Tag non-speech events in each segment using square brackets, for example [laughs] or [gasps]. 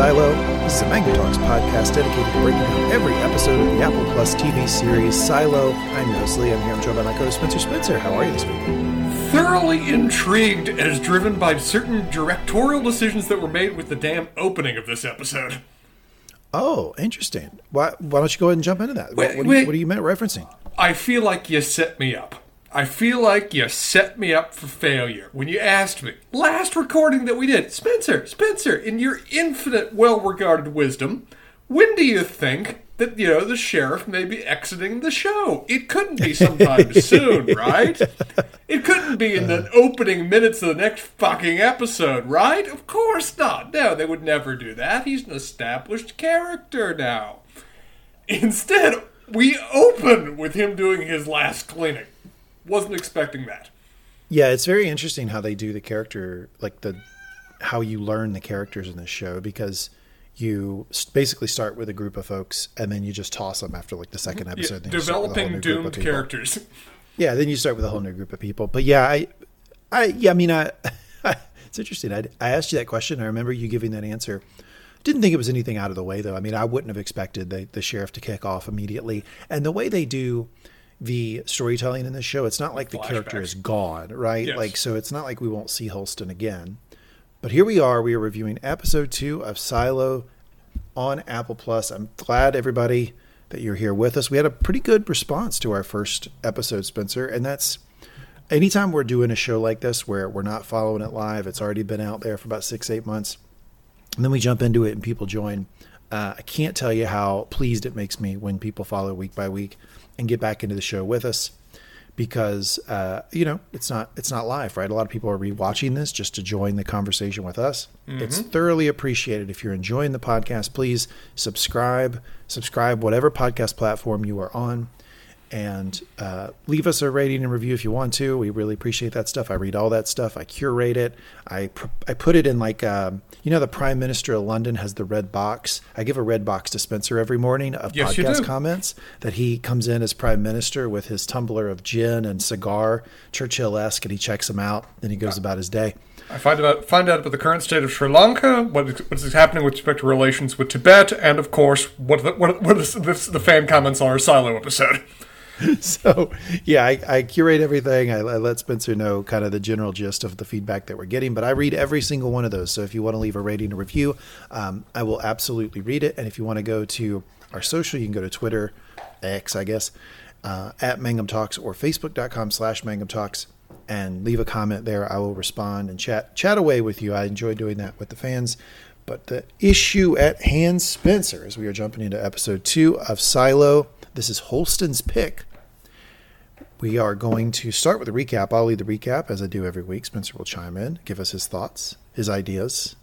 Silo. This is a Mangum Talks podcast dedicated to breaking down every episode of the Apple Plus TV series Silo. I'm Nosely. I'm here. I'm joined by my co Spencer Spencer. How are you this week? Thoroughly intrigued as driven by certain directorial decisions that were made with the damn opening of this episode. Oh, interesting. Why, why don't you go ahead and jump into that? Wait, what, what, do wait. you, what do you meant referencing? I feel like you set me up. I feel like you set me up for failure when you asked me last recording that we did, Spencer, Spencer, in your infinite well-regarded wisdom, when do you think that you know the sheriff may be exiting the show? It couldn't be sometime [laughs] soon, right? It couldn't be in the opening minutes of the next fucking episode, right? Of course not. No, they would never do that. He's an established character now. Instead, we open with him doing his last cleaning. Wasn't expecting that. Yeah, it's very interesting how they do the character, like the how you learn the characters in this show because you basically start with a group of folks and then you just toss them after like the second Yeah, episode. then you start with a whole developing doomed characters. [laughs] Yeah, then you start with a whole new group of people. But yeah, I, I, yeah, I mean, I, [laughs] it's interesting. I, I asked you that question. I remember you giving that answer. Didn't think it was anything out of the way, though. I mean, I wouldn't have expected the, the sheriff to kick off immediately. And the way they do the storytelling in this show, it's not like the character is gone, right? Yes. Like, so it's not like we won't see Holston again. But here we are. We are reviewing episode two of Silo on Apple Plus. I'm glad everybody that you're here with us. We had a pretty good response to our first episode, Spencer, and that's anytime we're doing a show like this where we're not following it live, it's already been out there for about six, eight months, and then we jump into it and people join. Uh, I can't tell you how pleased it makes me when people follow week by week and get back into the show with us because uh, you know it's not it's not live, right? A lot of people are rewatching this just to join the conversation with us. It's thoroughly appreciated. If you're enjoying the podcast, please subscribe, subscribe whatever podcast platform you are on, and uh, leave us a rating and review if you want to. We really appreciate that stuff. I read all that stuff. I curate it. I pr- I put it in like um, you know the Prime Minister of London has the red box. I give a red box to Spencer every morning of Yes, podcast comments that he comes in as Prime Minister with his tumbler of gin and cigar, Churchill esque, and he checks them out. Then he goes about his day. I find out find out about the current state of Sri Lanka, what is, what is happening with respect to relations with Tibet, and of course, what the, what, what is this, the fan comments on our Silo episode. [laughs] so yeah I, I curate everything. I, I let spencer know kind of the general gist of the feedback that we're getting but i read every single one of those. So if you want to leave a rating or review um, i will absolutely read it. And if you want to go to our social you can go to twitter x i guess uh, at mangum talks or facebook.com slash mangum talks and leave a comment there. I will respond and chat chat away with you. I enjoy doing that with the fans. But the issue at hand spencer as we are jumping into episode two of silo this is holston's pick we are going to start with a recap. I'll lead the recap as I do every week. Spencer will chime in, give us his thoughts, his ideas,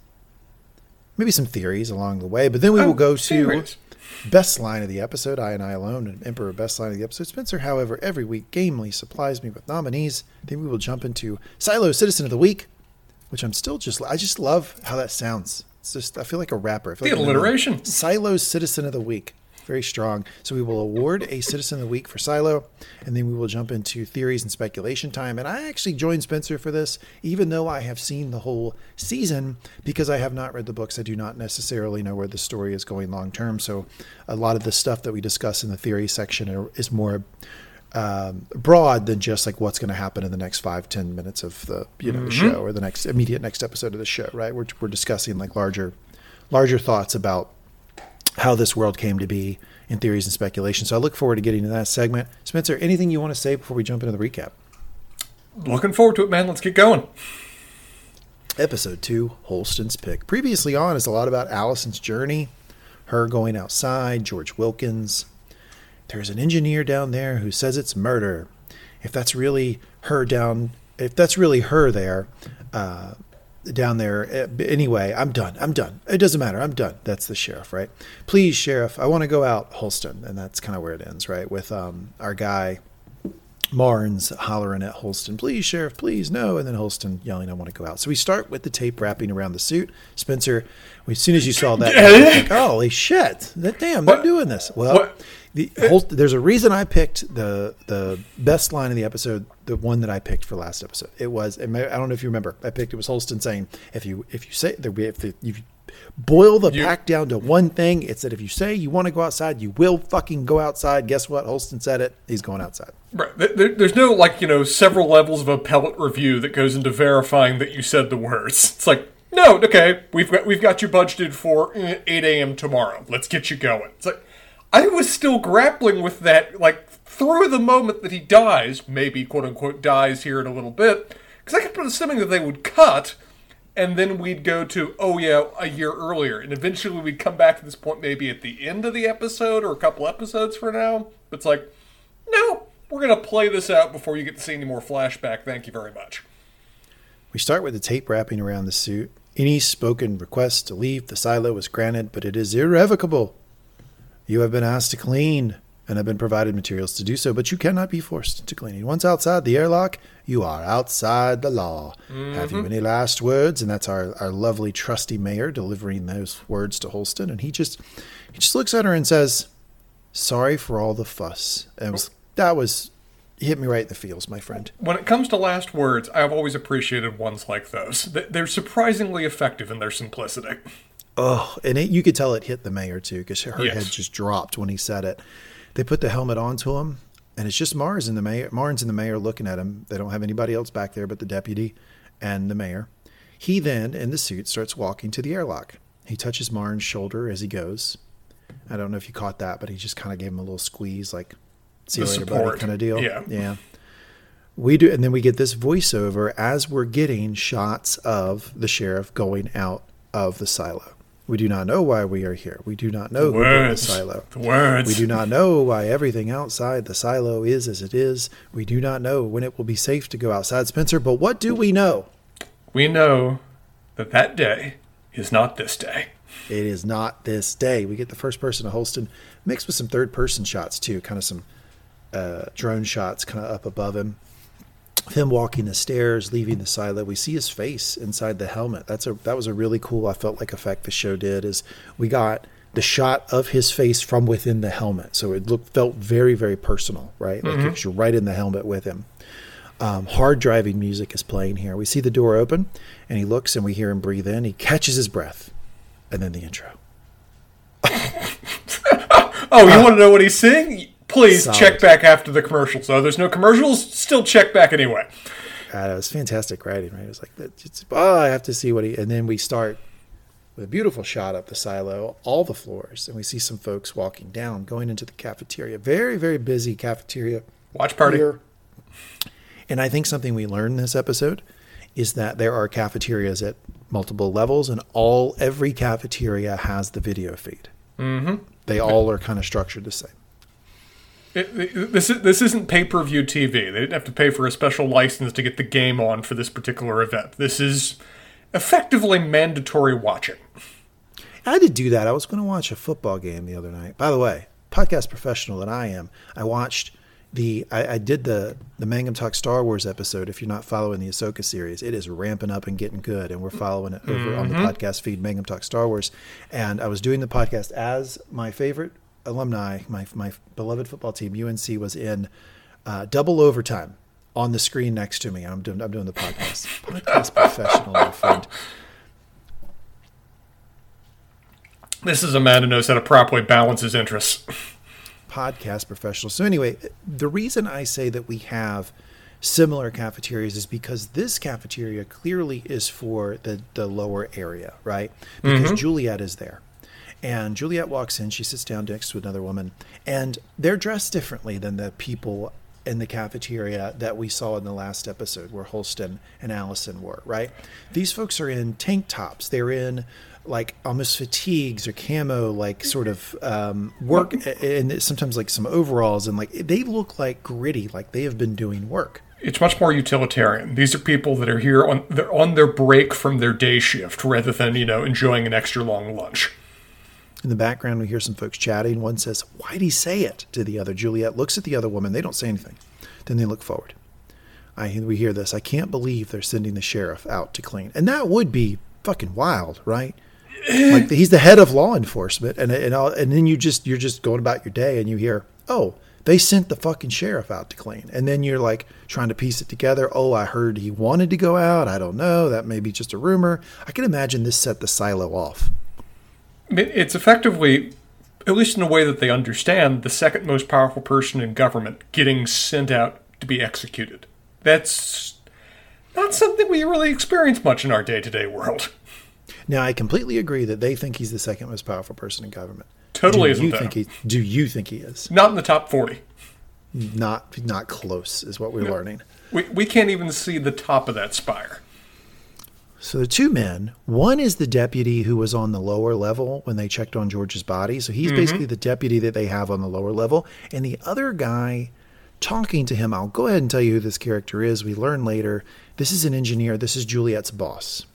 maybe some theories along the way. But then we will Oh, go to best line of the episode. I and I alone, and Emperor best line of the episode. Spencer, however, every week gamely supplies me with nominees. Then we will jump into Silo Citizen of the Week, which I'm still just I just love how that sounds. It's just I feel like a rapper. I feel The like I'm in a- alliteration. Silo Citizen of the Week. Very strong. So we will award a Citizen of the Week for Silo, and then we will jump into theories and speculation time. And I actually joined Spencer for this, even though I have seen the whole season, because I have not read the books. I do not necessarily know where the story is going long term. So a lot of the stuff that we discuss in the theory section is more um, broad than just like what's going to happen in the next five ten minutes of the you know the show or the next immediate next episode of the show right we're, we're discussing like larger larger thoughts about how this world came to be in theories and speculation. So i look forward to getting to that segment. Spencer anything you want to say before we jump into the recap? Looking forward to it, man. Let's get going. episode 2 holston's pick. Previously on is a lot about allison's journey her going outside george wilkins. There's an engineer down there who says it's murder. If that's really her down if that's really her there uh, down there eh, anyway i'm done i'm done it doesn't matter i'm done that's the sheriff right please sheriff i want to go out holston and that's kind of where it ends right with um, our guy Marnes hollering at Holston, please, Sheriff, please, no. And then Holston yelling, I want to go out. So we start with the tape wrapping around the suit. Spencer, as soon as you saw that, [laughs] you were like, holy shit, that, damn, they're doing this. Well, What? The Holst, there's a reason I picked the the best line in the episode, the one that I picked for last episode. It was, I don't know if you remember, I picked, it was Holston saying, if you if you say, if you boil the You- pack down to one thing. It's that if you say you want to go outside, you will fucking go outside. Guess what? Holston said it. He's going outside. Right. There- there- there's no like you know several levels of appellate review that goes into verifying that you said the words. It's like no, okay, we've got we've got you budgeted for eh, 8 a.m. tomorrow. Let's get you going. It's like I was still grappling with that like through the moment that he dies, maybe quote unquote dies here in a little bit, because I kept assuming that they would cut. And then we'd go to, oh yeah, a year earlier. And eventually we'd come back to this point maybe at the end of the episode or a couple episodes for now. But it's like, no, we're going to play this out before you get to see any more flashback. Thank you very much. We start with the tape wrapping around the suit. Any spoken request to leave the silo is granted, but it is irrevocable. You have been asked to clean and have been provided materials to do so, but you cannot be forced to clean. Once outside the airlock, you are outside the law. Have you mm-hmm. any last words? And that's our, our lovely trusty mayor delivering those words to Holston. And he just he just looks at her and says, Sorry for all the fuss. And was that was hit me right in the feels, my friend. When it comes to last words, I've always appreciated ones like those. They're surprisingly effective in their simplicity. Oh, and it, you could tell it hit the mayor too because her Yes. head just dropped when he said it. They put the helmet onto him, and it's just Marnes and the mayor. Marnes and the mayor looking at him. They don't have anybody else back there but the deputy and the mayor. He then, in the suit, starts walking to the airlock. He touches Marn's shoulder as he goes. I don't know if you caught that, but he just kind of gave him a little squeeze, like "see you later, buddy" kind of deal. Yeah. yeah. We do, and then we get this voiceover as we're getting shots of the sheriff going out of the silo. We do not know why we are here. We do not know the Words. silo. The words. We do not know why everything outside the silo is as it is. We do not know when it will be safe to go outside, Spencer. But what do we know? We know that that day is not this day. It is not this day. We get the first person to Holston mixed with some third person shots too, kind of some uh, drone shots kind of up above him. Of him walking the stairs, leaving the silo. We see his face inside the helmet. That's a that was a really cool. I felt like effect the show did is we got the shot of his face from within the helmet, so it looked felt very very personal, right? Like it was right in the helmet with him. Um, hard driving music is playing here. We see the door open, and he looks, and we hear him breathe in. He catches his breath, and then the intro. [laughs] Oh, you want to know what he's saying? Please Solid. check back after the commercials. So there's no commercials. Still check back anyway. God, it was fantastic writing, right? It was like, it's, oh, I have to see what he. And then we start with a beautiful shot up the silo, all the floors, and we see some folks walking down, going into the cafeteria. Very, very busy cafeteria Watch party. here. And I think something we learned in this episode is that there are cafeterias at multiple levels, and all every cafeteria has the video feed. Mm-hmm. They all are kind of structured the same. It- this is, this isn't pay per view TV. They didn't have to pay for a special license to get the game on for this particular event. This is effectively mandatory watching. I did do that. I was going to watch a football game the other night. By the way, podcast professional that I am, I watched the I, I did the the Mangum Talk Star Wars episode. If you're not following the Ahsoka series, it is ramping up and getting good, and we're following it over on the mm-hmm. podcast feed, Mangum Talk Star Wars. And I was doing the podcast as my favorite alumni, my my beloved football team, UNC, was in uh, double overtime on the screen next to me. I'm doing I'm doing the podcast. [laughs] podcast professional, my friend. This is a man who knows how to properly balance his interests. podcast professional. So anyway, the reason I say that we have similar cafeterias is because this cafeteria clearly is for the the lower area, right? Because Juliet is there. And Juliet walks in, she sits down next to another woman, and they're dressed differently than the people in the cafeteria that we saw in the last episode where Holston and Allison were, right? These folks are in tank tops. They're in like almost fatigues or camo, like sort of um, work, and sometimes like some overalls, and like they look like gritty, like they have been doing work. It's much more utilitarian. These are people that are here on they're on their break from their day shift rather than, you know, enjoying an extra long lunch. In the background, we hear some folks chatting. One says, Why'd he say it? to the other. Juliet looks at the other woman. They don't say anything. Then they look forward. I, we hear this. I can't believe they're sending the sheriff out to clean. And that would be fucking wild, right? [clears throat] like he's the head of law enforcement, and and, all, and then you just you're just going about your day, and you hear, oh, they sent the fucking sheriff out to clean, and then you're like trying to piece it together. Oh, I heard he wanted to go out. I don't know. That may be just a rumor. I can imagine this set the silo off. It's effectively, at least in a way that they understand, the second most powerful person in government getting sent out to be executed. That's not something we really experience much in our day to day world. Now, I completely agree that they think he's the second most powerful person in government. Totally do isn't you though. think he? Do you think he is? Not in the top 40. Not not close is what we're learning. We, we can't even see the top of that spire. So the two men, one is the deputy who was on the lower level when they checked on George's body. So he's basically the deputy that they have on the lower level. And the other guy talking to him, I'll go ahead and tell you who this character is. We learn later. This is an engineer. This is Juliet's boss.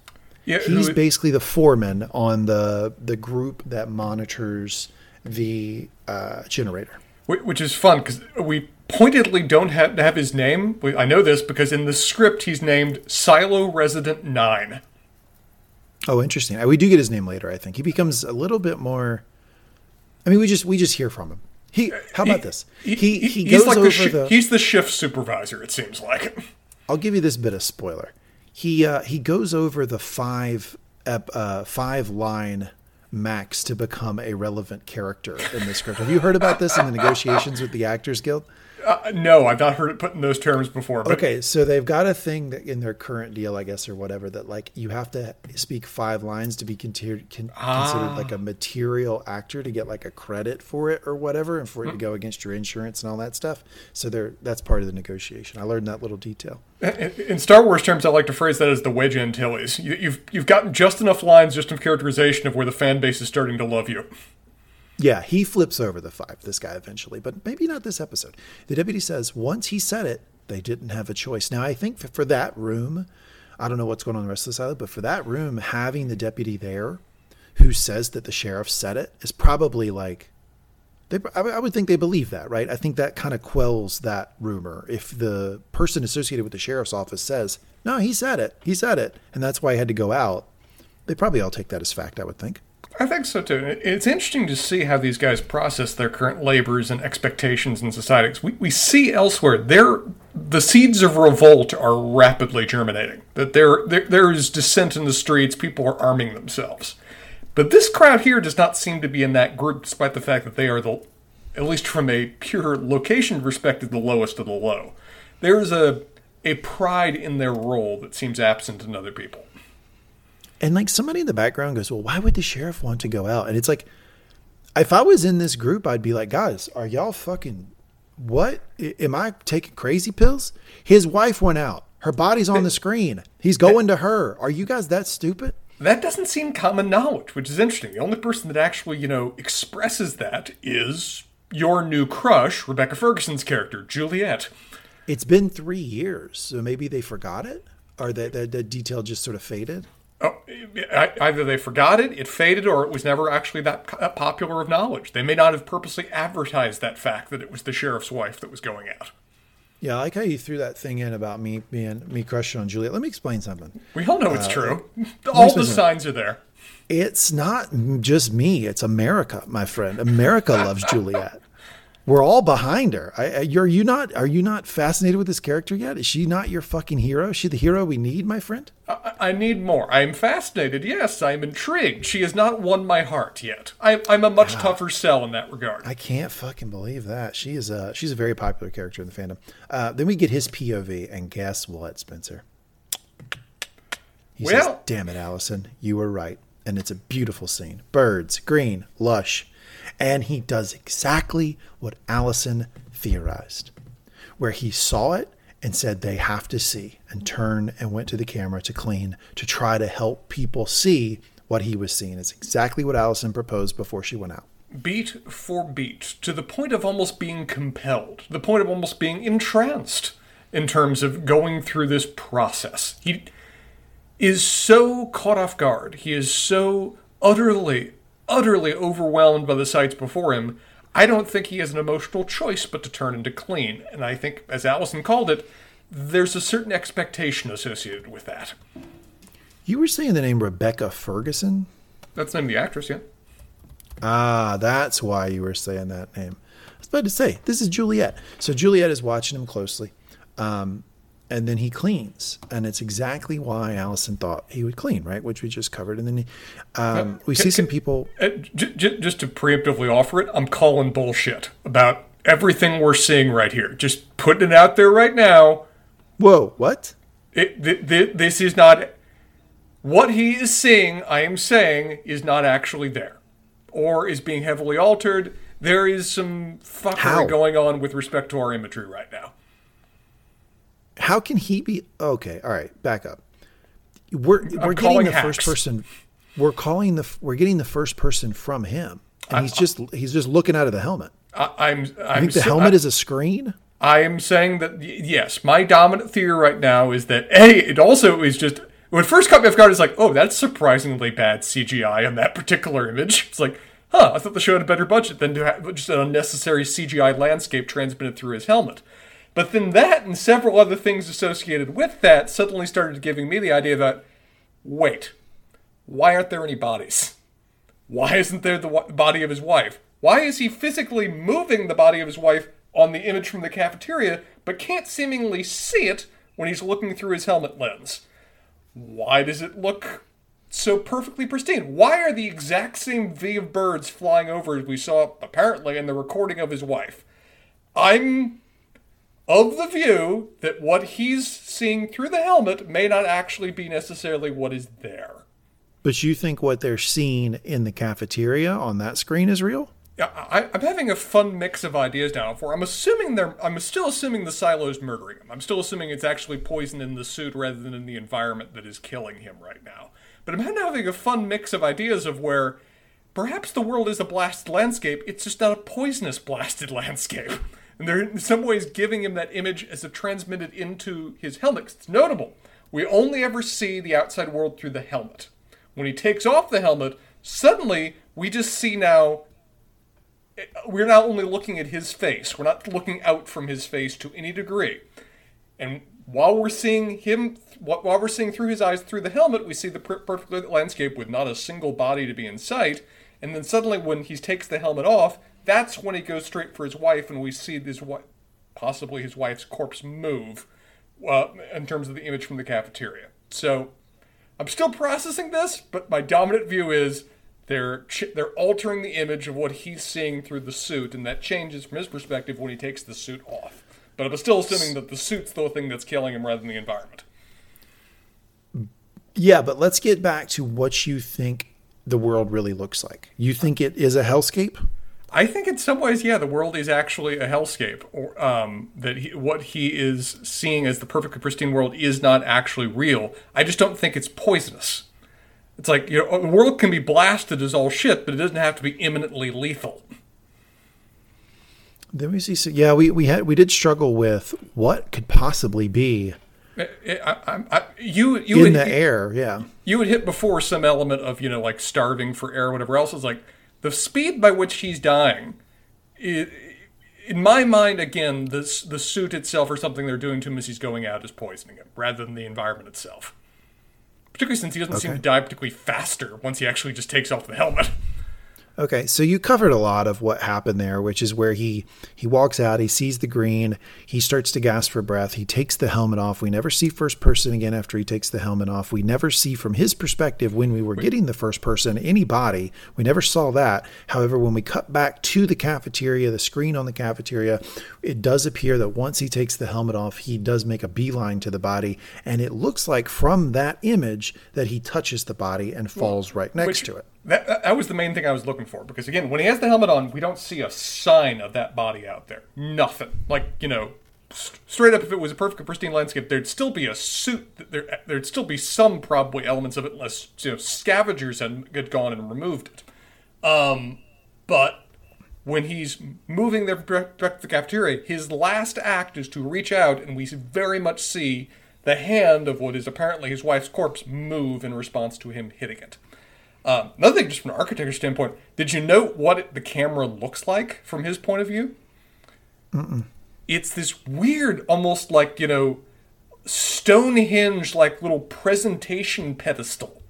Yeah, He's basically the foreman on the the group that monitors the uh, generator. Wh- which is fun because we pointedly don't have to have his name. We- I know this because in the script he's named Silo Resident Nine. Oh, interesting. Uh, We do get his name later. I think he becomes a little bit more. I mean, we just we just hear from him. He. How about He- this? He he, he's goes like over the, shi- the. he's the shift supervisor. It seems like. [laughs] I'll give you this bit of spoiler. He uh, he goes over the five ep, uh, five line max to become a relevant character in the script. Have you heard about this in the negotiations with the Actors Guild? Uh, no, I've not heard it put in those terms before. But Okay, so they've got a thing that in their current deal, I guess, or whatever, that like you have to speak five lines to be considered con- considered like a material actor to get like a credit for it or whatever, and for it to go against your insurance and all that stuff. So they're that's part of the negotiation. I learned that little detail. in in Star Wars terms, I like to phrase that as the wedge Antilles. You, you've you've gotten just enough lines, just enough characterization of where the fan base is starting to love you. Yeah, he flips over the five, this guy eventually, but maybe not this episode. The deputy says once he said it, they didn't have a choice. Now, I think for, that room, I don't know what's going on the rest of the silo, but for that room, having the deputy there who says that the sheriff said it is probably like, they, I, I would think they believe that, right? I think that kind of quells that rumor. If the person associated with the sheriff's office says, no, he said it, he said it, and that's why he had to go out, they probably all take that as fact, I would think. I think so too. It's interesting to see how these guys process their current labors and expectations in society. We, we see elsewhere there the seeds of revolt are rapidly germinating. That there, there there is dissent in the streets. People are arming themselves. But this crowd here does not seem to be in that group, despite the fact that they are the, at least from a pure location perspective, the lowest of the low. There is a a pride in their role that seems absent in other people. And like somebody in the background goes, Well, why would the sheriff want to go out? And it's like, if I was in this group, I'd be like, Guys, are y'all fucking what? I- Am I taking crazy pills? His wife went out. Her body's on the screen. He's going to her. Are you guys that stupid? That doesn't seem common knowledge, which is interesting. The only person that actually, you know, expresses that is your new crush, Rebecca Ferguson's character, Juliet. It's been three years, so maybe they forgot it? Or that the, the detail just sort of faded? Oh, either they forgot it, it faded, or it was never actually that popular of knowledge. They may not have purposely advertised that fact that it was the sheriff's wife that was going out. Yeah, I like how you threw that thing in about me being me crushing on Juliet. Let me explain something. We all know it's uh, true. All the signs are there. It's not just me. It's America, my friend. America loves Juliet. We're all behind her. I, I, you're you not? Are you not fascinated with this character yet? Is she not your fucking hero? Is she the hero we need, my friend? I, I need more. I am fascinated. Yes, I am intrigued. She has not won my heart yet. I, I'm a much tougher sell in that regard. I can't fucking believe that. She is a she's a very popular character in the fandom. Uh, then we get his POV, and guess what, Spencer? He says, Well- "Damn it, Allison, you were right." And it's a beautiful scene. Birds, green, lush, and he does exactly what Allison theorized, where he saw it and said they have to see, and turned and went to the camera to clean to try to help people see what he was seeing. It's exactly what Allison proposed before she went out. beat for beat to the point of almost being compelled, the point of almost being entranced in terms of going through this process. He is so caught off guard. He is so utterly, utterly overwhelmed by the sights before him. I don't think he has an emotional choice but to turn into clean. And I think, as Allison called it, there's a certain expectation associated with that. You were saying the name Rebecca Ferguson? That's the name of the actress, yeah. Ah, that's why you were saying that name. I was about to say, this is Juliet. So Juliet is watching him closely. Um, and then he cleans, and it's exactly why Allison thought he would clean, right? Which we just covered, and then he, um, we see some people. Uh, j- j- just to preemptively offer it, I'm calling bullshit about everything we're seeing right here. Just putting it out there right now. Whoa! What? It, th- th- this is not what he is seeing. I am saying is not actually there, or is being heavily altered. There is some fuckery How? going on with respect to our imagery right now. How can he be? Okay, all right, back up. We're we're getting calling the hacks. first person. We're calling the we're getting the first person from him, and he's just he's just looking out of the helmet. I, I'm. I'm I think the s- helmet I- is a screen. I am saying that yes, my dominant theory right now is that a it also is just when first caught me off guard. It's like, oh, that's surprisingly bad CGI on that particular image. It's like, huh, I thought the show had a better budget than to have just an unnecessary CGI landscape transmitted through his helmet. But then that and several other things associated with that suddenly started giving me the idea that, wait, why aren't there any bodies? Why isn't there the body of his wife? Why is he physically moving the body of his wife on the image from the cafeteria, but can't seemingly see it when he's looking through his helmet lens? Why does it look so perfectly pristine? Why are the exact same V of birds flying over as we saw apparently in the recording of his wife? I'm of the view that what he's seeing through the helmet may not actually be necessarily what is there. But you think what they're seeing in the cafeteria on that screen is real? Yeah, I, I'm having a fun mix of ideas now. For I'm assuming they're, I'm still assuming the silo's murdering him. I'm still assuming it's actually poison in the suit rather than in the environment that is killing him right now. But I'm having a fun mix of ideas of where perhaps the world is a blasted landscape. It's just not a poisonous blasted [laughs] landscape. And they're in some ways giving him that image as it transmitted into his helmet. It's notable. We only ever see the outside world through the helmet. When he takes off the helmet, suddenly we just see now eh, we're not only looking at his face, we're not looking out from his face to any degree. And while we're seeing him, while we're seeing through his eyes through the helmet, we see the per- perfect landscape with not a single body to be in sight. And then suddenly, when he takes the helmet off, that's when he goes straight for his wife, and we see this wi- possibly his wife's corpse move uh, in terms of the image from the cafeteria. So I'm still processing this, but my dominant view is they're ch- they're altering the image of what he's seeing through the suit, and that changes from his perspective when he takes the suit off. But I'm still assuming that the suit's the thing that's killing him rather than the environment. Yeah, but let's get back to what you think the world really looks like. You think it is a hellscape? I think in some ways, yeah, the world is actually a hellscape, or um, that he, what he is seeing as the perfectly pristine world is not actually real. I just don't think it's poisonous. It's like you know, the world can be blasted as all shit, but it doesn't have to be imminently lethal. Let me see. So, yeah, we we had we did struggle with what could possibly be Eh, eh, I, I, I, you you in would, the air. Yeah, you would hit before some element of you know like starving for air, or whatever else. Is like the speed by which he's dying. i in my mind, again, this the suit itself or something they're doing to him as he's going out is poisoning him, rather than the environment itself. Particularly since he doesn't seem to die particularly faster once he actually just takes off the helmet. [laughs] Okay, so you covered a lot of what happened there, which is where he he walks out, he sees the green, he starts to gasp for breath, he takes the helmet off. We never see first person again after he takes the helmet off. We never see from his perspective when we were getting the first person anybody. We never saw that. However, when we cut back to the cafeteria, the screen on the cafeteria, it does appear that once he takes the helmet off, he does make a beeline to the body, and it looks like from that image that he touches the body and falls right next Which- to it. That, that- was the main thing I was looking for because again, when he has the helmet on, we don't see a sign of that body out there. Nothing. Like you know, st- straight up, if it was a perfect pristine landscape, there'd still be a suit. There, there'd still be some probably elements of it, unless you know scavengers had, had gone and removed it. Um, but when he's moving there to the cafeteria, his last act is to reach out, and we very much see the hand of what is apparently his wife's corpse move in response to him hitting it. Um, another thing, just from an architecture standpoint, did you note what it, the camera looks like from his point of view? It's this weird, almost like you know, Stonehenge like little presentation pedestal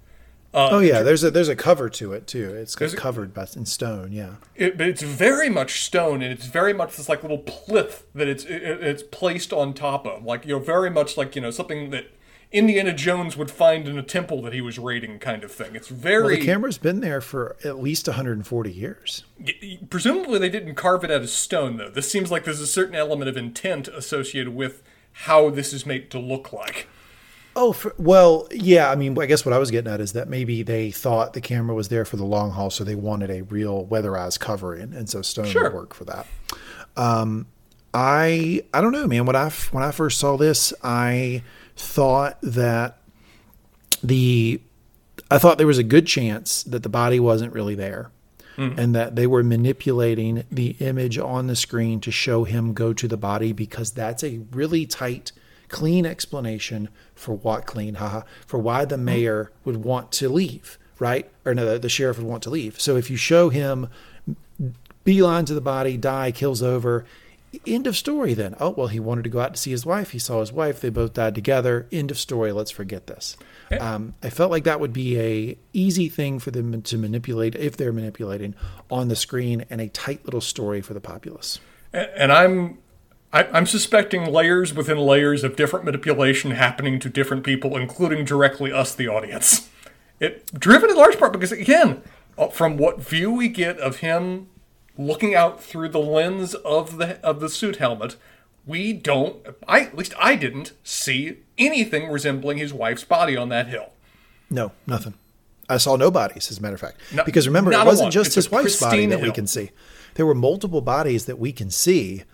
Uh, Oh yeah, there's a there's a cover to it too. It's covered by in stone. Yeah. It, but it's very much stone, and it's very much this like little plinth that it's it, it's placed on top of, like you know, very much like you know something that Indiana Jones would find in a temple that he was raiding, kind of thing. It's Well, very the camera's been there for at least 140 years. presumably they didn't carve it out of stone, though. This seems like there's a certain element of intent associated with how this is made to look like. Oh, for, well, yeah. I mean, I guess what I was getting at is that maybe they thought the camera was there for the long haul, so they wanted a real weatherized covering, and so stone Sure. would work for that. Um, I I don't know, man. When I when I first saw this, I thought that the I thought there was a good chance that the body wasn't really there. Hmm. And that they were manipulating the image on the screen to show him go to the body because that's a really tight, clean explanation for what clean, haha, for why the hmm. mayor would want to leave, right? Or no, the, the sheriff would want to leave. So if you show him mm, beeline to the body, die, kills over. End of story then. Oh, well, he wanted to go out to see his wife. He saw his wife. They both died together. End of story. Let's forget this. Um, I felt like that would be a easy thing for them to manipulate if they're manipulating on the screen and a tight little story for the populace. A- And I'm I- I'm suspecting layers within layers of different manipulation happening to different people, including directly us, the audience. It driven in large part because again, uh, from what view we get of him looking out through the lens of the of the suit helmet, we don't. I at least I didn't see anything resembling his wife's body on that hill. No, nothing. I saw no bodies, as a matter of fact. No- because remember, it wasn't just It's his wife's body that we can see. There were multiple bodies that we can see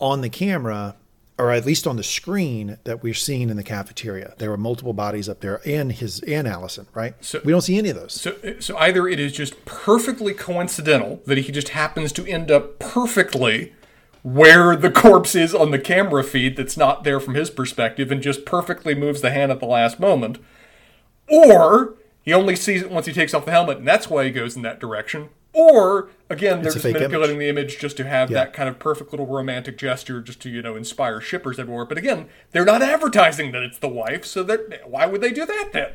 on the camera, or at least on the screen that we're seeing in the cafeteria. There were multiple bodies up there, and his and Allison. Right? So- we don't see any of those. So, so either it is just perfectly coincidental that he just happens to end up perfectly where the corpse is on the camera feed that's not there from his perspective and just perfectly moves the hand at the last moment, or he only sees it once he takes off the helmet and that's why he goes in that direction. Or again, they're It's just manipulating the image just to have that kind of perfect little romantic gesture, just to you know inspire shippers everywhere. But again, they're not advertising that it's the wife, so why would they do that then?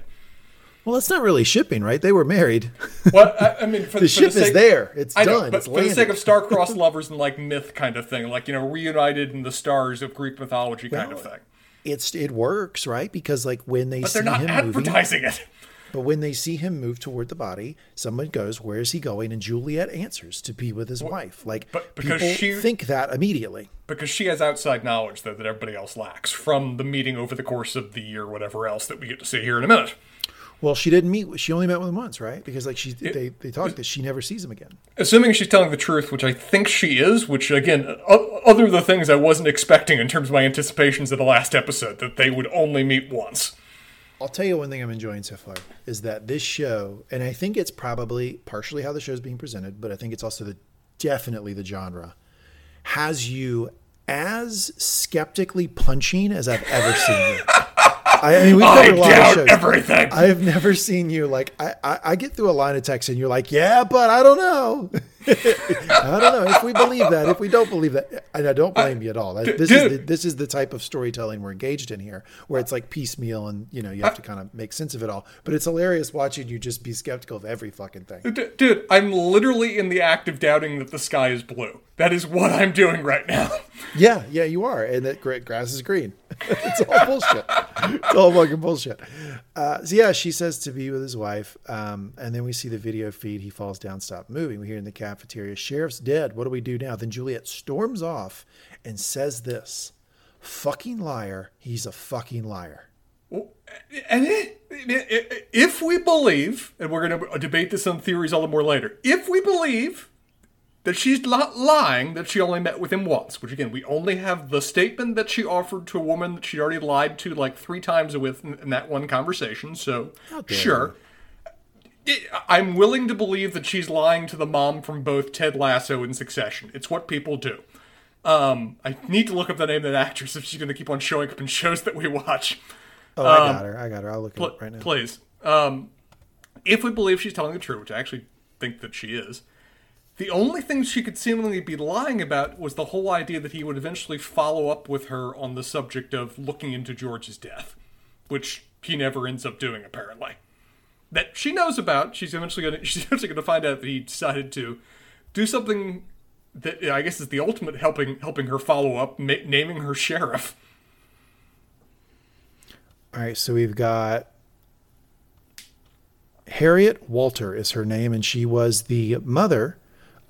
Well, it's not really shipping, right? They were married. Well, I, I [laughs] mean, for the ship is sake- there. It's I know, done. but it's for the sake of star-crossed [laughs] lovers and like myth kind of thing, like you know, reunited in the stars of Greek mythology kind of thing. it's it works, right? Because like when they But see they're not advertising it. But when they see him move toward the body, someone goes, "Where is he going?" And Juliet answers, "To be with his wife." Like but because people she- think that immediately. Because she has outside knowledge though that everybody else lacks from the meeting over the course of the year, or whatever else that we get to see here in a minute. Well, she didn't meet. She only met with him once, right? Because like she, they they talked that she never sees him again. Assuming she's telling the truth, which I think she is, which again, other the things I wasn't expecting in terms of my anticipations of the last episode, that they would only meet once. I'll tell you one thing I'm enjoying so far is that this show, and I think it's probably partially how the show's being presented, but I think it's also the definitely the genre, has you as skeptically punching as I've ever seen you. I, I mean, we've I covered a lot of shows. everything. I've never seen you like I, I, I get through a line of text and you're like, yeah, but I don't know. [laughs] [laughs] I don't know if we believe that, if we don't believe that, and I don't blame you at all. This is the, this is the type of storytelling we're engaged in here, where it's like piecemeal and you know you have to kind of make sense of it all. But it's hilarious watching you just be skeptical of every fucking thing. D- dude, I'm literally in the act of doubting that the sky is blue. That is what I'm doing right now. [laughs] Yeah, yeah, you are, and that gra- grass is green. [laughs] it's all bullshit. It's all fucking bullshit. Uh, so yeah, she says to be with his wife, um, and then we see the video feed. He falls down, stop moving. We hear in the cafeteria, "Sheriff's dead. What do we do now?" Then Juliet storms off and says this: "Fucking liar. He's a fucking liar." And if we believe, and we're going to debate this on theories all the more later, if we believe that she's not lying that she only met with him once, which again, we only have the statement that she offered to a woman that she'd already lied to like three times with in, that one conversation, so sure. It- I'm willing to believe that she's lying to the mom from both Ted Lasso and Succession. It's what people do. Um, I need to look up the name of that actress if she's going to keep on showing up in shows that we watch. Oh, I got her. I got her. I'll look it up right now. Please. Um, if we believe she's telling the truth, which I actually think that she is, the only thing she could seemingly be lying about was the whole idea that he would eventually follow up with her on the subject of looking into George's death, which he never ends up doing, apparently. That she knows about. She's eventually going [laughs] to she's eventually going to find out that he decided to do something that I guess is the ultimate helping helping her follow up, ma- naming her sheriff. All right, so we've got Harriet Walter is her name, and she was the mother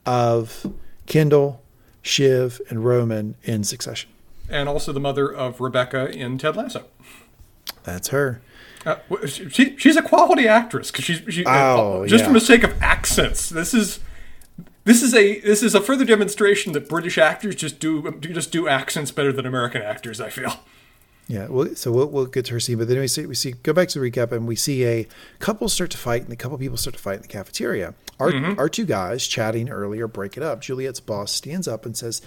of Kendall, Shiv, and Roman in succession. And also the mother of Rebecca in Ted Lasso. That's her. Uh, she, she's a quality actress because she's she, uh, Oh, just yeah. for the sake of accents. This is this is a this is a further demonstration that British actors just do, do just do accents better than American actors. I feel. Yeah, well, so we'll, we'll get to her scene, but then we see we see go back to the recap, and we see a couple start to fight, and a couple people start to fight in the cafeteria. Our mm-hmm. our two guys chatting earlier break it up. Juliet's boss stands up and says,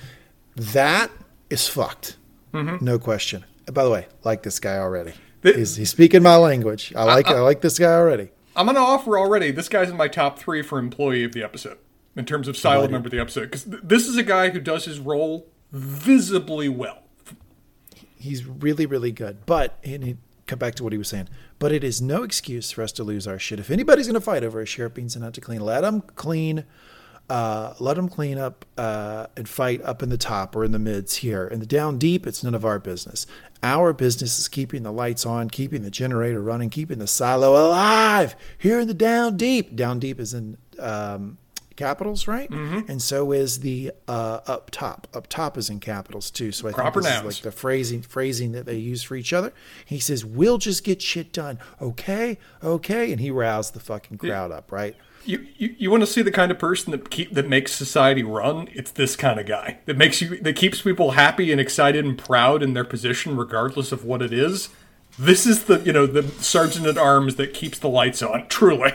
"That is fucked, mm-hmm. no question." By the way, like this guy already. He's, he's speaking my language. I like I like this guy already. I'm gonna offer already. This guy's in my top three for employee of the episode in terms of silo member of the episode because th- this is a guy who does his role visibly well. He's really really good, but and he come back to what he was saying. But it is no excuse for us to lose our shit. If anybody's going to fight over a sheriff being sent out to clean, let them clean. Uh, let them clean up uh, and fight up in the top or in the mids here. In the down deep, it's none of our business. Our business is keeping the lights on, keeping the generator running, keeping the silo alive here in the down deep. Down deep is in um, capitals, right? And so is the uh, up top. Up top is in capitals too. So I Proper think this is nouns. like the phrasing phrasing that they use for each other. He says, "We'll just get shit done, okay, okay," and he roused the fucking crowd up, right? You, you, you want to see the kind of person that keep that makes society run? It's this kind of guy that makes you that keeps people happy and excited and proud in their position, regardless of what it is. This is the you know the sergeant at arms that keeps the lights on. Truly,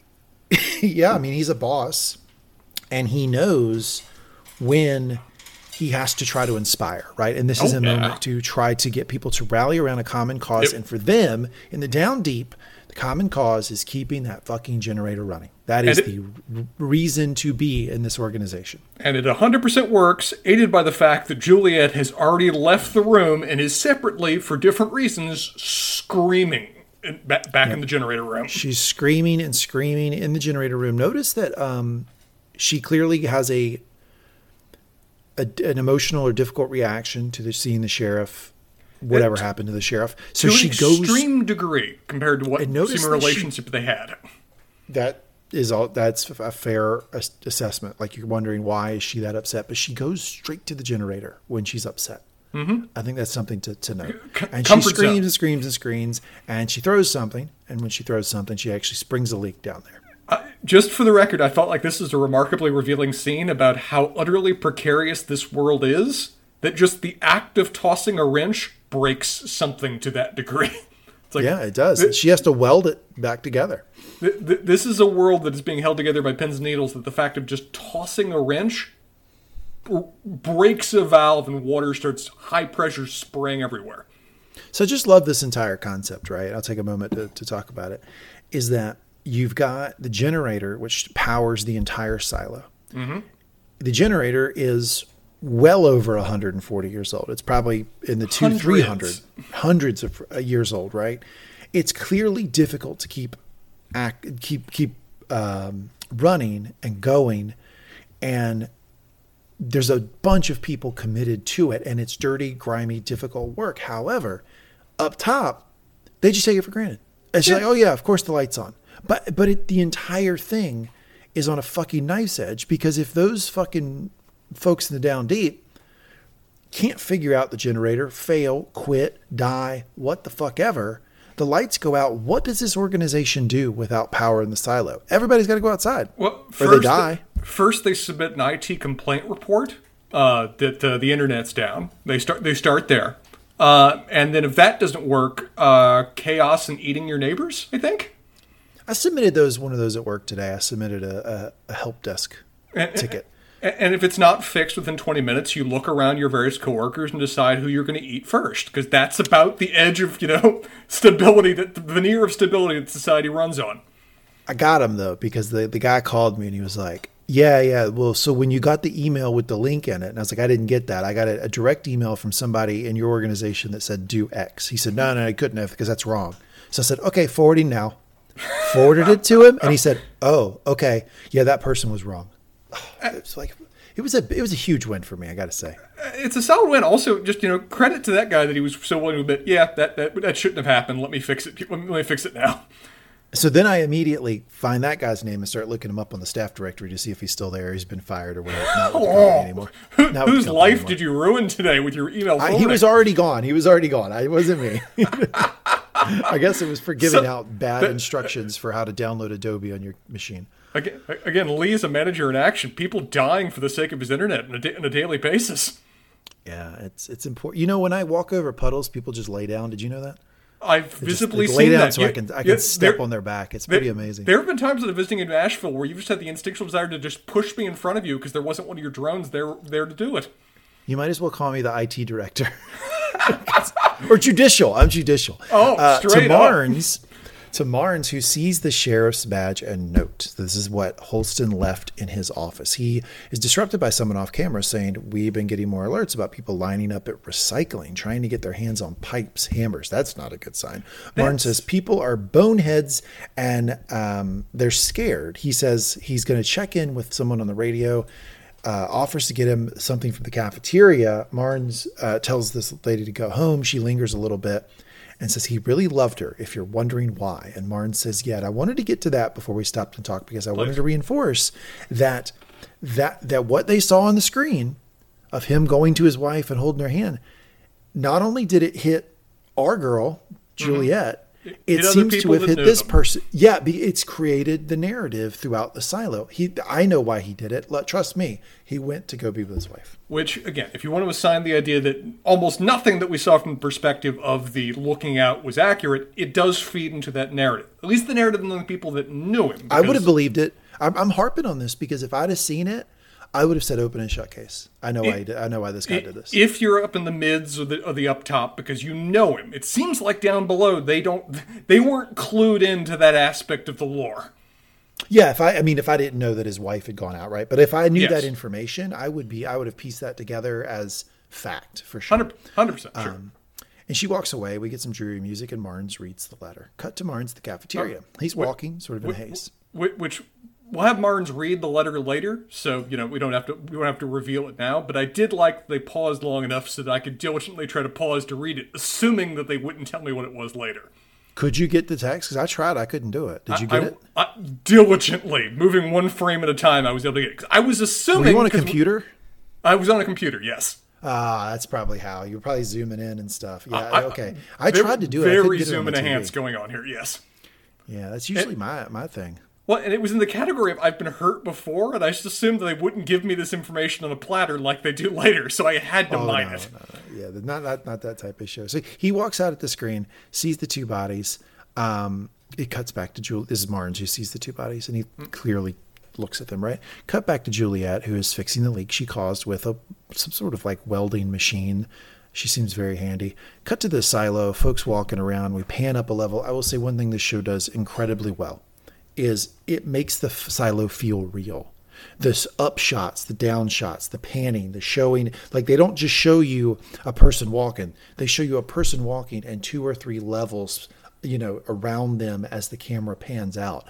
[laughs] yeah, I mean, he's a boss, and he knows when he has to try to inspire, right? And this is Oh, a yeah. moment to try to get people to rally around a common cause. Yep. And for them, in the down deep, the common cause is keeping that fucking generator running. That is And the r- reason to be in this organization. and it 100% works, aided by the fact that Juliet has already left the room and is separately, for different reasons, screaming back, back in the generator room. She's screaming and screaming in the generator room. Notice that um, she clearly has a, a an emotional or difficult reaction to the seeing the sheriff, whatever It- happened to the sheriff. So to she an goes. extreme degree compared to what notice seeming she- relationship they had. That is all. That's a fair assessment. Like you're wondering why is she that upset, but she goes straight to the generator when she's upset. Mm-hmm. I think that's something to, to note. And she screams zone. and screams and screams, and she throws something. And when she throws something, she actually springs a leak down there. Uh, just for the record, I felt like this is a remarkably revealing scene about how utterly precarious this world is. That just the act of tossing a wrench breaks something to that degree. [laughs] It's like Yeah, it does. she has to weld it back together. th- th- this is a world that is being held together by pins and needles. That the fact of just tossing a wrench b- breaks a valve and water starts high pressure spraying everywhere. So I just love this entire concept, right? I'll take a moment to, to talk about it. Is that you've got the generator, which powers the entire silo. Mm-hmm. The generator is well over 140 years old. It's probably in the two, Hundreds. 300, hundreds of years old, right? It's clearly difficult to keep act, keep keep um, running and going, and there's a bunch of people committed to it and it's dirty, grimy, difficult work. However, up top, they just take it for granted. It's just like, oh yeah, of course the light's on. But but it, the entire thing is on a fucking knife's edge because if those fucking folks in the down deep can't figure out the generator, fail, quit, die, what the fuck ever, the lights go out. What does this organization do without power in the silo? Everybody's got to go outside. Well, or first they die. first, they submit an IT complaint report uh, that uh, the internet's down. They start. They start there, uh, and then if that doesn't work, uh, chaos and eating your neighbors. I think. I submitted those one of those at work today. I submitted a, a, a help desk And, ticket. And, if it's not fixed within 20 minutes, you look around your various coworkers and decide who you're going to eat first, because that's about the edge of you know [laughs] stability that the veneer of stability that society runs on. I got him though because the the guy called me and he was like, "Yeah, yeah. Well, so when you got the email with the link in it, and I was like, I didn't get that. I got a, a direct email from somebody in your organization that said do X. He said, No, no, I couldn't have because that's wrong. So I said, Okay, forwarding now. forwarded it to him, and he said, "Oh, okay, yeah, that person was wrong." Uh, it's like it was a it was a huge win for me. I got to say. Uh, it's a solid win. Also, just you know, credit to that guy that he was so willing to admit, yeah, that that, that shouldn't have happened. Let me fix it. Let me, fix it now. So then I immediately find that guy's name and start looking him up on the staff directory to see if he's still there. He's been fired or whatever. Not with the company anymore. Who, Not with the whose life anymore. did you ruin today with your email? I, he was already gone. He was already gone. I it wasn't me. [laughs] I guess it was for giving So- out bad but- instructions for how to download Adobe on your machine. Again, again, Lee is a manager in action. People dying for the sake of his internet on a, da- on a daily basis. Yeah, it's it's important. You know, when I walk over puddles, people just lay down. Did you know that? I've Just- visibly they seen lay down that. so You- I can I can step there- on their back. It's there- pretty amazing. There have been times that I'm visiting in Nashville where you just had the instinctual desire to just push me in front of you because there wasn't one of your drones there there to do it. You might as well call me the IT director. [laughs] or judicial. I'm judicial. Oh, uh, to. Marnes, to Marnes, who sees the sheriff's badge and note. This is what Holston left in his office. He is disrupted by someone off camera saying, We've been getting more alerts about people lining up at recycling, trying to get their hands on pipes, hammers. That's not a good sign. Marnes says people are boneheads and um, they're scared. He says he's going to check in with someone on the radio uh, offers to get him something from the cafeteria. Marnes uh, tells this lady to go home. She lingers a little bit and says he really loved her, if you're wondering why. And Marnes says, Yeah, I wanted to get to that before we stopped and talked because I wanted to reinforce that that that what they saw on the screen of him going to his wife and holding her hand, not only did it hit our girl, mm-hmm. Juliet, it, seems to have hit this them. person. Yeah, it's created the narrative throughout the silo. He, I know why he did it. Let, trust me, he went to go be with his wife. Which, again, if you want to assign the idea that almost nothing that we saw from the perspective of the looking out was accurate, it does feed into that narrative. At least the narrative among the people that knew him. I would have believed it. I'm, I'm harping on this because if I'd have seen it, I would have said open and shut case. I know why. He did, I know why this guy did this. If you're up in the mids or the, or the up top because you know him, it seems like down below they don't they weren't clued into that aspect of the lore. Yeah, if I, I mean, if I didn't know that his wife had gone out, right? But if I knew Yes. that information, I would be, I would have pieced that together as fact for sure. 100 percent sure. Um, And she walks away. We get some dreary music, and Marnes reads the letter. Cut to Marnes, at the cafeteria. He's walking, sort of in a haze. Whi- which we'll have Marnes read the letter later, so you know we don't have to we don't have to reveal it now. But I did like they paused long enough so that I could diligently try to pause to read it, assuming that they wouldn't tell me what it was later. Could you get the text? Because I tried, I couldn't do it. Did you get I, it? I, diligently moving one frame at a time, I was able to get it. I was assuming Were you on a computer? I was on a computer. Yes. Ah, that's probably how. You're probably zooming in and stuff. Yeah, I- okay. I tried to do it. Very get it on zoom TV. going on here. Yes. Yeah, that's usually my my thing. Well, and it was in the category of I've been hurt before, and I just assumed that they wouldn't give me this information on a platter like they do later, so I had to Oh, mine no, it. no, no. Yeah, not, not not that type of show. So he walks out at the screen, sees the two bodies. Um, it cuts back to Juliet. This is Marnes who sees the two bodies, and he clearly looks at them. Right. Cut back to Juliet, who is fixing the leak she caused with a some sort of like welding machine. She seems very handy. Cut to the silo, folks walking around. We pan up a level. I will say one thing this show does incredibly well is it makes the silo feel real. The up shots, the down shots, the panning, the showing, like they don't just show you a person walking. They show you a person walking and two or three levels, you know, around them as the camera pans out.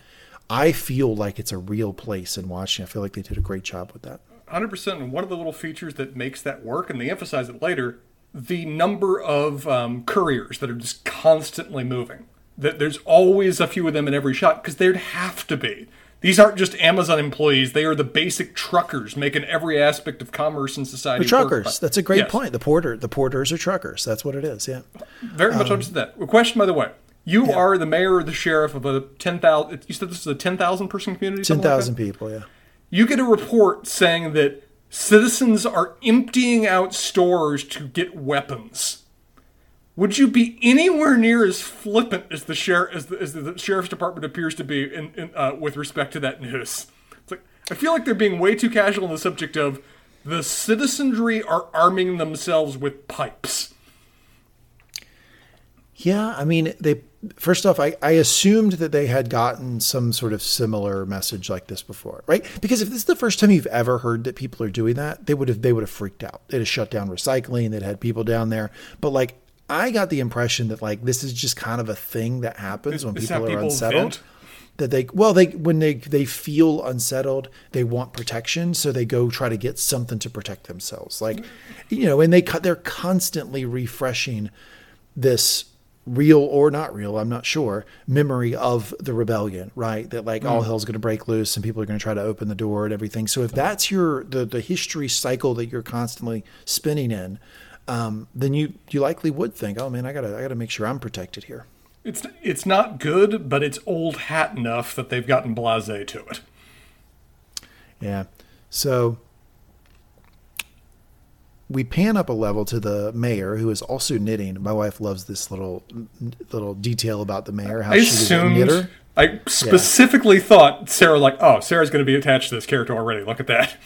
I feel like it's a real place in watching. I feel like they did a great job with that. 100% and one of the little features that makes that work and they emphasize it later the number of um, couriers that are just constantly moving that there's always a few of them in every shot because there'd have to be these aren't just amazon employees they are the basic truckers making every aspect of commerce and society The work. truckers. That's a great Yes, point. The porter, the porters are truckers. That's what it is. Yeah. very much um, understood that a question by the way you are the mayor or the sheriff of a 10,000 you said this is a 10,000 person community Ten thousand like people. Yeah. you get a report saying that citizens are emptying out stores to get weapons. Would you be anywhere near as flippant as the sheriff as the, as the sheriff's department appears to be in, in uh, with respect to that news? It's like I feel like they're being way too casual on the subject of the citizenry are arming themselves with pipes. Yeah, I mean, they first off, I, I assumed that they had gotten some sort of similar message like this before, right? Because if this is the first time you've ever heard that people are doing that, they would have they would have freaked out. They'd have shut down recycling. They'd had people down there, but like I got the impression that like this is just kind of a thing that happens when people are people unsettled. vent. that they well they when they they feel unsettled they want protection so they go try to get something to protect themselves like you know and they cut they're constantly refreshing this real or not real i'm not sure memory of the rebellion right that like all mm. hell's going to break loose and people are going to try to open the door and everything so if that's your the the history cycle that you're constantly spinning in um, then you you likely would think oh man i gotta i gotta make sure i'm protected here It's it's not good, but it's old hat enough that they've gotten blasé to it. Yeah. So we pan up a level to the mayor, who is also knitting. My wife loves this little little detail about the mayor. How I she was a assumed. knitter. I specifically thought Sarah like, oh, Sarah's going to be attached to this character already. Look at that.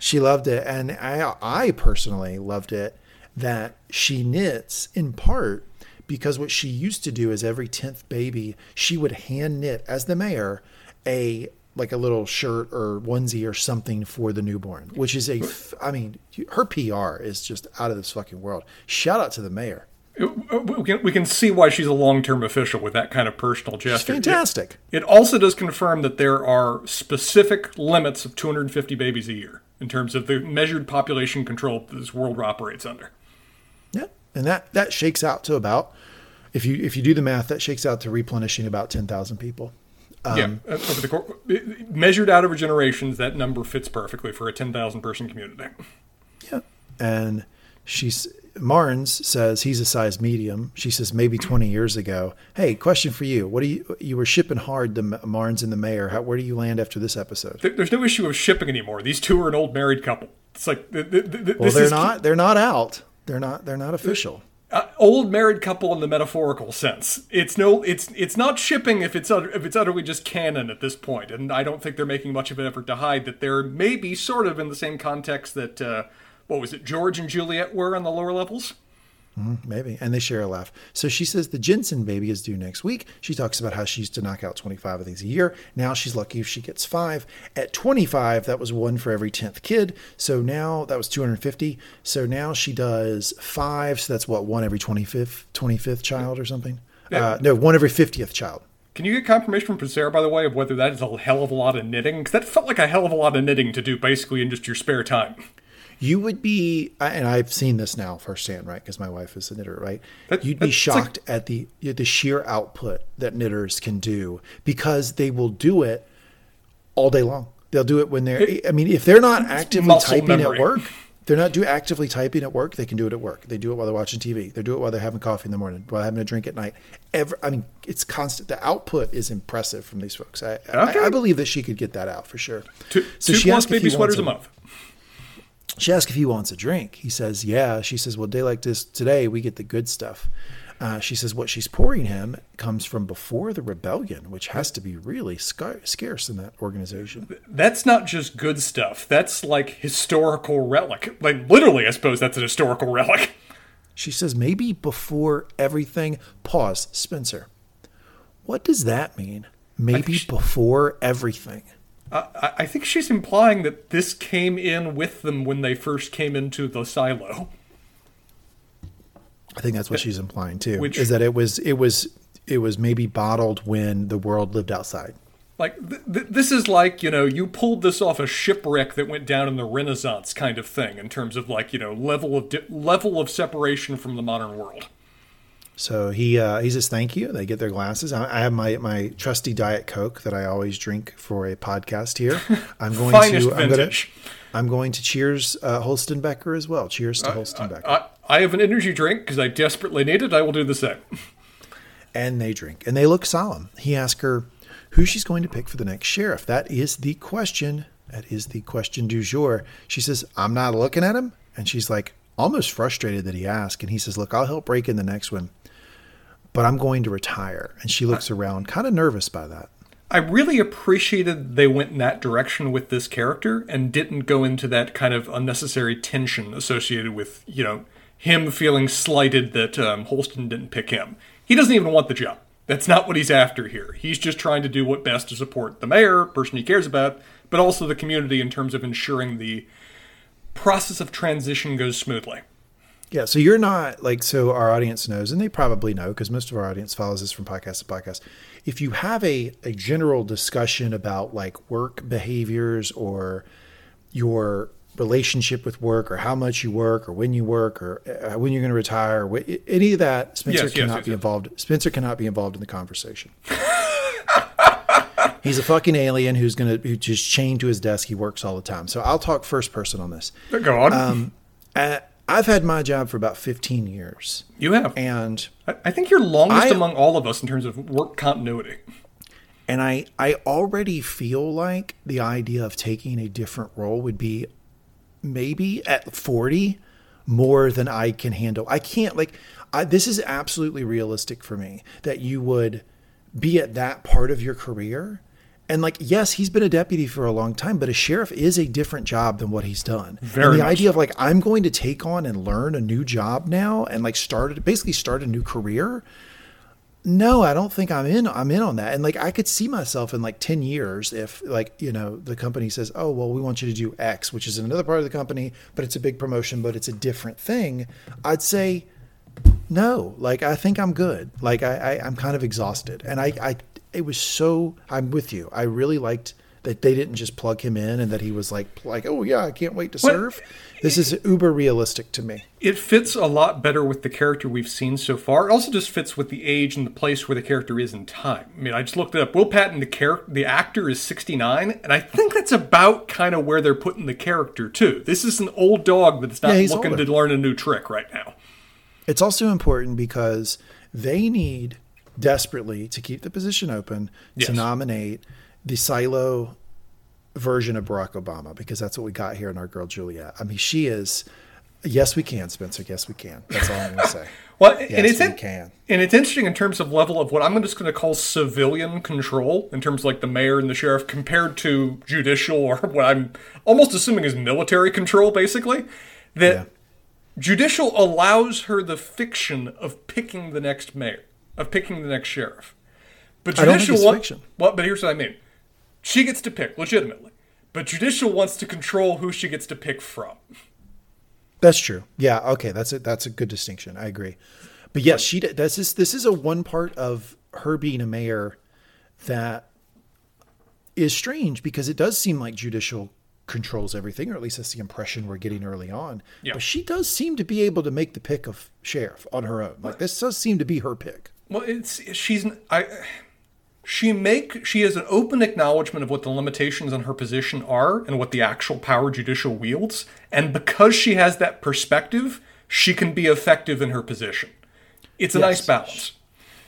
She loved it, and I I personally loved it that she knits in part because what she used to do is every tenth baby she would hand knit as the mayor a like a little shirt or onesie or something for the newborn, which is a f- I mean her PR is just out of this fucking world. Shout out to the mayor. Uh, we can, we can see why she's a long term official with that kind of personal It's gesture. fantastic. It also does confirm that there are specific limits of 250 babies a year in terms of the measured population control that this world operates under. And that that shakes out to about if you if you do the math, that shakes out to replenishing about ten thousand people. yeah, uh, over the cour- measured out over generations, that number fits perfectly for a 10,000 person community. Yeah, and she's Marnes says he's a size medium. She says maybe twenty years ago. Hey, question for you: What do you you were shipping hard the Marnes and the mayor? How, where do you land after this episode? There's no issue of shipping anymore. These two are an old married couple. It's like th- th- th- Well, they're is not. They're not out. They're not. They're not official. uh, old married couple in the metaphorical sense. It's no, it's it's not shipping if it's utter, if it's utterly just canon at this point, and I don't think they're making much of an effort to hide that they're maybe sort of in the same context that uh, what was it, George and Juliet were on the lower levels. Maybe. And they share a laugh. So she says the Jensen baby is due next week. She talks about how she used to knock out 25 of these a year. Now she's lucky if she gets five. At 25, that was one for every 10th kid. So now that was 250. So now she does five. So that's what, one every 25th, 25th child or something? Uh, no, one every 50th child. Can you get confirmation from Sarah, by the way, of whether that is a hell of a lot of knitting? Because that felt like a hell of a lot of knitting to do basically in just your spare time. You would be, and I've seen this now firsthand, right? Because my wife is a knitter, right? That- You'd be shocked at the the sheer output that knitters can do because they will do it all day long. They'll do it when they're. I mean, if they're not actively typing memory. at work, they're not do actively typing at work. They can do it at work. They do it while they're watching TV. They do it while they're having coffee in the morning, while having a drink at night. Ever, I mean, it's constant. The output is impressive from these folks. I, Okay. I, I believe that she could get that out for sure. Two, So two she plus baby sweaters a- month. She asks if he wants a drink. He says, yeah. She says, well, day like this today, we get the good stuff. Uh, she says what she's pouring him comes from before the rebellion, which has to be really scar- scarce in that organization. That's not just good stuff. That's like historical relic. Like literally, I suppose that's an historical relic. She says maybe before everything. Pause, Spencer. What does that mean? Maybe she- before everything. I, I think she's implying that this came in with them when they first came into the silo. I think that's what she's implying too. Which- is that it was it was it was maybe bottled when the world lived outside. Like th- th- this is like you know you pulled this off a shipwreck that went down in the Renaissance kind of thing in terms of like you know level of di- level of separation from the modern world. So he uh, he says thank you. They get their glasses. I, I have my my trusty diet coke that I always drink for a podcast here. [laughs] I'm going to I'm going to. I'm going to cheers uh, Holston Becker as well. Cheers to Holston Becker. I, I have an energy drink because I desperately need it. I will do the same. and they drink and they look solemn. He asks her who she's going to pick for the next sheriff. That is the question. That is the question du jour. She says, I'm not looking at him. And she's like almost frustrated that he asked. And he says, Look, I'll help break in the next one, but I'm going to retire. And she looks around, kind of nervous by that. I really appreciated they went in that direction with this character and didn't go into that kind of unnecessary tension associated with, you know, him feeling slighted that um, Holston didn't pick him. He doesn't even want the job. That's not what he's after here. He's just trying to do what best to support the mayor, person he cares about, but also the community in terms of ensuring the process of transition goes smoothly. Yeah, so you're not like so our audience knows, and they probably know because most of our audience follows us from podcast to podcast. If you have a a general discussion about like work behaviors or your relationship with work or how much you work or when you work or uh, when you're going to retire wh- any of that Spencer Yes, cannot yes, be yes. involved Spencer cannot be involved in the conversation. [laughs] He's a fucking alien who's going to who's just chained to his desk. He works all the time. So I'll talk first person on this. Go on. Um, uh, I've had my job for about 15 years you have. and I, I think you're longest I- among all of us in terms of work continuity. and I I already feel like the idea of taking a different role would be maybe at 40 more than I can handle. I can't like I, this is absolutely realistic for me that you would be at that part of your career and like yes he's been a deputy for a long time but a sheriff is a different job than what he's done Very and the much idea of like i'm going to take on and learn a new job now and like start basically start a new career no, I don't think I'm in. I'm in on that. And like, I could see myself in like 10 years if like, you know, the company says, oh, well, we want you to do X, which is another part of the company, but it's a big promotion, but it's a different thing. I'd say, no, like, I think I'm good. Like I, I I'm kind of exhausted. And I, I, it was so, I'm with you. I really liked that they didn't just plug him in and that he was like, like, oh yeah, I can't wait to What- serve. This is uber realistic to me. It fits a lot better with the character we've seen so far. It also just fits with the age and the place where the character is in time. I mean, I just looked it up. Will Patton, the the actor, is 69, and I think that's about kind of where they're putting the character too. This is an old dog that's not Yeah, looking older. to learn a new trick right now. It's also important because they need desperately to keep the position open Yes. to nominate the silo version of Barack Obama because that's what we got here in our girl Juliet. I mean, she is. Yes, we can, Spencer. Yes, we can. That's all I'm going to say. [laughs] Well, and it's we in- can. and it's interesting in terms of level of what I'm just going to call civilian control, in terms of like the mayor and the sheriff, compared to judicial or [laughs] what I'm almost assuming is military control, basically. That Yeah. judicial allows her the fiction of picking the next mayor, of picking the next sheriff. But judicial it's wa- Well, but here's what I mean: she gets to pick legitimately, but judicial wants to control who she gets to pick from. That's true. Yeah. Okay. That's a that's a good distinction. I agree. But yes, she. This is this is a one part of her being a mayor that is strange because it does seem like judicial controls everything, or at least that's the impression we're getting early on. Yeah. But she does seem to be able to make the pick of sheriff on her own. Like this does seem to be her pick. Well, it's she's I she make she has an open acknowledgement of what the limitations on her position are and what the actual power judicial wields, and because she has that perspective, she can be effective in her position. It's a nice balance.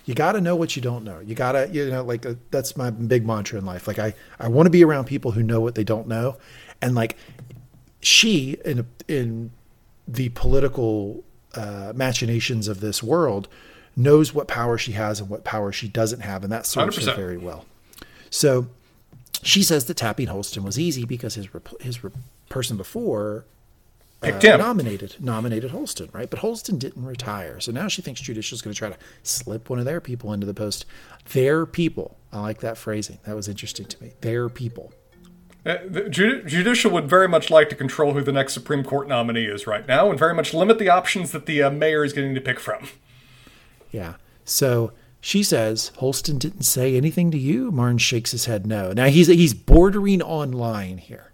you got to know what you don't know. You got to, you know, like uh, that's my big mantra in life. Like I, I want to be around people who know what they don't know, and like she in in the political uh, machinations of this world knows what power she has and what power she doesn't have, and that serves her 100%. very well. So she says that tapping Holston was easy because his rep- his re- person before Picked uh, him. nominated nominated Holston, right? But Holston didn't retire, so now she thinks Judicial's going to try to slip one of their people into the post. Their people. I like that phrasing. That was interesting to me. Their people. Uh, the ju- judicial would very much like to control who the next Supreme Court nominee is right now, and very much limit the options that the uh, mayor is getting to pick from. Yeah. So she says Holston didn't say anything to you. Marnes shakes his head no. Now he's he's bordering on lying here.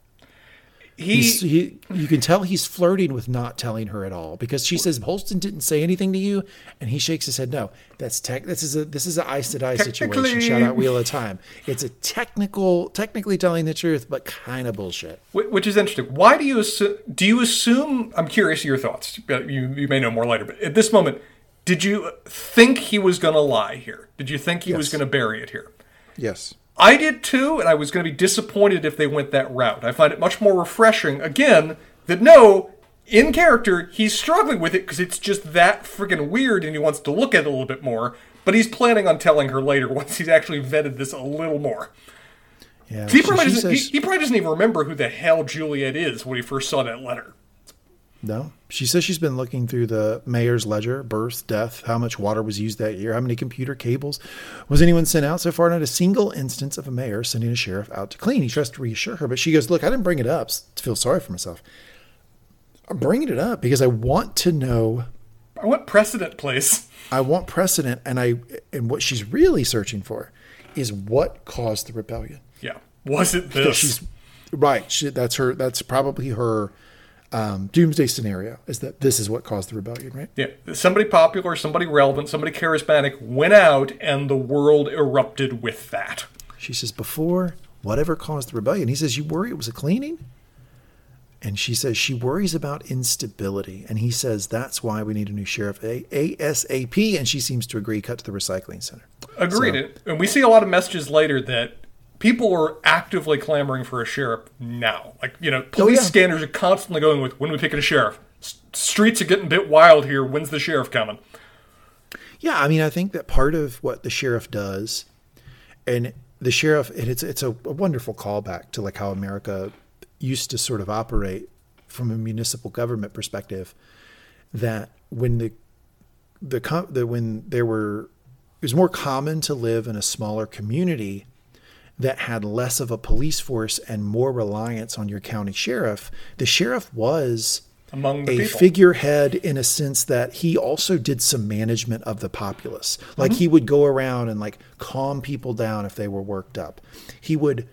He, He's, he, you can tell he's flirting with not telling her at all because she says Holston didn't say anything to you, and he shakes his head no. That's tech. This is a this is an Aes Sedai situation. Shout out Wheel of Time. It's a technical, technically telling the truth, but kind of bullshit. Which is interesting. Why do you assume? Do you assume? I'm curious your thoughts. You you may know more later, but at this moment, did you think he was going to lie here? Did you think he was going to bury it here? Yes. I did too, and I was going to be disappointed if they went that route. I find it much more refreshing, again, that no, in character, he's struggling with it because it's just that friggin' weird and he wants to look at it a little bit more, but he's planning on telling her later [laughs] once he's actually vetted this a little more. Yeah. He probably, doesn't, he, he probably doesn't even remember who the hell Juliet is when he first saw that letter. No. She says she's been looking through the mayor's ledger, birth, death, how much water was used that year, how many computer cables was anyone sent out so far. Not a single instance of a mayor sending a sheriff out to clean. He tries to reassure her, but she goes, Look, I didn't bring it up to feel sorry for myself. I'm bringing it up because I want to know. I want precedent, please. I want precedent, and I and what she's really searching for is what caused the rebellion. Yeah. Was it Because this? she's right. She, that's her. That's probably her um, doomsday scenario. Is that this is what caused the rebellion, right? Yeah, somebody popular, somebody relevant, somebody charismatic went out, and the world erupted with that. She says, before whatever caused the rebellion, he says, You worry it was a cleaning? And she says, She worries about instability. And he says, That's why we need a new sheriff a- ASAP. And she seems to agree, cut to the recycling center. Agreed. And we see a lot of messages later that people are actively clamoring for a sheriff now. Like, you know, oh, police yeah. scanners are constantly going with, when are we picking a sheriff? S- streets are getting a bit wild here. When's the sheriff coming? Yeah, I mean, I think that part of what the sheriff does, and the sheriff, and it's it's a, a wonderful callback to like how America used to sort of operate from a municipal government perspective. That when the the, the when there were it was more common to live in a smaller community that had less of a police force and more reliance on your county sheriff. The sheriff was Among the a people. figurehead in a sense that he also did some management of the populace. Like mm-hmm. he would go around and like calm people down if they were worked up. He would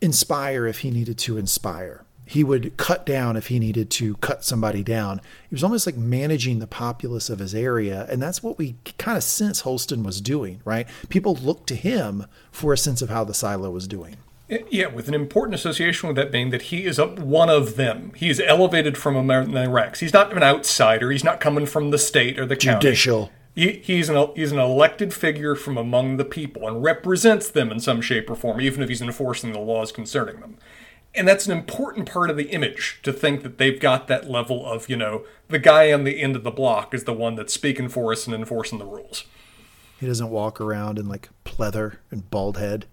inspire if he needed to inspire. He would cut down if he needed to cut somebody down. He was almost like managing the populace of his area. And that's what we kind of sense Holston was doing, right? People looked to him for a sense of how the silo was doing. Eh, yeah, with an important association with that being that he is a, one of them. He is elevated from among the ranks. He's not an outsider. He's not coming from the state or the county. Judicial. He, he's an he's an elected figure from among the people and represents them in some shape or form, even if he's enforcing the laws concerning them. And that's an important part of the image to think that they've got that level of you know the guy on the end of the block is the one that's speaking for us and enforcing the rules. He doesn't walk around in like pleather and bald head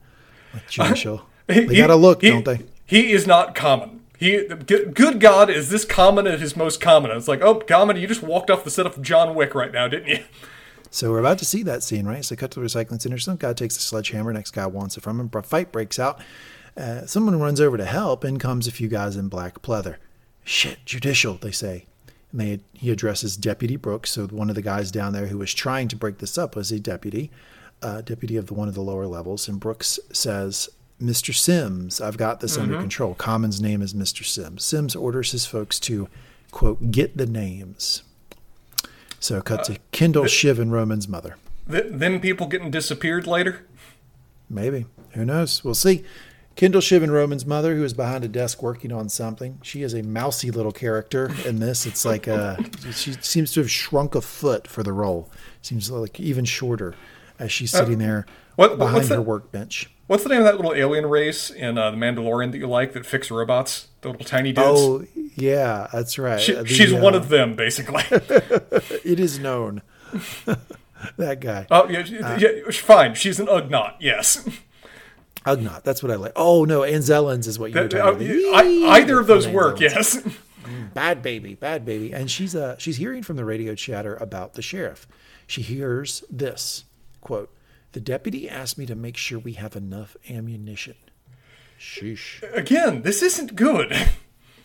like [laughs] judicial. He- they gotta look, he- don't they? He is not common. He, good God, is this common at his most common? It's like, oh, common, you just walked off the set of John Wick right now, didn't you? So we're about to see that scene, right? So cut to the recycling center. Some guy takes a sledgehammer. Next guy wants it from him. A fight breaks out. Uh, someone runs over to help. In comes a few guys in black pleather. Shit, judicial, they say. And they, he addresses Deputy Brooks. So one of the guys down there who was trying to break this up was a deputy, uh, deputy of the, one of the lower levels. And Brooks says, Mr. Sims, I've got this under control. Common's name is Mr. Sims. Sims orders his folks to, quote, get the names. So cut to Kendall, Shiv, and Roman's mother. Th- them people getting disappeared later. Maybe. Who knows? We'll see. Kendall Shiv and Roman's mother, who is behind a desk working on something. She is a mousy little character in this. It's like uh, she seems to have shrunk a foot for the role. Seems like even shorter as she's sitting there what- behind her that? workbench. What's the name of that little alien race in uh, The Mandalorian that you like that fix robots? The little tiny dudes? Oh, yeah, that's right. She- The, she's uh, one of them, basically. [laughs] [laughs] It is known. [laughs] that guy. oh, yeah, yeah, fine. She's an Ugnaught, yes. Ugnaught. That's what I like. Oh, no. Anzellans is what you were Uh, talking about. I- either of those work, yes. [laughs] bad baby, bad baby. And she's uh she's hearing from the radio chatter about the sheriff. She hears this quote: "The deputy asked me to make sure we have enough ammunition." Sheesh. Again, this isn't good. [laughs]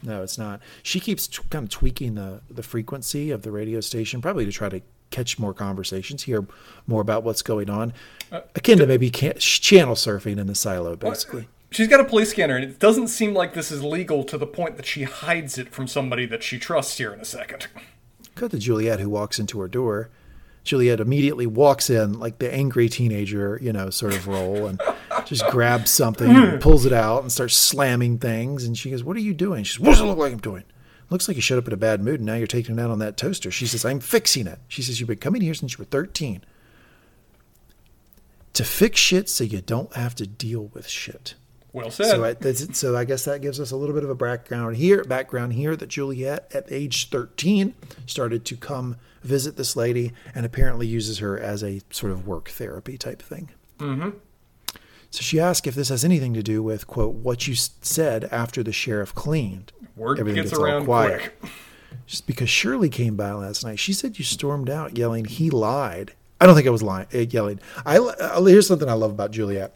No, it's not. She keeps t- kind of tweaking the the frequency of the radio station, probably to try to catch more conversations, hear more about what's going on, uh, akin to maybe channel surfing in the silo, basically. She's got a police scanner, and it doesn't seem like this is legal to the point that she hides it from somebody that she trusts here in a second. Cut to Juliet, who walks into her door. Juliet immediately walks in like the angry teenager, you know, sort of role, and just grabs something, and [laughs] pulls it out, and starts slamming things. And she goes, "What are you doing?" She says, "What does it look like I'm doing?" Looks like you showed up in a bad mood, and now you're taking it out on that toaster. She says, "I'm fixing it." She says, "You've been coming here since you were 13 to fix shit, so you don't have to deal with shit." Well said. So I, so I guess that gives us a little bit of a background here. Background here that Juliet, at age thirteen, started to come visit this lady and apparently uses her as a sort of work therapy type thing. Mm-hmm. So she asks if this has anything to do with quote what you said after the sheriff cleaned. Word Everything gets gets around quiet. quick. Just because Shirley came by last night, she said you stormed out yelling he lied. I don't think I was lying, uh, yelling. I uh, here's something I love about Juliet.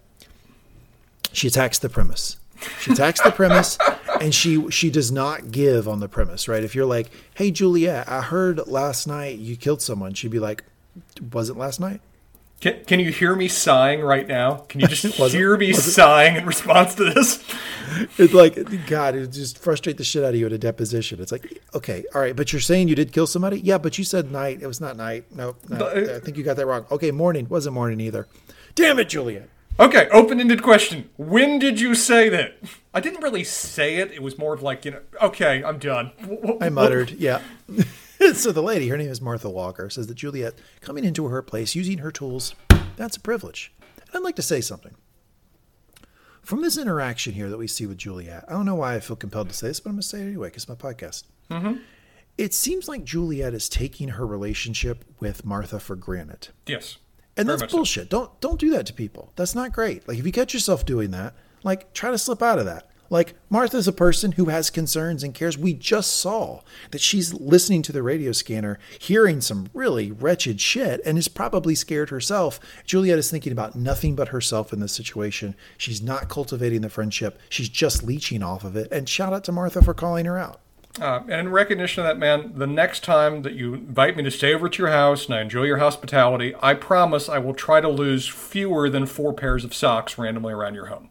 She attacks the premise. She attacks the premise, [laughs] and she she does not give on the premise, right? If you're like, "Hey Juliet, I heard last night you killed someone," she'd be like, "Was it last night?" Can, can you hear me sighing right now? Can you just [laughs] hear me sighing in response to this? It's like God, it just frustrate the shit out of you at a deposition. It's like, okay, all right, but you're saying you did kill somebody? Yeah, but you said night. It was not night. No, no No, I think you got that wrong. Okay, morning wasn't morning either. Damn it, Juliet. Okay, open-ended question. When did you say that? I didn't really say it. It was more of like, you know, okay, I'm done. I muttered, yeah. [laughs] [laughs] so the lady, her name is Martha Walker, says that Juliet coming into her place using her tools, that's a privilege. And I'd like to say something. From this interaction here that we see with Juliet, I don't know why I feel compelled to say this, but I'm going to say it anyway because it's my podcast. Mm-hmm. It seems like Juliet is taking her relationship with Martha for granted. Yes. And that's much so. bullshit. Don't don't do that to people. That's not great. Like if you catch yourself doing that, like try to slip out of that. Like Martha's a person who has concerns and cares. We just saw that she's listening to the radio scanner, hearing some really wretched shit, and is probably scared herself. Juliet is thinking about nothing but herself in this situation. She's not cultivating the friendship. She's just leeching off of it. And shout out to Martha for calling her out. Uh, and in recognition of that, man, the next time that you invite me to stay over at your house and I enjoy your hospitality, I promise I will try to lose fewer than four pairs of socks randomly around your home.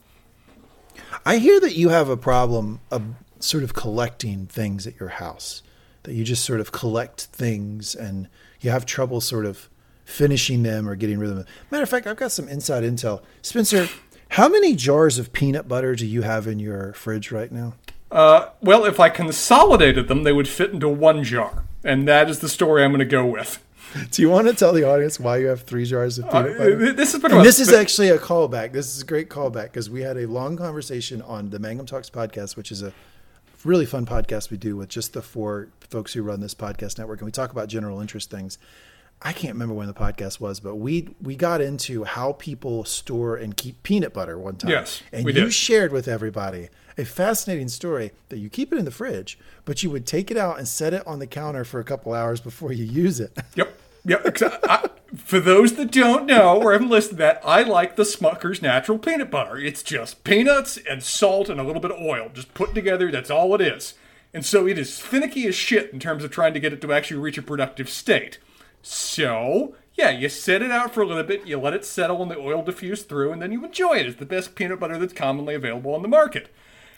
I hear that you have a problem of sort of collecting things at your house, that you just sort of collect things and you have trouble sort of finishing them or getting rid of them. Matter of fact, I've got some inside intel. Spencer, how many jars of peanut butter do you have in your fridge right now? Uh, well, if I consolidated them, they would fit into one jar. And that is the story I'm going to go with. [laughs] Do you want to tell the audience why you have three jars of peanut butter? Uh, this been And this is actually a callback. This is a great callback because we had a long conversation on the Mangum Talks podcast, which is a really fun podcast we do with just the four folks who run this podcast network, and we talk about general interest things. I can't remember when the podcast was, but we we got into how people store and keep peanut butter one time. Yes, and you did. shared with everybody a fascinating story that you keep it in the fridge, but you would take it out and set it on the counter for a couple hours before you use it. [laughs] Yep. Yep. I, for those that don't know or haven't listened to that, I like the Smucker's natural peanut butter. It's just peanuts and salt and a little bit of oil, just put together. That's all it is. And so it is finicky as shit in terms of trying to get it to actually reach a productive state. So, yeah, you set it out for a little bit, you let it settle and the oil diffuse through, and then you enjoy it. It's the best peanut butter that's commonly available on the market.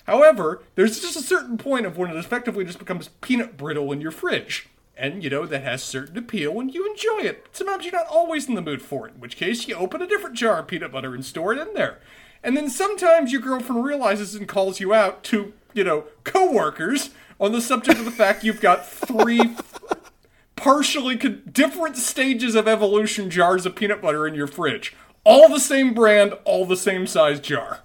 However, there's just a certain point of when it effectively just becomes peanut brittle in your fridge. And, you know, that has certain appeal and you enjoy it. Sometimes you're not always in the mood for it, in which case you open a different jar of peanut butter and store it in there. And then sometimes your girlfriend realizes and calls you out to, you know, coworkers on the subject of the fact you've got three [laughs] partially different stages of evolution jars of peanut butter in your fridge. All the same brand, all the same size jar.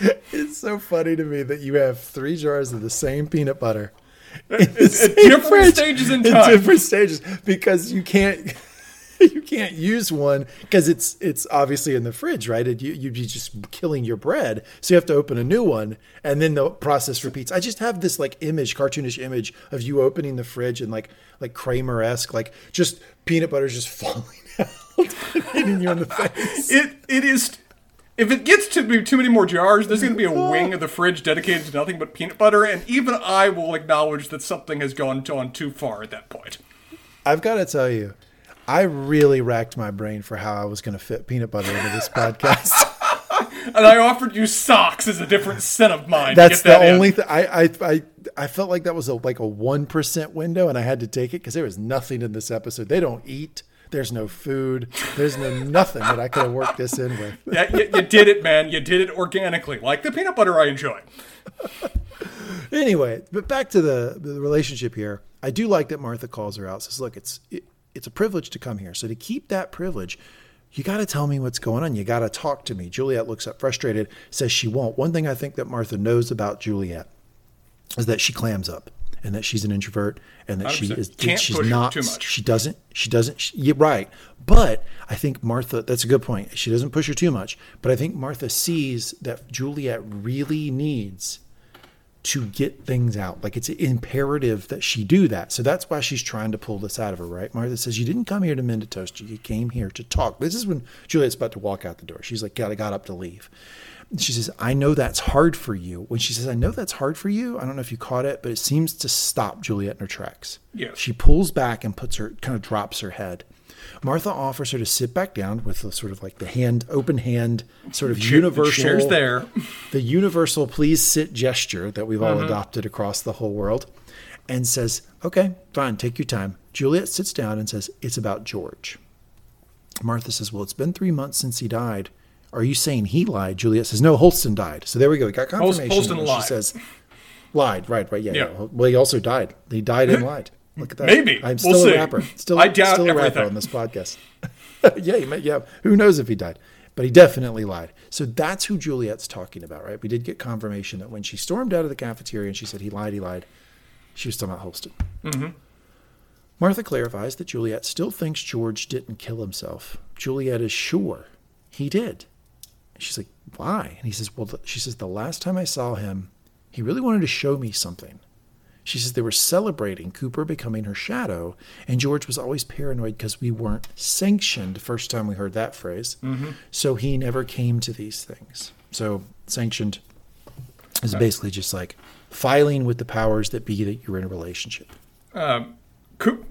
[laughs] It's so funny to me that you have three jars of the same peanut butter [laughs] in At the same different fridge stages in in time. different stages because you can't [laughs] you can't use one because it's it's obviously in the fridge, right? And you, you'd be just killing your bread, so you have to open a new one, and then the process repeats. I just have this like image, cartoonish image of you opening the fridge and like like Kramer esque, like just peanut butter just falling out, hitting you in the face. It it is. If it gets to be too many more jars, there's going to be a [laughs] wing of the fridge dedicated to nothing but peanut butter, and even I will acknowledge that something has gone on too far at that point. I've got to tell you, I really racked my brain for how I was going to fit peanut butter into this podcast. [laughs] [laughs] And I offered you socks as a different set of mine. That's to get that the in. only thing I, I I I felt like that was a like a one percent window, and I had to take it because there was nothing in this episode. They don't eat. There's no food. There's no nothing that I could have worked this in with. [laughs] Yeah, you, you did it, man. You did it organically, like the peanut butter I enjoy. Anyway, but back to the the relationship here. I do like that Martha calls her out. Says, "Look, it's it, it's a privilege to come here. So to keep that privilege." You got to tell me what's going on. You got to talk to me. Juliet looks up frustrated, says she won't. One thing I think that Martha knows about Juliet is that she clams up and that she's an introvert and that she 100%. is Can't she's push not too much. she doesn't she doesn't she, you're right. But i think martha that's a good point. She doesn't push her too much. But i think martha sees that juliet really needs to get things out. Like it's imperative that she do that. So that's why she's trying to pull this out of her right? Martha says you didn't come here to mend a toast you came here to talk. This is when juliet's about to walk out the door. She's like gotta got up to leave And she says, I know that's hard for you. When she says, I know that's hard for you, I don't know if you caught it, but it seems to stop Juliet in her tracks. Yes. She pulls back and puts her, kind of drops her head. Martha offers her to sit back down with the sort of like the hand, open hand, sort of the universal. chair's there. [laughs] The universal please sit gesture that we've all Mm-hmm. adopted across the whole world and says, okay, fine, take your time. Juliet sits down and says, it's about George. Martha says, well, it's been three months since he died. Are you saying he lied? Juliet says, no, Holston died. So there we go. We got confirmation. Holston She lied. says, lied. Right, right. Yeah, Yeah. yeah. Well, he also died. He died and [laughs] lied. Look at that. Maybe. I'm We'll still see. a rapper. Still, I doubt still a rapper everything. on this podcast. [laughs] yeah, he may, yeah. Who knows if he died? But he definitely lied. So that's who Juliet's talking about, right? We did get confirmation that when she stormed out of the cafeteria and she said he lied, he lied, she was talking about Holston. Mm-hmm. Martha clarifies that Juliet still thinks George didn't kill himself. Juliet is sure he did. She's like, why? And he says, well, she says, the last time I saw him, he really wanted to show me something. She says they were celebrating Cooper becoming her shadow, and George was always paranoid because we weren't sanctioned. First time we heard that phrase. Mm-hmm. So he never came to these things. So sanctioned is basically just like filing with the powers that be that you're in a relationship. Cool.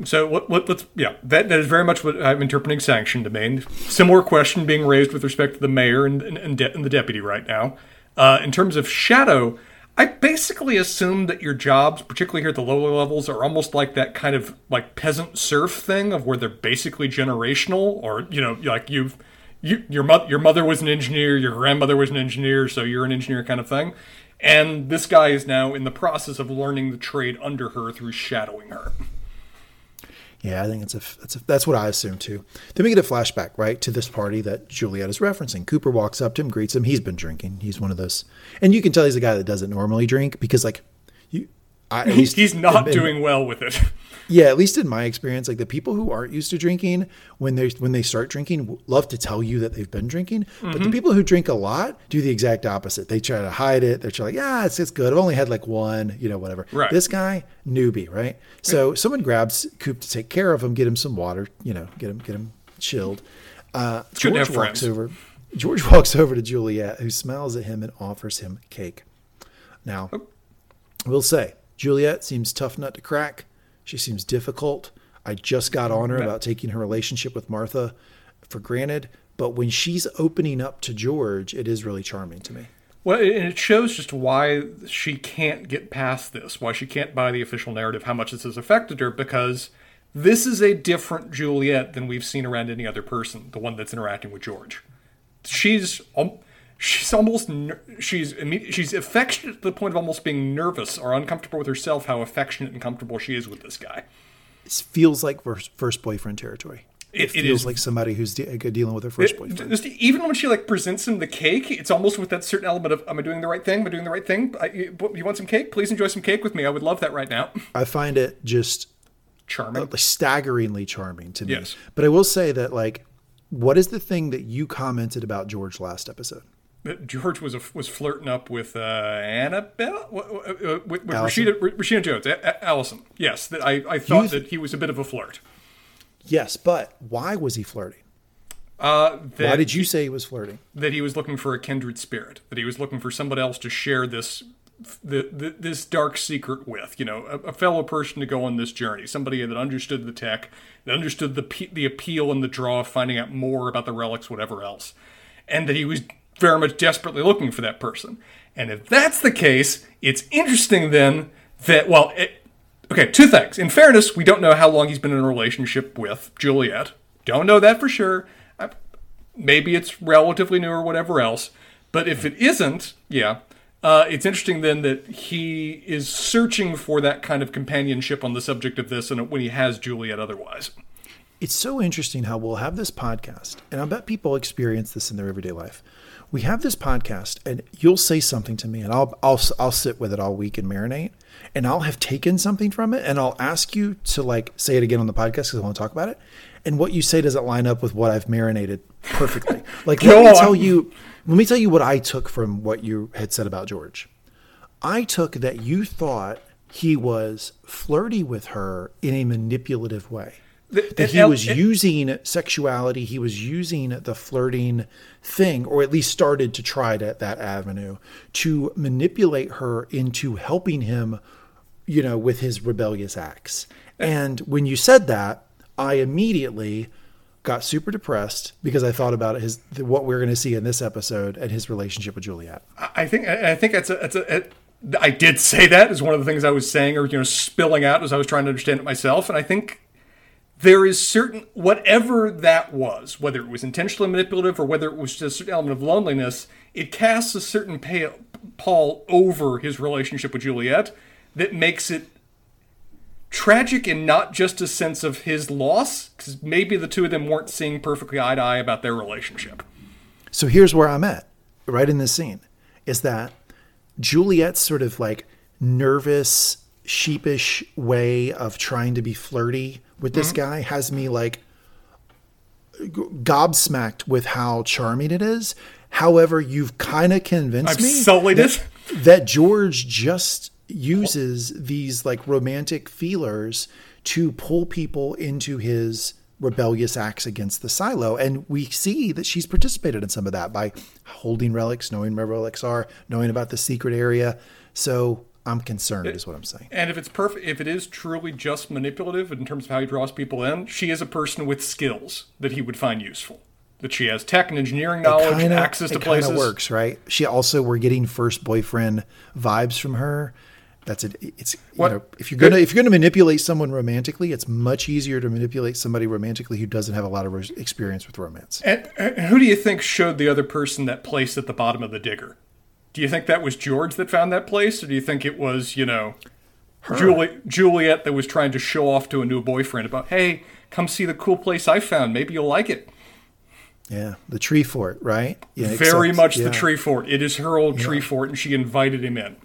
So let, let, let's yeah, that that is very much what I'm interpreting sanction to mean. Similar question being raised with respect to the mayor and and, and, de- and the deputy right now. Uh, in terms of shadow, I basically assume that your jobs, particularly here at the lower levels, are almost like that kind of like peasant serf thing of where they're basically generational, or you know, like you've you your mother your mother was an engineer, your grandmother was an engineer, so you're an engineer kind of thing. And this guy is now in the process of learning the trade under her through shadowing her. Yeah, I think it's a, that's a, that's what I assume too. Then we get a flashback right to this party that Juliet is referencing. Cooper walks up to him, greets him. He's been drinking. He's one of those, and you can tell he's a guy that doesn't normally drink because like you, I, at [laughs] least He's not in- in- doing well with it. [laughs] Yeah, at least in my experience, like the people who aren't used to drinking, when they when they start drinking, love to tell you that they've been drinking. But Mm-hmm. the people who drink a lot do the exact opposite. They try to hide it. They're like, yeah, it's it's good. I've only had like one, you know, whatever. Right. This guy, newbie, right? So someone grabs Coop to take care of him, get him some water, you know, get him get him chilled. Uh, George walks over. George [laughs] walks over to Juliet, who smiles at him and offers him cake. Now, we'll say, Juliet seems tough nut to crack. She seems difficult. I just got on her about taking her relationship with Martha for granted, but when she's opening up to George, it is really charming to me. Well, and it shows just why she can't get past this, why she can't buy the official narrative, how much this has affected her, because this is a different Juliet than we've seen around any other person, the one that's interacting with George. She's um, she's almost ner- she's she's affectionate to the point of almost being nervous or uncomfortable with herself. How affectionate and comfortable she is with this guy. It feels like first, first boyfriend territory. It, It- feels is- like somebody who's de- dealing with her first It- boyfriend. just even when she like presents him the cake, it's almost with that certain element of, "Am I doing the right thing? Am I doing the right thing? I, you, you want some cake? Please enjoy some cake with me. I would love that right now." I find it just Charming. uh, staggeringly charming to me. Yes. But I will say that, like, what is the thing that you commented about George last episode? That George was a, was flirting up with uh, Annabelle, uh, with, with. Rashida, Rashida Jones, A- Allison. Yes, that I, I thought You- that he was a bit of a flirt. Yes, but why was he flirting? Uh, that, Why did you say he was flirting? that he was looking for a kindred spirit? That he was looking for somebody else to share this. The, the, this dark secret with you know a, a fellow person to go on this journey somebody that understood the tech that understood the the appeal and the draw of finding out more about the relics whatever else and that he was very much desperately looking for that person. And if that's the case, it's interesting then that, well, it, okay, two things. In fairness, we don't know how long he's been in a relationship with Juliet. Don't know that for sure. Maybe it's relatively new or whatever else. But if it isn't, yeah, uh, it's interesting then that he is searching for that kind of companionship on the subject of this and when he has Juliet otherwise. It's so interesting how we'll have this podcast, and I bet people experience this in their everyday life. We have this podcast, and you'll say something to me, and I'll I'll I'll sit with it all week and marinate, and I'll have taken something from it, and I'll ask you to like say it again on the podcast because I want to talk about it, and what you say doesn't line up with what I've marinated perfectly. [laughs] Like let me on. tell you, let me tell you what I took from what you had said about George. I took that you thought he was flirty with her in a manipulative way. That he was using sexuality, he was using the flirting thing, or at least started to try to, that avenue to manipulate her into helping him, you know, with his rebellious acts. And when you said that, I immediately got super depressed because I thought about his what we're going to see in this episode and his relationship with Juliet. I think I think that's a, that's a, I did say that is one of the things I was saying or you know spilling out as I was trying to understand it myself, and I think there is certain whatever that was, whether it was intentionally manipulative or whether it was just a certain element of loneliness, it casts a certain pall over his relationship with Juliet that makes it tragic in not just a sense of his loss, because maybe the two of them weren't seeing perfectly eye to eye about their relationship. So here's where I'm at, right in this scene, is that Juliet's sort of like nervous, sheepish way of trying to be flirty with this mm-hmm. guy has me like gobsmacked with how charming it is. However, you've kind of convinced I've me sullied that, that George just uses these like romantic feelers to pull people into his rebellious acts against the silo. And we see that she's participated in some of that by holding relics, knowing where relics are, knowing about the secret area. So I'm concerned, it, is what I'm saying. And if it's perfect, if it is truly just manipulative in terms of how he draws people in, she is a person with skills that he would find useful. That she has tech and engineering knowledge, kinda, access to places. It works, right? She also, we're getting first boyfriend vibes from her. That's it. It's you know, if you're gonna if you're gonna manipulate someone romantically, it's much easier to manipulate somebody romantically who doesn't have a lot of experience with romance. And, and who do you think showed the other person that place at the bottom of the digger? Do you think that was George that found that place, or do you think it was you know Julie, Juliet that was trying to show off to a new boyfriend about hey, come see the cool place I found. Maybe you'll like it. Yeah, the tree fort, right? Yeah, very except, much yeah. the tree fort. It is her old yeah. tree fort, and she invited him in.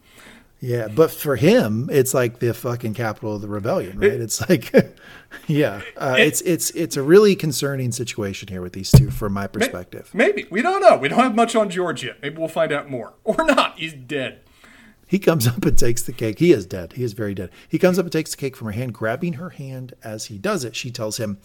Yeah, but for him, it's like the fucking capital of the rebellion, right? It's like, [laughs] yeah, uh, it's it's it's a really concerning situation here with these two, from my perspective. Maybe we don't know. We don't have much on George yet. Maybe we'll find out more, [laughs] or not. He's dead. He comes up and takes the cake. He is dead. He is very dead. He comes up and takes the cake from her hand, grabbing her hand as he does it. She tells him,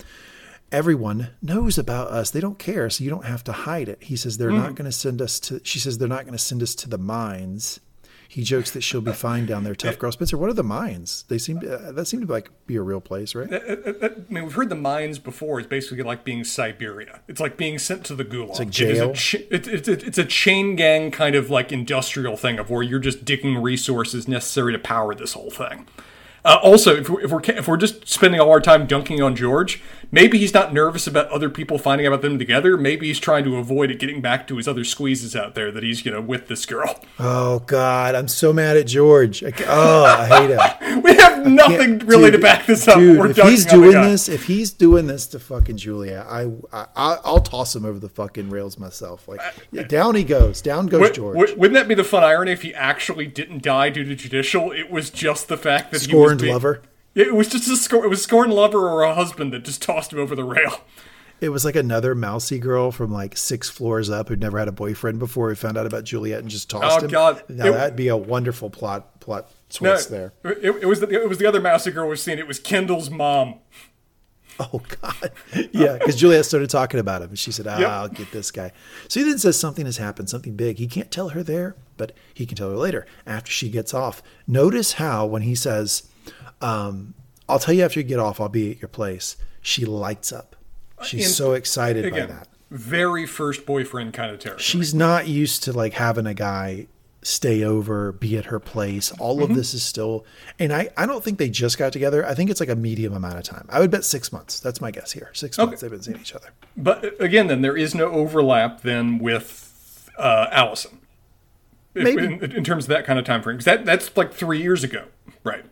everyone knows about us. They don't care, so you don't have to hide it. He says they're mm. not going to send us to. She says they're not going to send us to the mines he jokes that she'll be fine down there. Tough girl, Spencer. What are the mines? They seem uh, that seemed to like be a real place, right? I mean, we've heard the mines before. It's basically like being Siberia. It's like being sent to the gulag. It's like jail. It it's, it's, it's a chain gang kind of like industrial thing of where you're just digging resources necessary to power this whole thing. Uh, also, if we're, if we're if we're just spending all our time dunking on George, maybe he's not nervous about other people finding out about them together. Maybe he's trying to avoid it getting back to his other squeezes out there that he's you know with this girl. Oh God, I'm so mad at George. I, oh, I hate him. [laughs] we have nothing really dude, to back this up. Dude, if he's doing this, if he's doing this to fucking Julia, I, I will toss him over the fucking rails myself. Like down he goes, down goes George. Wouldn't that be the fun irony if he actually didn't die due to judicial? It was just the fact that scorned he was being, lover. It was just a score. It was scorned lover or a husband that just tossed him over the rail. [laughs] It was like another mousy girl from like six floors up who'd never had a boyfriend before who found out about Juliet and just tossed him. oh, him. God, now it, that'd be a wonderful plot plot twist no, there. It, it, was the, it was the other mousy girl we've seen. It was Kendall's mom. [laughs] Oh God, [laughs] yeah, because Juliet started talking about him, and she said, ah, yep. "I'll get this guy." So he then says something has happened, something big. He can't tell her there, but he can tell her later after she gets off. Notice how when he says, um, I'll tell you after you get off, I'll be at your place. She lights up. She's In, so excited again, by that. Very first boyfriend kind of territory. She's not used to like having a guy stay over, be at her place. All mm-hmm. of this is still, and I, I don't think they just got together. I think it's like a medium amount of time. I would bet six months. That's my guess here. Six okay. months they've been seeing each other. But uh, again, then there is no overlap then with uh, Allison. Maybe. In, in, terms of that kind of time frame. Because that, that's like three years ago. Right.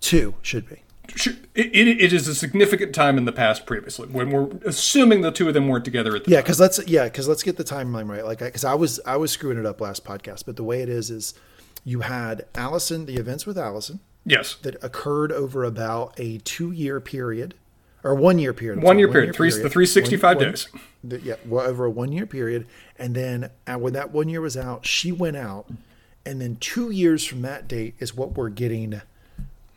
Two should be. It, it, it is a significant time in the past previously when we're assuming the two of them weren't together at the yeah because let's yeah because let's get the timeline right like because I, I was i was screwing it up last podcast but the way it is is you had allison the events with allison yes that occurred over about a two year period or one year period one year one period year three period. the 365 one, days one, the, yeah well, over a one year period and then uh, when that one year was out she went out and then two years from that date is what we're getting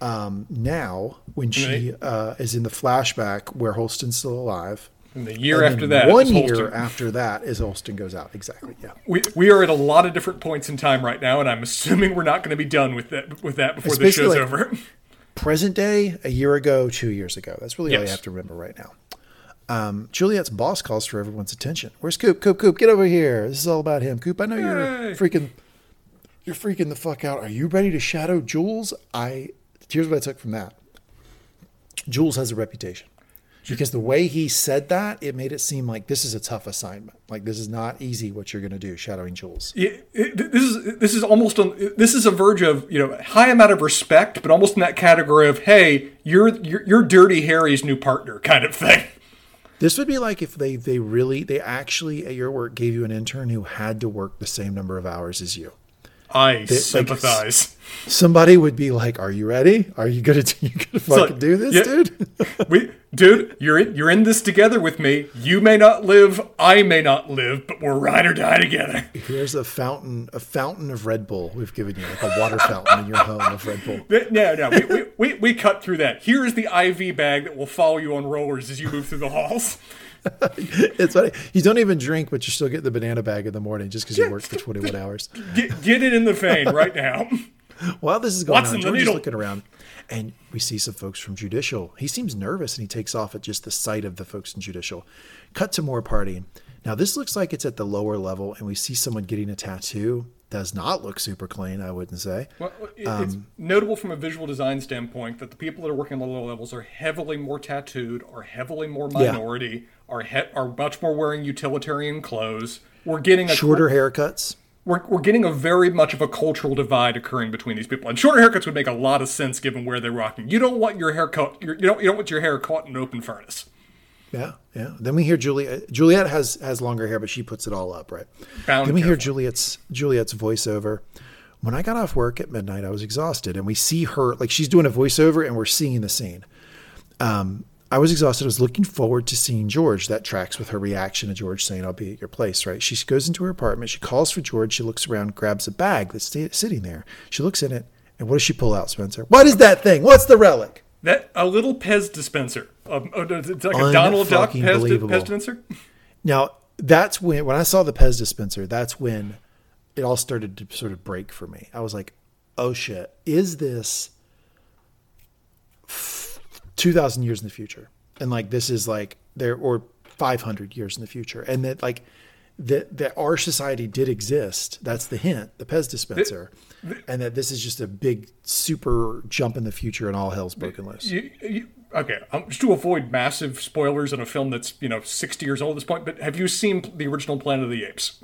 Um, now, when she uh, is in the flashback where Holston's still alive, And the year and after that, one year after that is Holston goes out. Exactly. Yeah. we we are at a lot of different points in time right now, and I'm assuming we're not going to be done with that with that before the show's basically over. [laughs] present day, a year ago, two years ago. That's really all you have to remember right now. Um, Juliet's boss calls for everyone's attention. Where's Coop? Coop, Coop, get over here. This is all about him. Coop, I know you're freaking, you're freaking the fuck out. Are you ready to shadow Jules? I. Here's what I took from that. Jules has a reputation because the way he said that, it made it seem like this is a tough assignment. Like this is not easy what you're going to do, shadowing Jules. Yeah, it- this is this is almost on this is a verge of you know high amount of respect, but almost in that category of hey, you're you're, you're Dirty Harry's new partner kind of thing. This would be like if they they really they actually at your work gave you an intern who had to work the same number of hours as you. I sympathize. Somebody would be like, "Are you ready? Are you gonna [laughs] you gonna fucking like, do this, yeah. dude?" [laughs] we, dude, you're in, you're in this together with me. You may not live, I may not live, but we're ride or die together. Here's a fountain, a fountain of Red Bull we've given you, like a water fountain in your home of Red Bull. No, no, we, we, we, we cut through that. Here is the IV bag that will follow you on rollers as you move through the halls. [laughs] It's funny. You don't even drink, but you still get the banana bag in the morning just because you work for 21 hours. [laughs] Get, get it in the vein right now. [laughs] While this is going Watson, on, George looking around, and we see some folks from Judicial. He seems nervous, and he takes off at just the sight of the folks in Judicial. Cut to more partying. Now this looks like it's at the lower level, and we see someone getting a tattoo. Does not look super clean, I wouldn't say. Well, it- it's notable from a visual design standpoint that the people that are working on the lower levels are heavily more tattooed, are heavily more minority, are he- are much more wearing utilitarian clothes. We're getting a Shorter haircuts. we're, we're getting a very much of a cultural divide occurring between these people. And shorter haircuts would make a lot of sense given where they're rocking. You don't want your hair cut. You don't. You don't want your hair caught in an open furnace. Yeah, yeah. Then we hear Juliet. Juliet has has longer hair, but she puts it all up, right? Bound then we hear. Juliet's Juliet's voiceover. When I got off work at midnight, I was exhausted, and we see her like she's doing a voiceover, and we're seeing the scene. Um, I was exhausted. I was looking forward to seeing George. That tracks with her reaction to George saying, "I'll be at your place." Right? She goes into her apartment. She calls for George. She looks around, grabs a bag that's sitting there. She looks in it, and what does she pull out, Spencer? What is that thing? What's the relic? That a little Pez dispenser. Um, uh, it's like a Donald Duck Pez, believable. Pez dispenser. Now that's when when I saw the Pez dispenser, that's when it all started to sort of break for me. I was like, "Oh shit, is this two thousand years in the future?" And like this is like there or five hundred years in the future, and that like that that our society did exist. That's the hint, the Pez dispenser, and that this is just a big super jump in the future, and all hell's broken loose. You, you, okay, um, just to avoid massive spoilers in a film that's you know sixty years old at this point. But have you seen the original Planet of the Apes?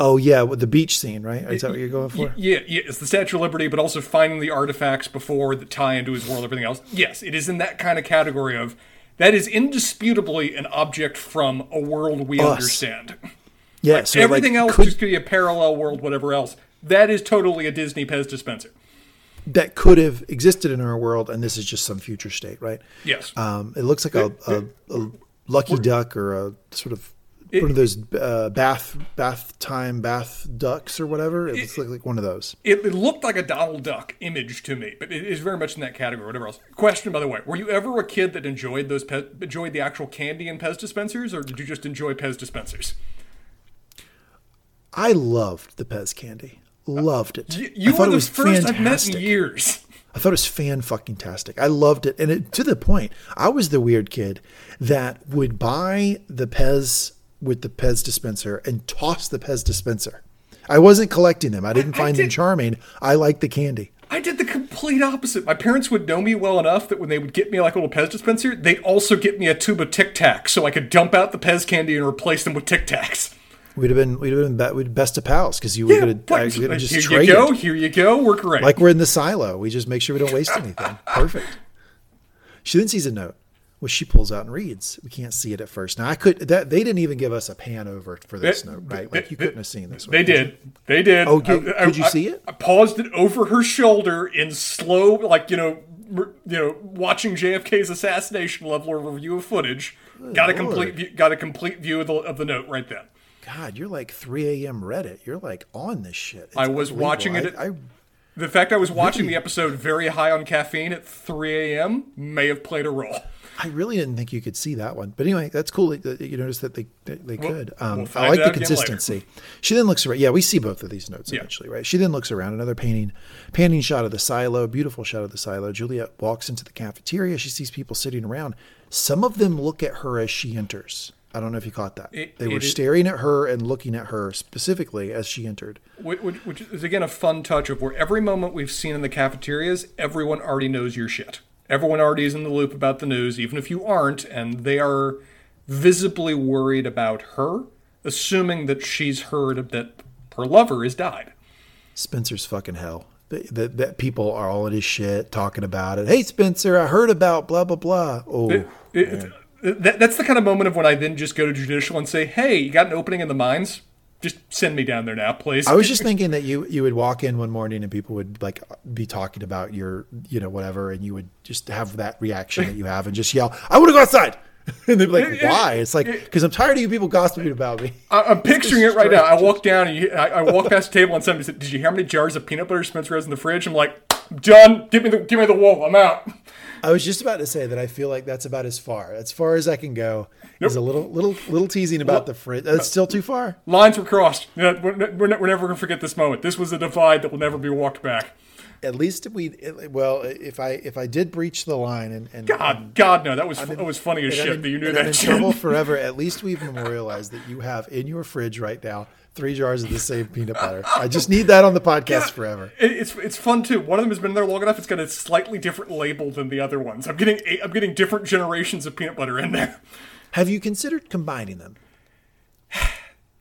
Oh yeah, with the beach scene, right? Is that what you're going for? Yeah, yeah, it's the Statue of Liberty, but also finding the artifacts before that tie into his world, everything else. Yes, it is in that kind of category of that is indisputably an object from a world we Us. understand. Yeah, so everything like, else could- just could be a parallel world, whatever else. That is totally a Disney Pez dispenser. that could have existed in our world, and this is just some future state, right? Yes. Um, it looks like a, a, a lucky duck or a sort of one of those uh, bath bath time bath ducks or whatever. It looks like, like one of those. It, it looked like a Donald Duck image to me, but it is very much in that category. Whatever else. Question, by the way, were you ever a kid that enjoyed those Pez, enjoyed the actual candy in Pez dispensers, or did you just enjoy Pez dispensers? I loved the Pez candy. Loved it. You, you I thought it was first I've met in fantastic. years. I thought it was fan fucking tastic. I loved it, and it, to the point, I was the weird kid that would buy the Pez with the Pez dispenser and toss the Pez dispenser. I wasn't collecting them. I didn't I find them did- charming. I liked the candy. I did the complete opposite. My parents would know me well enough that when they would get me like a little Pez dispenser, they'd also get me a tube of Tic Tacs so I could dump out the Pez candy and replace them with Tic Tacs. We'd have been we'd have been be- we'd best of pals because you were gonna, I was gonna just here trade you go. it. Here you go. We're great. like we're in the silo. We just make sure we don't waste anything. Perfect. She then sees a note, which she pulls out and reads. We can't see it at first. Now I could that they didn't even give us a pan over for this They- note, right? they- Like you they- couldn't have seen this. one, They you? did. They did. Oh, did- could you see it? I paused it over her shoulder in slow, like you know, you know, watching JFK's assassination level of review of footage. got a complete, view, got a complete view of the of the note right then. God, you're like 3 a.m. Reddit. You're like on this shit. It's I was watching it at- I, The fact I was watching the episode very high on caffeine at 3 a.m. may have played a role. I really didn't think you could see that one, but anyway, that's cool. that You noticed that they they, could. Um, we'll I like the out again later. consistency. [laughs] She then looks around. Yeah, we see both of these notes Yeah. eventually, right? She then looks around. Another painting, painting shot of the silo. Beautiful shot of the silo. Juliet walks into the cafeteria. She sees people sitting around. Some of them look at her as she enters. I don't know if you caught that. It- they were staring at her and looking at her specifically as she entered. Which, which is again a fun touch of where every moment we've seen in the cafeterias, everyone already knows your shit. Everyone already is in the loop about the news, even if you aren't, and they are visibly worried about her, assuming that she's heard that her lover has died. Spencer's fucking hell. That, that, people are all in his shit talking about it. Hey, Spencer, I heard about blah blah blah. Oh, It- it- that, that's the kind of moment of when I then just go to judicial and say, "Hey, you got an opening in the mines? Just send me down there now, please." I was just thinking that you you would walk in one morning and people would like be talking about your you know whatever, and you would just have that reaction that you have and just yell, "I want to go outside." [laughs] And they'd be like, "Why?" It's like because I'm tired of you people gossiping about me. I- I'm picturing it right now. I walk down and you, I, I walk past the table and somebody said, "Did you hear how many jars of peanut butter Spencer has in the fridge?" I'm like, "Done. Give me the give me the wool. I'm out." I was just about to say that I feel like that's about as far as far as I can go. Is a little little little teasing about the fridge. That's uh, still too far. Lines were crossed. We're, we're, we're never going to forget this moment. This was a divide that will never be walked back. At least we well, if I if I did breach the line and, and God, God, no, that was that was funny as shit in- that you knew and I'm in that trouble forever. [laughs] At least we've memorialized that you have in your fridge right now three jars of the same peanut butter. I just need that on the podcast forever. It's it's fun too. One of them has been there long enough. It's got a slightly different label than the other ones. I'm getting eight, I'm getting different generations of peanut butter in there. Have you considered combining them?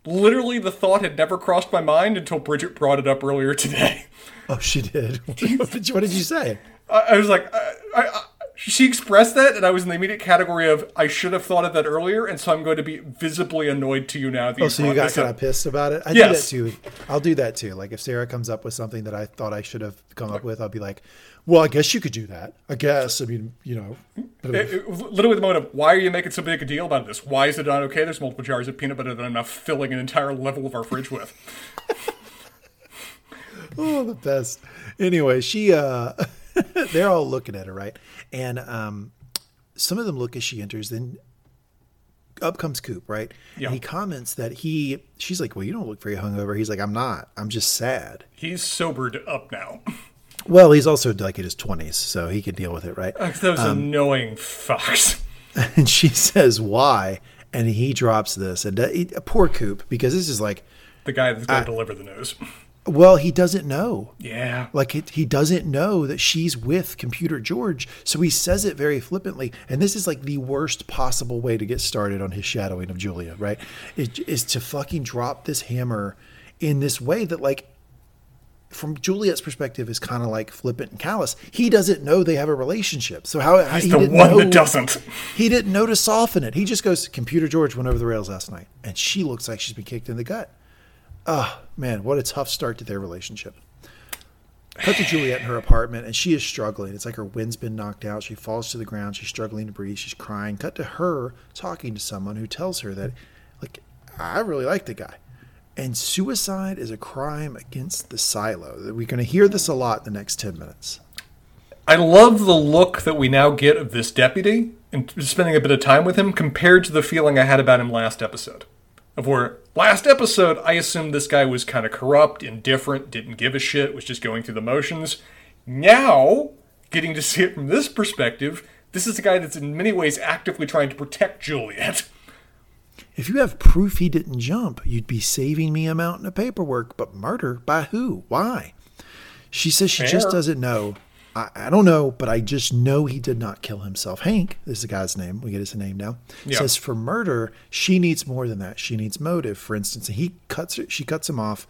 Literally, the thought had never crossed my mind until Bridget brought it up earlier today. Oh, she did. [laughs] what, did you, what did you say? I, I was like, I, I, I, she expressed that, and I was in the immediate category of I should have thought of that earlier, and so I'm going to be visibly annoyed to you now. That Oh, so you got kind up. of pissed about it. I Yes. do that too. I'll do that too. Like if Sarah comes up with something that I thought I should have come up with, I'll be like, "Well, I guess you could do that. I guess. I mean, you know." It- it literally the moment of why are you making so big a deal about this? Why is it not okay? There's multiple jars of peanut butter that I'm not filling an entire level of our fridge with. [laughs] oh, the best. Anyway, she uh [laughs] [laughs] they're all looking at her, right? And um some of them look as she enters, then up comes Coop, right? Yeah. And he comments that he she's like, Well, you don't look very hungover. He's like, I'm not. I'm just sad. He's sobered up now. [laughs] Well, he's also like in his twenties, so he can deal with it, right? Those annoying fucks. [laughs] And she says, Why? And he drops this. And uh, poor Coop, because this is like, The guy that's going to deliver the news. Well, he doesn't know. Yeah. Like it, he doesn't know that she's with Computer George, so he says it very flippantly. And this is like the worst possible way to get started on his shadowing of Julia, right? Is, is to fucking drop this hammer in this way that, like, from Juliet's perspective, is kind of like flippant and callous. He doesn't know they have a relationship, so how He's he the one know- that doesn't. He didn't know to soften it. He just goes, Computer George went over the rails last night, and she looks like she's been kicked in the gut. Oh, man, what a tough start to their relationship. Cut to Juliet in her apartment, and she is struggling. It's like her wind's been knocked out. She falls to the ground. She's struggling to breathe. She's crying. Cut to her talking to someone who tells her that, like, I really like the guy. And suicide is a crime against the silo. We're going to hear this a lot in the next 10 minutes. I love the look that we now get of this deputy and spending a bit of time with him compared to the feeling I had about him last episode. Of where last episode, I assumed this guy was kind of corrupt, indifferent, didn't give a shit, was just going through the motions. Now, getting to see it from this perspective, this is a guy that's in many ways actively trying to protect Juliet. If you have proof he didn't jump, you'd be saving me a mountain of paperwork. But murder? By who? Why? She says she just doesn't know. I, I don't know, but I just know he did not kill himself. Hank is the guy's name. We get his name now. Yeah. Says for murder, she needs more than that. She needs motive, for instance. And he cuts her, she cuts him off.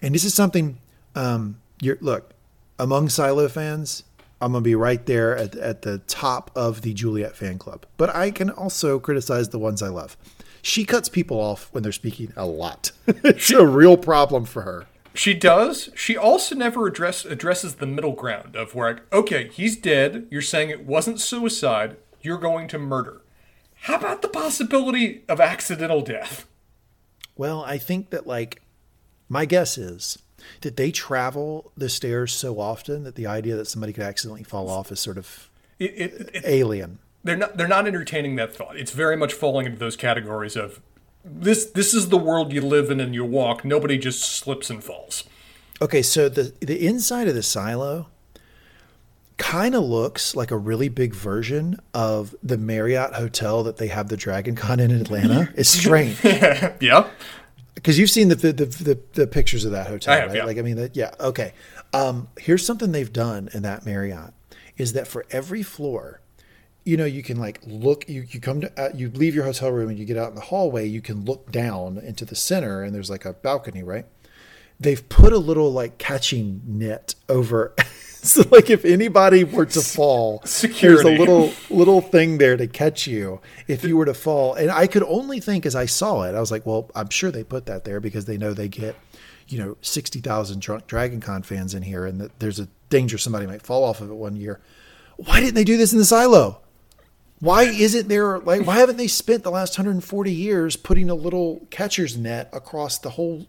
And this is something um you're look, among Silo fans, I'm gonna be right there at, at the top of the Juliet fan club. But I can also criticize the ones I love. She cuts people off when they're speaking a lot. [laughs] it's a real problem for her. She does. She also never address, addresses the middle ground of where, like, okay, he's dead. You're saying it wasn't suicide. You're going to murder. How about the possibility of accidental death? Well, I think that like my guess is that they travel the stairs so often that the idea that somebody could accidentally fall off is sort of It, it, it, alien. they're not they're not entertaining that thought. It's very much falling into those categories of this this is the world you live in and you walk. Nobody just slips and falls. Okay, so the the inside of the silo kind of looks like a really big version of the Marriott hotel that they have the Dragon Con in Atlanta. [laughs] It's strange [laughs] Yeah. because you've seen the the, the the pictures of that hotel, I have, right? yeah. Like I mean, that, yeah. Okay. Um, here's something they've done in that Marriott is that for every floor, you know, you can like look. You you come to uh, you leave your hotel room and you get out in the hallway. You can look down into the center and there's like a balcony, right? They've put a little like catching net over. [laughs] So like if anybody were to fall, Security. there's a little little thing there to catch you if you were to fall. And I could only think as I saw it, I was like, well, I'm sure they put that there because they know they get, you know, sixty thousand drunk Dragon Con fans in here, and that there's a danger somebody might fall off of it one year. Why didn't they do this in the silo? Why isn't there like why haven't they spent the last 140 years putting a little catcher's net across the whole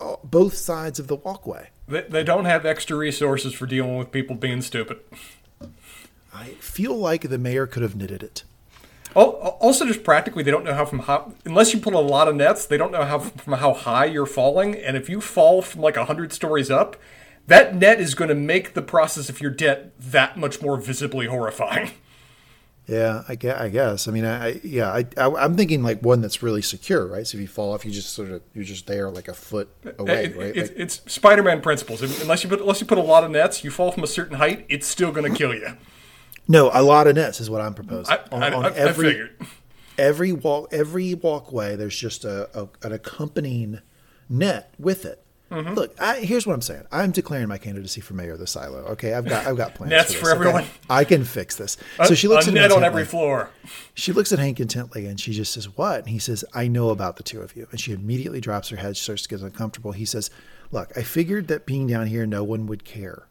uh, both sides of the walkway? They, they don't have extra resources for dealing with people being stupid. I feel like the mayor could have knitted it. Al- Also, just practically, they don't know how from how unless you put a lot of nets, they don't know how from how high you're falling. And if you fall from like hundred stories up, that net is going to make the process of your debt that much more visibly horrifying. [laughs] Yeah, I guess. I, guess. I mean, I, I yeah, I, I I'm thinking like one that's really secure, right? So if you fall off, you just sort of you're just there like a foot uh, away, It- right? it's, Like, it's Spider-Man principles. Unless you put unless you put a lot of nets, you fall from a certain height, it's still going to kill you. no, a lot of nets is what I'm proposing. I, on I, on every figured. every walk every walkway, there's just a, a an accompanying net with it. Mm-hmm. Look, I, here's what I'm saying. I'm declaring my candidacy for mayor of the silo. Okay, I've got I've got plans. Nets for, for this, okay? everyone. I can fix this. So she looks a at net on every floor. She looks at Hank intently and she just says, What? And he says, I know about the two of you. And she immediately drops her head, she starts to get uncomfortable. He says, Look, I figured that being down here, no one would care.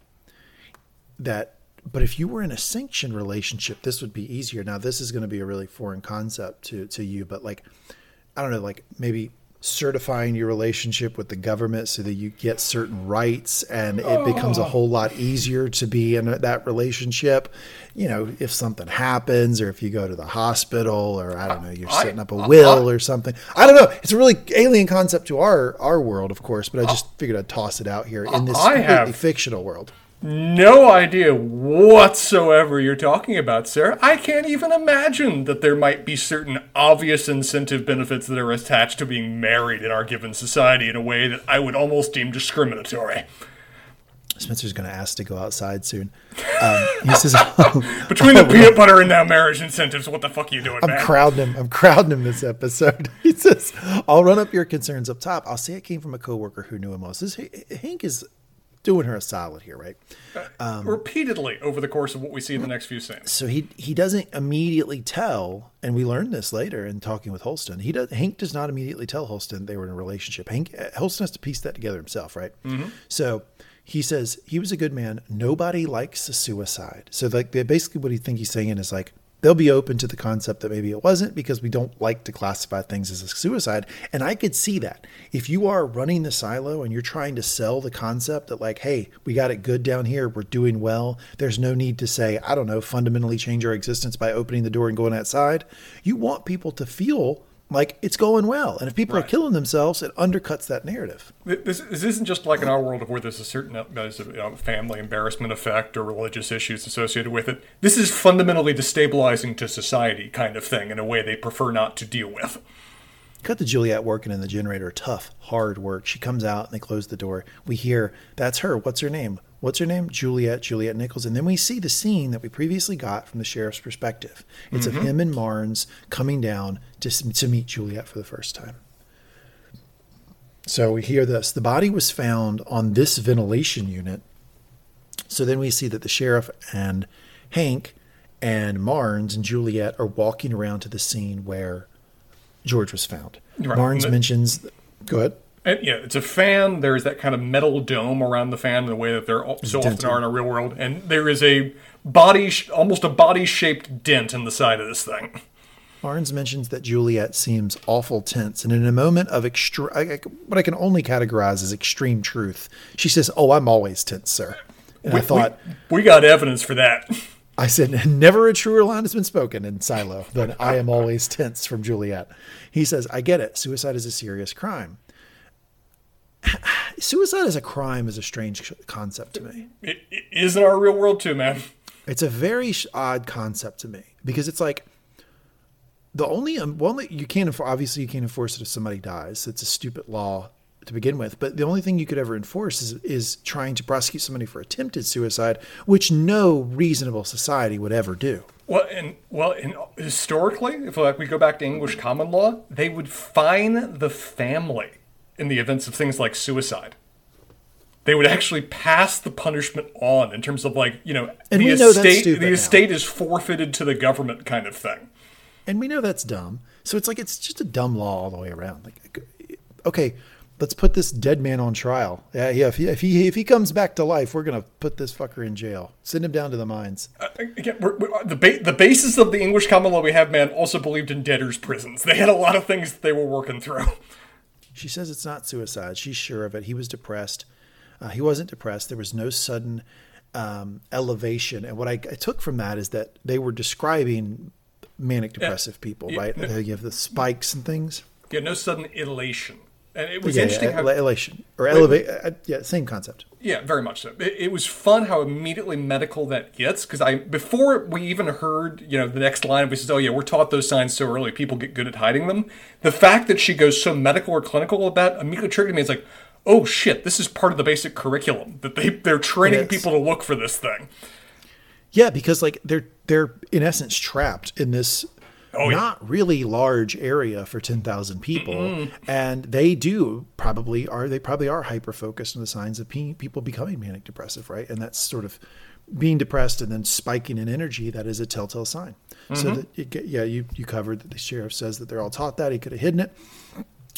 That, but if you were in a sanctioned relationship, this would be easier. Now, this is going to be a really foreign concept to, to you, but like, I don't know, like maybe certifying your relationship with the government so that you get certain rights and it becomes a whole lot easier to be in that relationship. You know, if something happens or if you go to the hospital or I don't know, you're setting up a will or something. I don't know. It's a really alien concept to our our world, of course, but I just figured I'd toss it out here in this completely have- fictional world. No idea whatsoever you're talking about, Sarah. I can't even imagine that there might be certain obvious incentive benefits that are attached to being married in our given society in a way that I would almost deem discriminatory. Spencer's going to ask to go outside soon. Um, he says, [laughs] Between the peanut butter and now marriage incentives, what the fuck are you doing, I'm man? crowding him. I'm crowding him this episode. [laughs] He says, I'll run up your concerns up top. I'll say it came from a coworker who knew him most. This, Hank is doing her a solid here, right? Um, Repeatedly over the course of what we see in the next few scenes. So he he doesn't immediately tell, and we learned this later in talking with Holston. He does. Hank does not immediately tell Holston they were in a relationship. Hank Holston has to piece that together himself, right? So he says he was a good man. Nobody likes a suicide. So like basically what he think he's saying is like they'll be open to the concept that maybe it wasn't because we don't like to classify things as a suicide. And I could see that if you are running the silo and you're trying to sell the concept that like, hey, we got it good down here, we're doing well. There's no need to say, I don't know, fundamentally change our existence by opening the door and going outside. You want people to feel like it's going well. And if people are killing themselves, it undercuts that narrative. This, this isn't just like in our world of where there's a certain uh, there's a, you know, family embarrassment effect or religious issues associated with it. This is fundamentally destabilizing to society kind of thing in a way they prefer not to deal with. Cut to Juliet working in the generator. Tough, hard work. She comes out and they close the door. We hear, that's her. What's her name? What's her name? Juliet, Juliet Nichols. And then we see the scene that we previously got from the sheriff's perspective. It's of mm-hmm. him and Marnes coming down to, to meet Juliet for the first time. So we hear this. The body was found on this ventilation unit. So then we see that the sheriff and Hank and Marnes and Juliet are walking around to the scene where George was found. Right. Marnes The- mentions. Go ahead. And, yeah, it's a fan. There's that kind of metal dome around the fan in the way that there al- so often are in a real world, and there is a body, almost a body-shaped dent in the side of this thing. Marnes mentions that Juliet seems awful tense, and in a moment of I- I- what I can only categorize as extreme truth, she says, "Oh, I'm always tense, sir." And I thought, we, we got evidence for that. I said, never a truer line has been spoken in Silo than I am always tense from Juliet. He says, I get it. Suicide is a serious crime. [sighs] Suicide as a crime is a strange concept to me. It, it is in our real world too, man. It's a very odd concept to me because it's like the only um, well, you can't obviously you can't enforce it if somebody dies. It's a stupid law to begin with. But the only thing you could ever enforce is is trying to prosecute somebody for attempted suicide, which no reasonable society would ever do. Well, and well, and historically, if like we go back to English common law, they would fine the family in the events of things like suicide. They would actually pass the punishment on in terms of like you know And the we know estate. the now. estate is forfeited to the government, kind of thing. And we know that's dumb. So it's like it's just a dumb law all the way around. Like, okay, let's put this dead man on trial. Yeah, yeah. If he if he, if he comes back to life, we're gonna put this fucker in jail. Send him down to the mines. Uh, again, we're, we're, uh, the ba- the basis of the English common law we have, man, also believed in debtors' prisons. They had a lot of things that they were working through. [laughs] She says it's not suicide. She's sure of it. He was depressed. Uh, he wasn't depressed. There was no sudden um, elevation. And what I, I took from that is that they were describing manic depressive people, Yeah. right? You have the spikes and things. Yeah, no sudden elation. And it was Yeah, interesting yeah, how elation or elevate. Uh, yeah, same concept. Yeah, very much so. It, it was fun how immediately medical that gets because I before we even heard you know the next line, we says, "Oh yeah, we're taught those signs so early. People get good at hiding them." The fact that she goes so medical or clinical about immediately triggered me. It's like, oh shit, this is part of the basic curriculum that they they're training is. people to look for this thing. Yeah, because like they're they're in essence trapped in this Oh, yeah. not really large area for ten thousand people, and they do probably are they probably are hyper focused on the signs of pe- people becoming manic depressive, right? And that's sort of being depressed and then spiking in energy. That is a telltale sign. So mm-hmm. that it, yeah, you you covered that the sheriff says that they're all taught that he could have hidden it.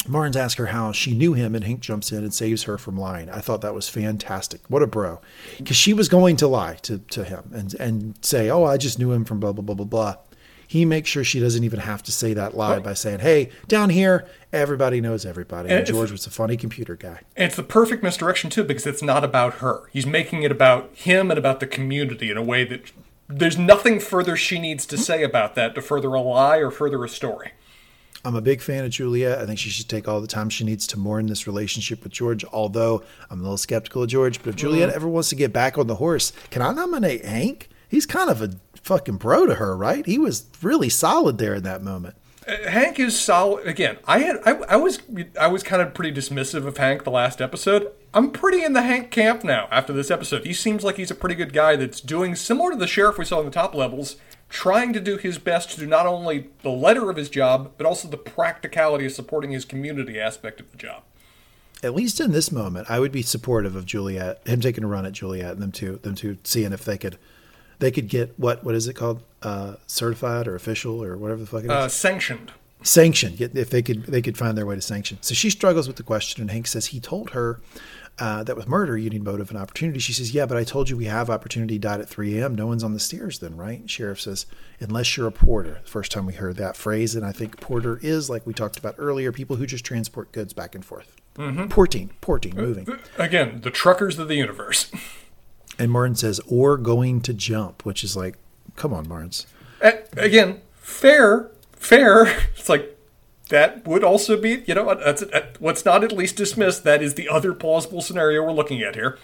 Martins asks her how she knew him, and Hank jumps in and saves her from lying. I thought that was fantastic. What a bro! Because she was going to lie to, to him and and say, "Oh, I just knew him from blah blah blah blah blah." He makes sure she doesn't even have to say that lie by saying, "Hey, down here, everybody knows everybody." And And George was a funny computer guy. And it's the perfect misdirection too because it's not about her. He's making it about him and about the community in a way that there's nothing further she needs to say about that to further a lie or further a story. I'm a big fan of Juliet. I think she should take all the time she needs to mourn this relationship with George. Although I'm a little skeptical of George, but if Juliet mm-hmm. ever wants to get back on the horse, can I nominate Hank? He's kind of a fucking bro to her, right? He was really solid there in that moment. Uh, Hank is solid. Again, I had I, I was I was kind of pretty dismissive of Hank the last episode. I'm pretty in the Hank camp now after this episode. He seems like he's a pretty good guy that's doing similar to the sheriff we saw in the top levels, trying to do his best to do not only the letter of his job but also the practicality of supporting his community aspect of the job. At least in this moment, I would be supportive of Juliet, him taking a run at Juliet, and them two, them two seeing if they could, they could get what what is it called, uh, certified or official or whatever the fuck it is. Uh, sanctioned. sanction get- if they could they could find their way to sanction. So she struggles with the question and hank says he told her uh, that with murder you need motive and opportunity. She says yeah but i told you we have opportunity. Died at 3 a.m no one's on the stairs then right? Sheriff says unless you're a porter. The first time we heard that phrase and i think porter is like we talked about earlier people who just transport goods back and forth. Porting porting moving. Again, the truckers of the universe. [laughs] and martin says or going to jump which is like come on martins again, fair, fair. [laughs] It's like that would also be, you know, that's uh, let's not at least dismissed. that is the other plausible scenario we're looking at here.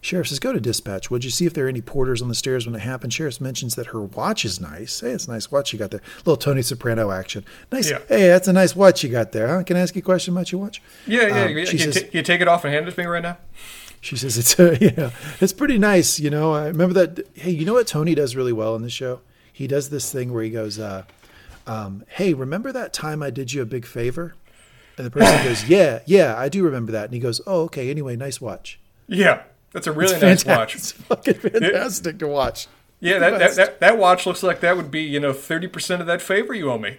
Sheriff says, go to dispatch. Would you see if there are any porters on the stairs when it happened? Sheriff mentions that her watch is nice. Hey, it's a nice watch you got there. little Tony Soprano action. Nice. Yeah. Hey, that's a nice watch you got there. Huh? Can I ask you a question about your watch? Yeah, yeah. Um, you, she you says, ta- you take it off and hand it to me right now. She says, it's, [laughs] uh, yeah, it's pretty nice. You know, I remember that. Hey, you know what Tony does really well in the show? He does this thing where he goes, uh, um, hey, remember that time I did you a big favor? And the person goes, [laughs] yeah, yeah, I do remember that. And he goes, oh, okay. Anyway, nice watch. Yeah, that's a really nice watch. [laughs] It's fucking fantastic to watch. Yeah, that, that, that, that watch looks like that would be, you know, 30% of that favor you owe me.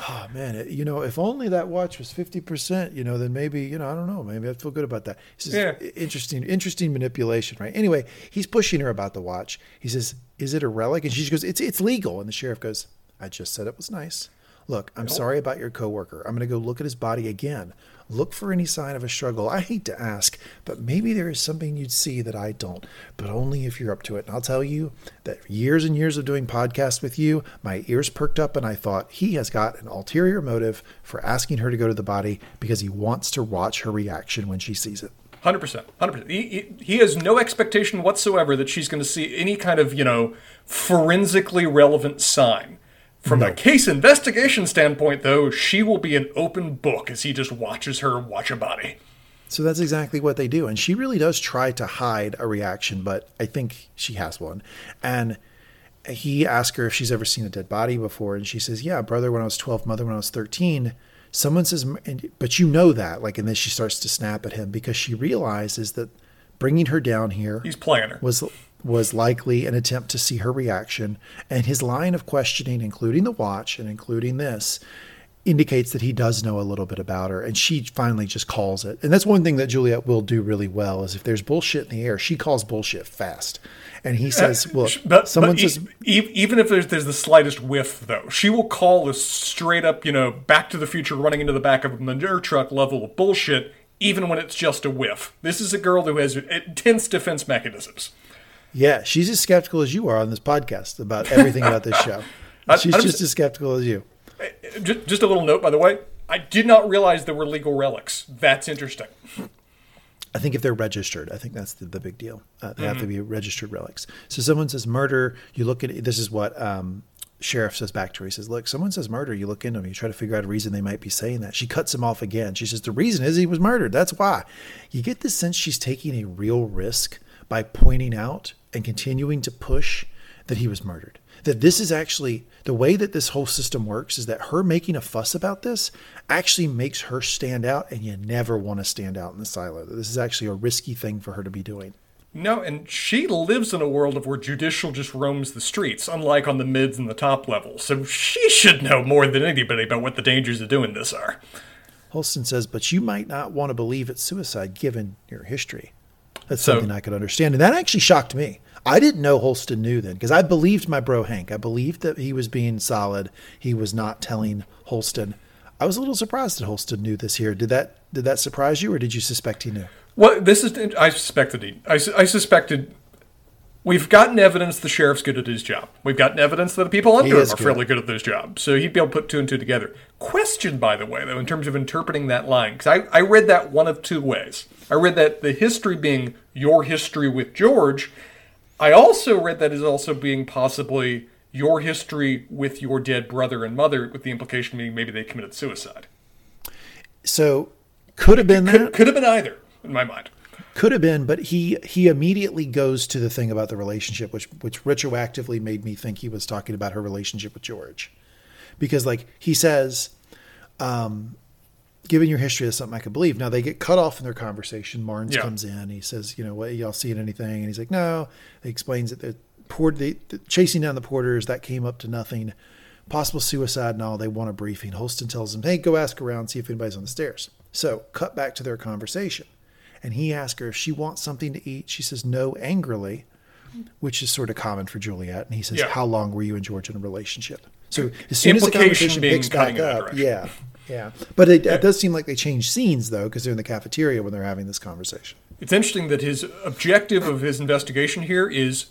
Oh man, you know, if only that watch was fifty percent, you know, then maybe, you know, I don't know, maybe I'd feel good about that. He says, Yeah. interesting, interesting manipulation, right? Anyway, he's pushing her about the watch. He says, "Is it a relic?" And she goes, "It's it's legal." And the sheriff goes, "I just said it was nice." Look, I'm sorry about your coworker. I'm going to go look at his body again. Look for any sign of a struggle. I hate to ask, but maybe there is something you'd see that I don't, but only if you're up to it. And I'll tell you that years and years of doing podcasts with you, my ears perked up and I thought he has got an ulterior motive for asking her to go to the body because he wants to watch her reaction when she sees it. Hundred percent, hundred percent. He he has no expectation whatsoever that she's going to see any kind of you know forensically relevant sign. From a case investigation standpoint, though, she will be an open book as he just watches her watch a body. So that's exactly what they do. And she really does try to hide a reaction, but I think she has one. And he asks her if she's ever seen a dead body before. And she says, Yeah, brother when I was 12, mother when I was 13. Someone says, But you know that. Like, and then she starts to snap at him because she realizes that bringing her down here He's playing her. was was likely an attempt to see her reaction, and his line of questioning, including the watch and including this, indicates that he does know a little bit about her. And she finally just calls it. And that's one thing that Juliet will do really well is if there's bullshit in the air, she calls bullshit fast. And he says, "Well, But, someone but says." e- e- even if there's, there's the slightest whiff, though, she will call this straight up, you know, Back to the Future running into the back of a manure truck level of bullshit, even when it's just a whiff. This is a girl who has intense defense mechanisms. Yeah, she's as skeptical as you are on this podcast about everything about this show. [laughs] She's I'm- just as skeptical as you. Just, just a little note, by the way. I did not realize there were legal relics. That's interesting. I think if they're registered, I think that's the, the big deal. Uh, they have to be registered relics. So someone says murder, you look at this is what um, sheriff says back to her. He says, "Look, someone says murder, you look into them, you try to figure out a reason they might be saying that." She cuts him off again. She says, "The reason is he was murdered. That's why." You get the sense she's taking a real risk by pointing out and continuing to push that he was murdered. That this is actually the way that this whole system works is that her making a fuss about this actually makes her stand out, and you never want to stand out in the silo. That This is actually a risky thing for her to be doing. No, and she lives in a world of where judicial just roams the streets, unlike on the mids and the top levels. So she should know more than anybody about what the dangers of doing this are. Holston says, but you might not want to believe it's suicide given your history. That's So- something I could understand. And that actually shocked me. I didn't know Holston knew then because I believed my bro Hank. I believed that he was being solid. He was not telling Holston. I was a little surprised that Holston knew this here. Did that did that surprise you or did you suspect he knew? Well, this is. I suspected he. I, I suspected. We've gotten evidence the sheriff's good at his job. We've gotten evidence that the people under him are good. fairly good at this job. So he'd be able to put two and two together. Question, by the way, though, in terms of interpreting that line, because I, I read that one of two ways. I read that the history being your history with George. I also read that as also being possibly your history with your dead brother and mother, with the implication being maybe they committed suicide. So could have been that. Could, could have been either, in my mind. Could have been, but he he immediately goes to the thing about the relationship, which which retroactively made me think he was talking about her relationship with George, because like he says, um, given your history, that's something I could believe. Now they get cut off in their conversation. Marnes Yeah. comes in, he says, you know, what y'all seen anything? And he's like, no. He explains that the port, the, the chasing down the porters that came up to nothing, possible suicide and all. They want a briefing. Holston tells him, hey, go ask around, see if anybody's on the stairs. So cut back to their conversation and he asks her if she wants something to eat. She says no angrily, which is sort of common for Juliet. And he says, Yeah. "How long were you and George in a relationship?" So as soon as the Implication conversation being picks back cutting in that up, yeah, yeah. But it, it does seem like they change scenes though, because they're in the cafeteria when they're having this conversation. It's interesting that his objective of his investigation here is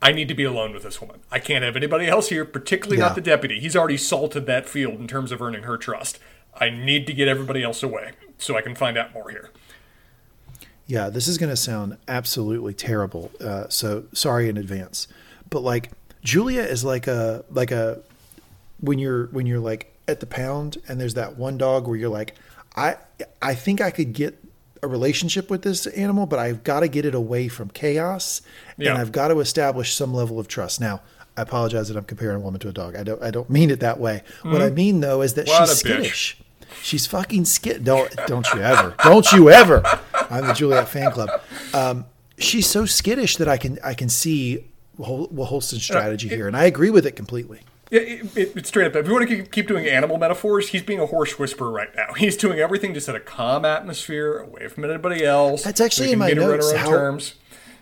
I need to be alone with this woman. I can't have anybody else here, particularly Yeah. not the deputy. He's already salted that field in terms of earning her trust. I need to get everybody else away so I can find out more here. Yeah, this is going to sound absolutely terrible. Uh, so sorry in advance. But like Julia is like a like a when you're when you're like at the pound and there's that one dog where you're like I I think I could get a relationship with this animal, but I've got to get it away from chaos Yeah. and I've got to establish some level of trust. Now, I apologize that I'm comparing a woman to a dog. I don't I don't mean it that way. What I mean though is that Mm-hmm. What she's a bitch. She's fucking skit. Don't don't you ever. Don't you ever. I'm the Juliet fan club. Um, she's so skittish that I can I can see Hol- Holston's strategy here, and I agree with it completely. Yeah, it, it, it's straight up. If you want to keep, doing animal metaphors, he's being a horse whisperer right now. He's doing everything to set a calm atmosphere away from anybody else. That's actually in my notes, on our own how- terms.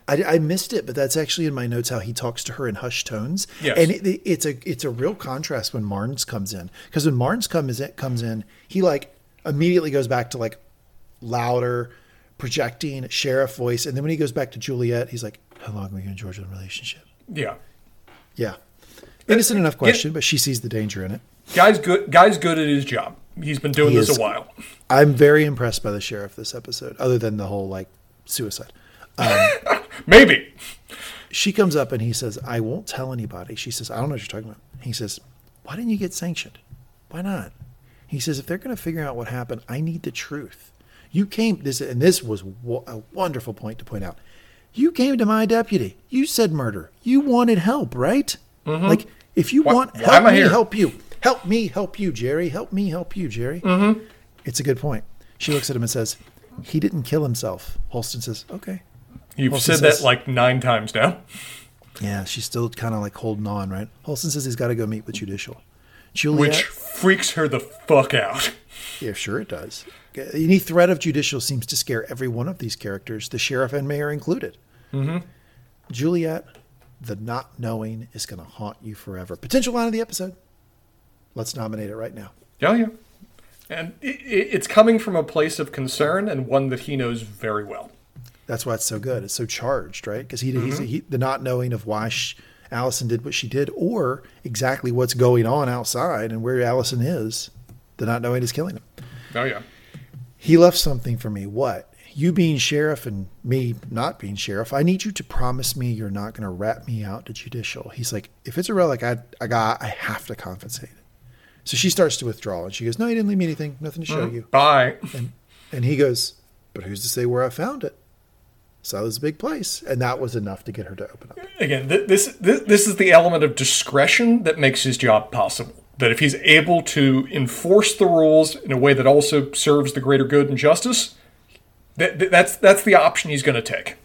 I, I missed it, but that's actually in my notes how he talks to her in hushed tones. Yes. and it, it's a it's a real contrast when Marnes comes in because when Marnes comes in, comes in, he like immediately goes back to like louder, projecting sheriff voice, and then when he goes back to Juliet, he's like, "How long were you and George in a relationship?" Yeah. Yeah, innocent uh, enough question, but she sees the danger in it. Guy's good. Guy's good at his job. He's been doing He this is. a while. I'm very impressed by the sheriff this episode, other than the whole like suicide. Um, [laughs] Maybe. she comes up and he says, I won't tell anybody. She says, I don't know what you're talking about. He says, Why didn't you get sanctioned? Why not? He says, If they're going to figure out what happened, I need the truth. You came, this, and this was a wonderful point to point out. You came to my deputy. You said murder. You wanted help, right? Like, if you Why- want help me, here? help you. Help me, help you, Jerry. Help me, help you, Jerry. Mm-hmm. It's a good point. She looks at him and says, He didn't kill himself. Holston says, Okay. You've said she that like nine times now. Yeah, she's still kind of like holding on, right? Holston says he's got to go meet with Judicial. Juliet, Which freaks her the fuck out. yeah, sure it does. Any threat of Judicial seems to scare every one of these characters, the sheriff and mayor included. Mm-hmm. Juliet, the not knowing is going to haunt you forever. Potential line of the episode. Let's nominate it right now. Yeah, yeah. And it, it, it's coming from a place of concern and one that he knows very well. That's why it's so good. It's so charged, right? Because he, he's mm-hmm. he, the not knowing of why sh Allison did what she did, or exactly what's going on outside and where Allison is. The not knowing is killing him. Oh yeah. He left something for me. What? You being sheriff and me not being sheriff, I need you to promise me you're not going to rat me out to judicial. He's like, if it's a relic I, I got, I have to compensate it. So she starts to withdraw and she goes, No, you didn't leave me anything, nothing to show mm-hmm. you. Bye. And, and he goes, But who's to say where I found it? So it was a big place. And that was enough to get her to open up. Again, th- this, this this is the element of discretion that makes his job possible. That if he's able to enforce the rules in a way that also serves the greater good and justice, that, that- that's that's the option he's going to take.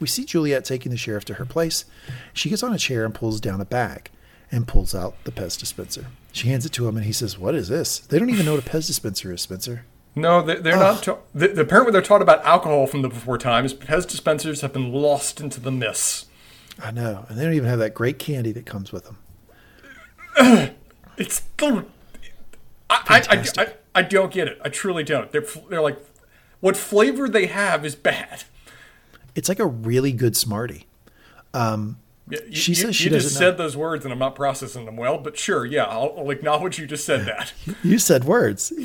We see Juliet taking the sheriff to her place. She gets on a chair and pulls down a bag and pulls out the Pez dispenser. She hands it to him and he says, What is this? They don't even know what a Pez dispenser is, Spencer. No, they- they're not. Ta- the, the apparently they're taught about alcohol from the before times. Pez dispensers have been lost into the mists. I know. And they don't even have that great candy that comes with them. [clears throat] It's the. I, I, I, I, don't get it. I truly don't. They're they're like, what flavor they have is bad. It's like a really good Smartie. Yeah, you, She you- says she you just doesn't said know. those words and I'm not processing them well, but sure, yeah, I'll, I'll acknowledge you just said that. [laughs] You said words. [laughs]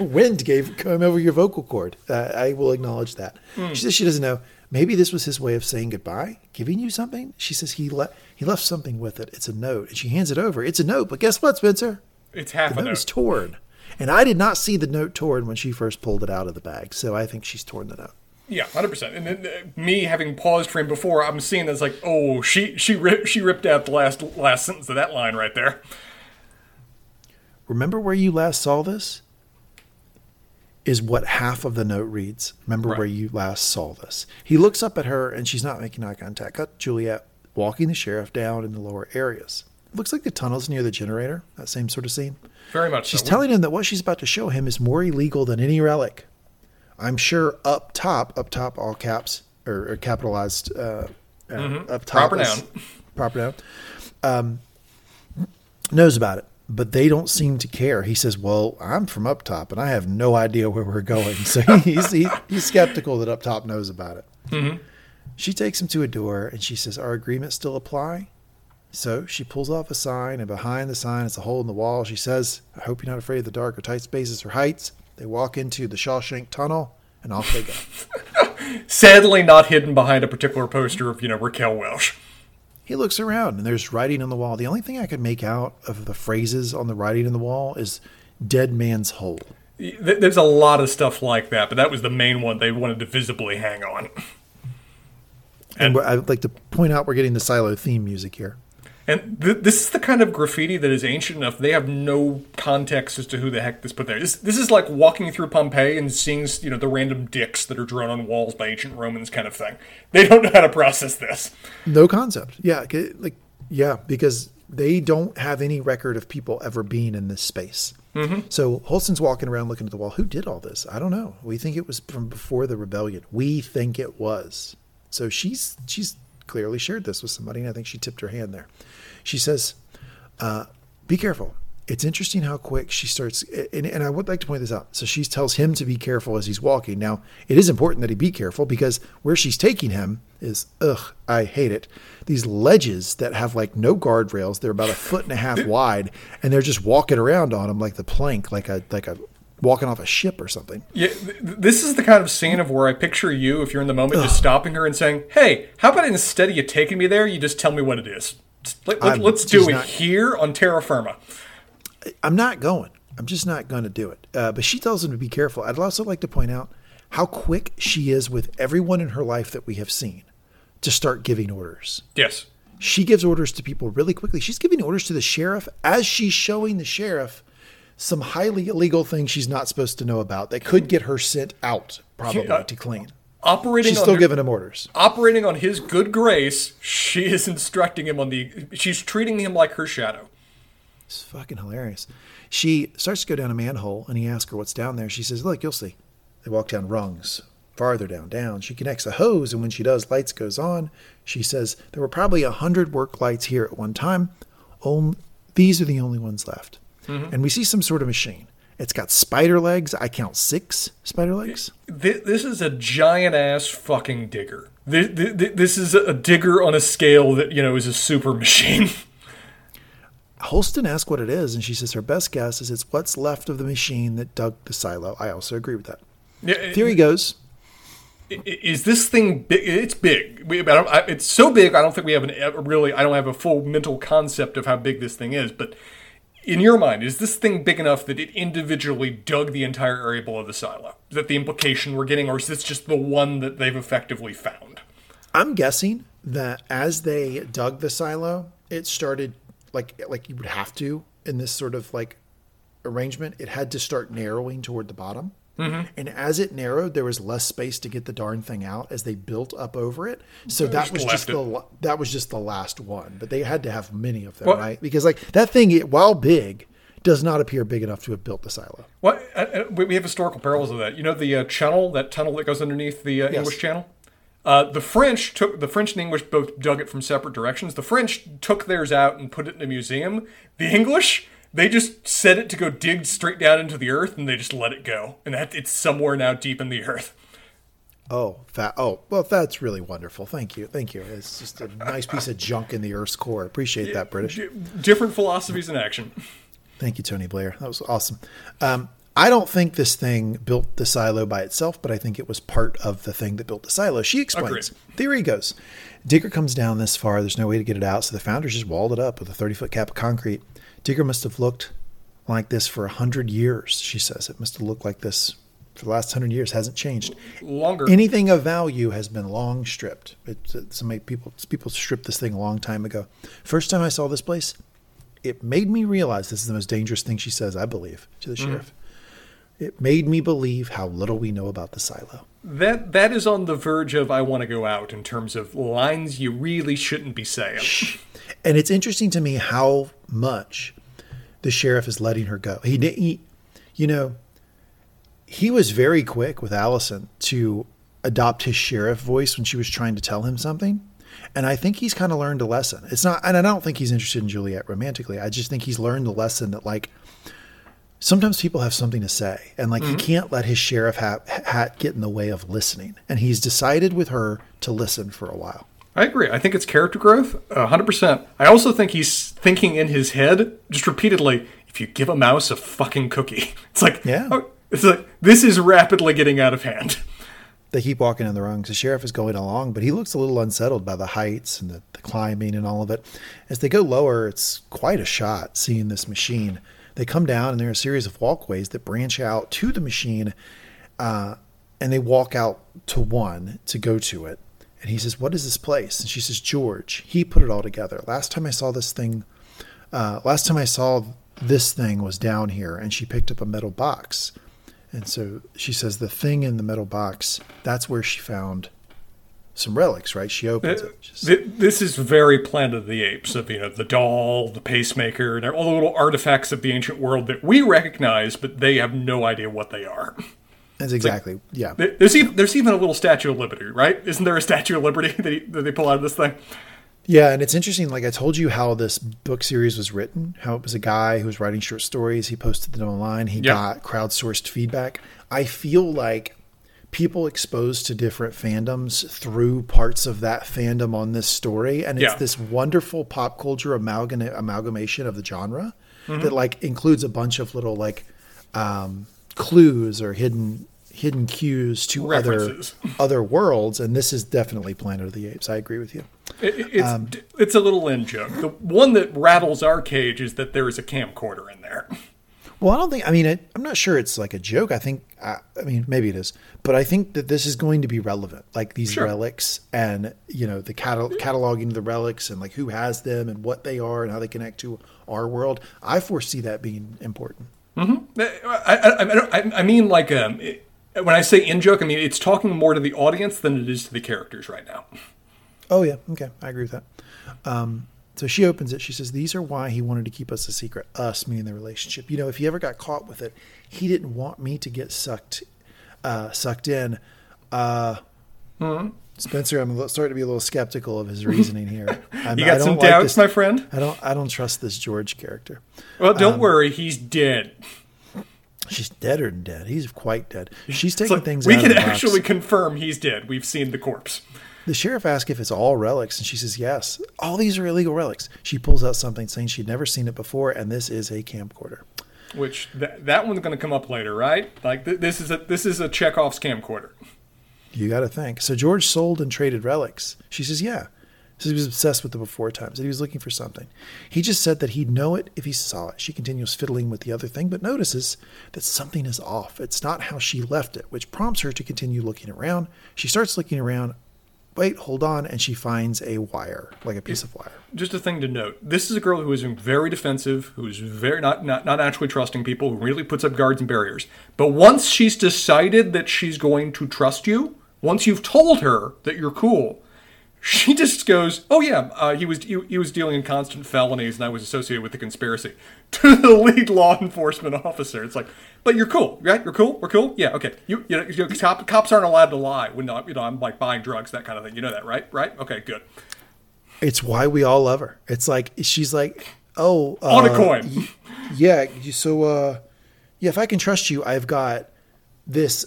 Wind gave come over your vocal cord. Uh, I will acknowledge that. She says she doesn't know. Maybe this was his way of saying goodbye, giving you something. She says he left he left something with it. It's a note, and she hands it over. It's a note, but guess what, Spencer? It's half The a note is torn, and I did not see the note torn when she first pulled it out of the bag. So I think she's torn the note. Yeah, hundred percent. And then, uh, me having paused for him before, I'm seeing this like, oh, she she ripped she ripped out the last last sentence of that line right there. Remember where you last saw this? Is what half of the note reads. Remember Right. where you last saw this. He looks up at her and she's not making eye contact. Cut Juliet walking the sheriff down in the lower areas. It looks like the tunnels near the generator, that same sort of scene. Very much. So. She's so. telling him that what she's about to show him is more illegal than any relic. I'm sure up top, up top, all caps or, or capitalized uh, uh, up top, Mm-hmm. Proper noun. [laughs] proper noun, um, knows about it, but they don't seem to care. He says, "Well, I'm from up top, and I have no idea where we're going." [laughs] So he's he, he's skeptical that up top knows about it. Mm-hmm. She takes him to a door, and she says, "Our agreement still apply." So she pulls off a sign, and behind the sign is a hole in the wall. She says, I hope you're not afraid of the dark or tight spaces or heights. They walk into the Shawshank Tunnel, and off they go. [laughs] Sadly, not hidden behind a particular poster of you know Raquel Welch. He looks around, and there's writing on the wall. The only thing I could make out of the phrases on the writing on the wall is dead man's hole. There's a lot of stuff like that, but that was the main one they wanted to visibly hang on. And I'd like to point out we're getting the Silo theme music here. And th- this is the kind of graffiti that is ancient enough. They have no context as to who the heck this put there. This, this is like walking through Pompeii and seeing, you know, the random dicks that are drawn on walls by ancient Romans kind of thing. They don't know how to process this. No concept. Yeah, like yeah, because they don't have any record of people ever being in this space. Mm-hmm. So Holston's walking around looking at the wall. Who did all this? I don't know. We think it was from before the rebellion. We think it was. So she's she's clearly shared this with somebody, and I think she tipped her hand there. She says, uh, "Be careful." It's interesting how quick she starts, and, and I would like to point this out. So she tells him to be careful as he's walking. Now, it is important that he be careful because where she's taking him is, ugh, I hate it. These ledges that have like no guardrails. They're about a foot and a half [laughs] wide, and they're just walking around on them like the plank, like a like a walking off a ship or something. Yeah, th- this is the kind of scene of where I picture you, if you're in the moment, just stopping her and saying, "Hey, how about instead of you taking me there, you just tell me what it is? Let, us do it not- here on terra firma." I'm not going. I'm just not going to do it. Uh, but she tells him to be careful. I'd also like to point out how quick she is with everyone in her life that we have seen to start giving orders. Yes. She gives orders to people really quickly. She's giving orders to the sheriff as she's showing the sheriff some highly illegal things she's not supposed to know about that could get her sent out, probably Yeah. Uh, to clean. Operating She's on still her- giving him orders. operating on his good grace, she is [laughs] instructing him on the. She's treating him like her shadow. It's fucking hilarious. She starts to go down a manhole and he asks her what's down there. She says, Look, you'll see. They walk down rungs, farther down, down. She connects a hose, and when she does, lights goes on. She says, There were probably a hundred work lights here at one time. Only, these are the only ones left. Mm-hmm. And we see some sort of machine. It's got spider legs. I count six spider legs. This, is a giant ass fucking digger. This, is a digger on a scale that you know is a super machine. [laughs] Holston asks what it is, and she says her best guess is it's what's left of the machine that dug the silo. I also agree with that. Yeah, Theory goes, is this thing big? It's big. We, I I, it's so big. I don't think we have an a really. I don't have a full mental concept of how big this thing is. But in your mind, is this thing big enough that it individually dug the entire area below the silo? Is that the implication we're getting, or is this just the one that they've effectively found? I'm guessing that as they dug the silo, it started like like you would have to in this sort of like arrangement. It had to start narrowing toward the bottom. And as it narrowed, there was less space to get the darn thing out as they built up over it. So that was just it. the that was just the last one. But they had to have many of them, Well- right? Because like that thing, it- while big, does not appear big enough to have built the silo. What uh, uh, we have historical parallels of that. You know the uh, channel, that tunnel that goes underneath the uh, English Channel. Uh, the French took the French and English both dug it from separate directions. The French took theirs out and put it in a museum. The English they just set it to go dig straight down into the earth and they just let it go, and that it's somewhere now deep in the earth. Oh, that, oh, well, that's really wonderful. Thank you, thank you. It's just a nice piece of junk in the Earth's core. Appreciate that, British. D- different philosophies in action. Thank you, Tony Blair. That was awesome. Um, I don't think this thing built the silo by itself, but I think it was part of the thing that built the silo. She explains. Agreed. Theory goes Digger comes down this far. There's no way to get it out, so the founders just walled it up with a 30 foot cap of concrete. Digger must have looked like this for a hundred years. She says it must have looked like this for the last hundred years. Hasn't changed. Longer. Anything of value has been long stripped. It, uh, it, so many people people stripped this thing a long time ago. First time I saw this place, it made me realize this is the most dangerous thing she says. I believe to the mm-hmm. sheriff. It made me believe how little we know about the silo. That that is on the verge of I want to go out in terms of lines you really shouldn't be saying. And it's interesting to me how much the sheriff is letting her go. He, he you know, he was very quick with Allison to adopt his sheriff voice when she was trying to tell him something. And I think he's kind of learned a lesson. It's not, and I don't think he's interested in Juliet romantically. I just think he's learned the lesson that, like, sometimes people have something to say, and like he mm-hmm. can't let his sheriff hat, hat get in the way of listening. And he's decided with her to listen for a while. I agree. I think it's character growth, a hundred percent. I also think he's thinking in his head, just repeatedly, if you give a mouse a fucking cookie, [laughs] it's like, Yeah. oh, it's like this is rapidly getting out of hand. [laughs] they keep walking in the rungs. The sheriff is going along, but he looks a little unsettled by the heights and the, the climbing and all of it. As they go lower, it's quite a shot seeing this machine. They come down, and there are a series of walkways that branch out to the machine, uh, and they walk out to one to go to it. And he says, "What is this place?" And she says, "George. He put it all together. Last time I saw this thing, uh, last time I saw this thing was down here." And she picked up a metal box. And so she says the thing in the metal box, that's where she found some relics, right? She opens uh, it. Just- This is very Planet of the Apes of you know the doll, the pacemaker, and all the little artifacts of the ancient world that we recognize, but they have no idea what they are. That's exactly yeah. There's even there's even a little Statue of Liberty, right? Isn't there a Statue of Liberty [laughs] that, he, that they pull out of this thing? Yeah, and it's interesting. Like I told you, how this book series was written. How it was a guy who was writing short stories. He posted them online. He Yeah. got crowdsourced feedback. I feel like people exposed to different fandoms through parts of that fandom on this story, and it's Yeah. this wonderful pop culture amalgam- amalgamation of the genre Mm-hmm. that like includes a bunch of little like um, clues or hidden hidden cues to References. other [laughs] other worlds. And this is definitely Planet of the Apes. I agree with you. It, it- it's Um, it's a little in joke. The one that rattles our cage is that there is a camcorder in there. [laughs] Well, I don't think. I mean, it, I'm not sure it's like a joke. I think. I, I mean, maybe it is, but I think that this is going to be relevant. Like these Sure. relics, and you know, the catal- cataloging the relics, and like who has them, and what they are, and how they connect to our world. I foresee that being important. I, I, I, I- I mean, like, um, it, when I say in joke, I mean it's talking more to the audience than it is to the characters right now. Oh yeah, okay, I agree with that. Um, so she opens it. She says, "These are why he wanted to keep us a secret. Us, meaning the relationship. You know, if he ever got caught with it, he didn't want me to get sucked, uh, sucked in." Uh, Spencer, I'm starting to be a little skeptical of his reasoning here. [laughs] I'm, You I got don't some like doubts, this- my friend? I don't. I don't trust this George character. Well, don't Um, worry, he's dead. She's deader than dead. He's quite dead. She's taking like, things. we can the box. actually confirm he's dead. We've seen the corpse. The sheriff asks if it's all relics, and she says yes. All these are illegal relics. She pulls out something saying she'd never seen it before, and this is a camcorder. Which th- that one's going to come up later, right? Like th- this is a this is a Chekhov's camcorder. You got to think. So George sold and traded relics. She says, yeah. So he was obsessed with the before times, that he was looking for something. He just said that he'd know it if he saw it. She continues fiddling with the other thing, but notices that something is off. It's not how she left it, which prompts her to continue looking around. She starts looking around. Wait, hold on, and she finds a wire, like a piece of wire. Just a thing to note: this is a girl who is very defensive, who's very not not not actually trusting people, who really puts up guards and barriers. But once she's decided that she's going to trust you, once you've told her that you're cool, she [laughs] just goes, "Oh yeah, uh, he was he, he was dealing in constant felonies, and I was associated with the conspiracy." [laughs] To the lead law enforcement officer, it's like, "But you're cool, right? You're cool. We're cool. Yeah, okay. You you know, you know cop, cops aren't allowed to lie when not, you know I'm like buying drugs, that kind of thing. You know that, right? Right? Okay, good. It's why we all love her. It's like she's like, oh, uh, On a coin. yeah. So, uh, yeah, if I can trust you, I've got this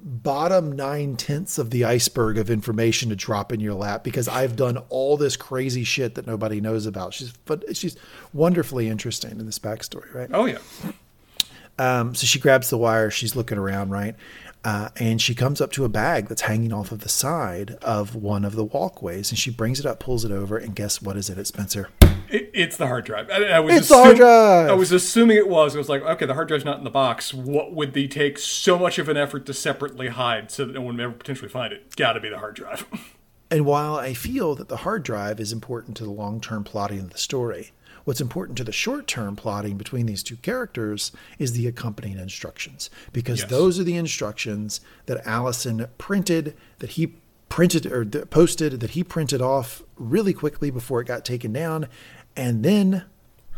bottom nine tenths of the iceberg of information to drop in your lap because I've done all this crazy shit that nobody knows about. She's but she's wonderfully interesting in this backstory, right? Oh yeah." Um, so she grabs the wire. She's looking around, right? Uh, and she comes up to a bag that's hanging off of the side of one of the walkways, and she brings it up, pulls it over, and guess what is in it, Spencer? It, it's the hard drive. I, I was It's the hard drive! I was assuming it was. I was like, okay, the hard drive's not in the box. What would they take so much of an effort to separately hide so that no one would ever potentially find it? Got to be the hard drive. [laughs] And while I feel that the hard drive is important to the long term plotting of the story, what's important to the short term plotting between these two characters is the accompanying instructions. Because Yes. those are the instructions that Allison printed, that he printed or posted, that he printed off really quickly before it got taken down. And then,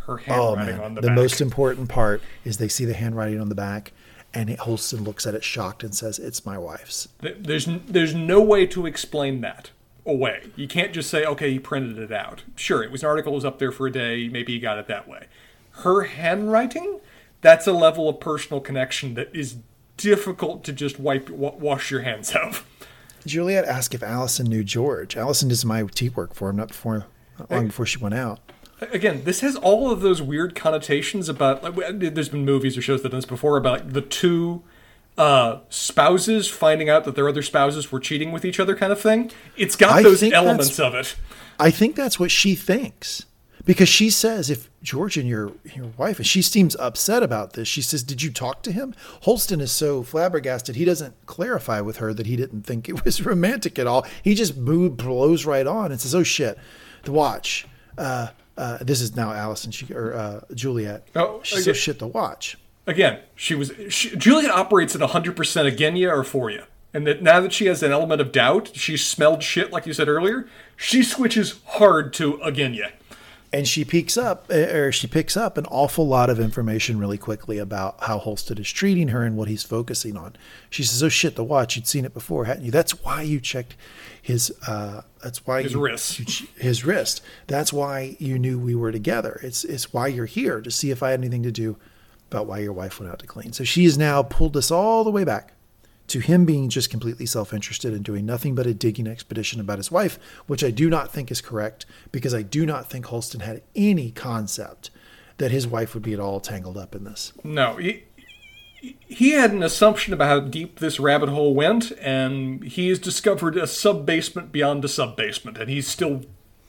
Her oh man, on the, the back. most important part is they see the handwriting on the back. And Holston looks at it shocked and says, It's my wife's. There's there's no way to explain that away. You can't just say, okay, he printed it out. Sure, it was an article, it was up there for a day. Maybe he got it that way. Her handwriting, that's a level of personal connection that is difficult to just wipe wa- wash your hands of. Juliet asked if Allison knew George. Allison did some IT work for him, not before not long before she went out. Again, this has all of those weird connotations about. Like, there's been movies or shows that done this before about the two uh, spouses finding out that their other spouses were cheating with each other, kind of thing. It's got those elements of it. I think that's what she thinks because she says if George and your your wife, and she seems upset about this. She says, "Did you talk to him?" Holston is so flabbergasted he doesn't clarify with her that he didn't think it was [laughs] romantic at all. He just blows right on and says, "Oh shit, the watch." Uh, uh, this is now Allison she, or uh, Juliet. Oh, she's so shit. The watch. Again, she was she, Juliet operates at 100% again you or for you. and that now that she has an element of doubt, she smelled shit, like you said earlier, she switches hard to Agenya. and she picks up or she picks up an awful lot of information really quickly about how Holston is treating her and what he's focusing on. She says, "Oh shit, the watch! You'd seen it before, hadn't you? That's why you checked his. Uh, that's why His you, wrist. you his wrist. That's why you knew we were together. It's it's why you're here to see if I had anything to do about why your wife went out to clean. So she has now pulled us all the way back." To him being just completely self interested and doing nothing but a digging expedition about his wife, which I do not think is correct because I do not think Holston had any concept that his wife would be at all tangled up in this. No, he, he had an assumption about how deep this rabbit hole went, and he has discovered a sub basement beyond a sub basement, and he's still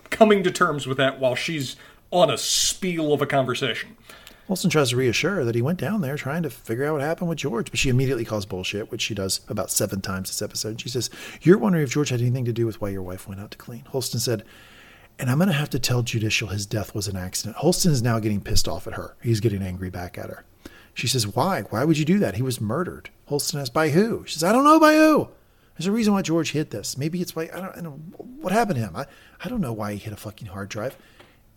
coming to terms with that while she's on a spiel of a conversation. Holston tries to reassure her that he went down there trying to figure out what happened with George, but she immediately calls bullshit, which she does about seven times this episode. She says, You're wondering if George had anything to do with why your wife went out to clean. Holston said, And I'm going to have to tell Judicial his death was an accident. Holston is now getting pissed off at her. He's getting angry back at her. She says, Why? Why would you do that? He was murdered. Holston asks, By who? She says, I don't know by who. There's a reason why George hit this. Maybe it's why, I don't, I don't what happened to him. I, I don't know why he hit a fucking hard drive.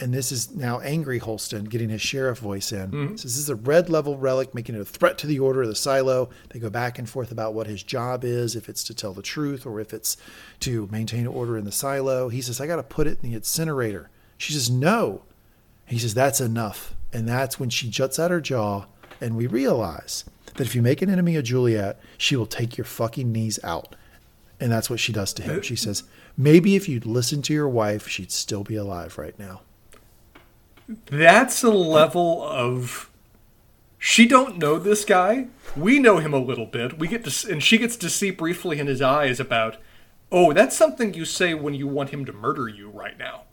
And this is now angry Holston getting his sheriff voice in. Mm-hmm. Says this is a red level relic, making it a threat to the order of the silo. They go back and forth about what his job is, if it's to tell the truth or if it's to maintain order in the silo. He says, I got to put it in the incinerator. She says, No. He says, That's enough. And that's when she juts out her jaw, and we realize that if you make an enemy of Juliet, she will take your fucking knees out. And that's what she does to him. She says, Maybe if you'd listened to your wife, she'd still be alive right now. That's a level of she don't know this guy. We know him a little bit. We get to, and she gets to see briefly in his eyes about, oh, that's something you say when you want him to murder you right now.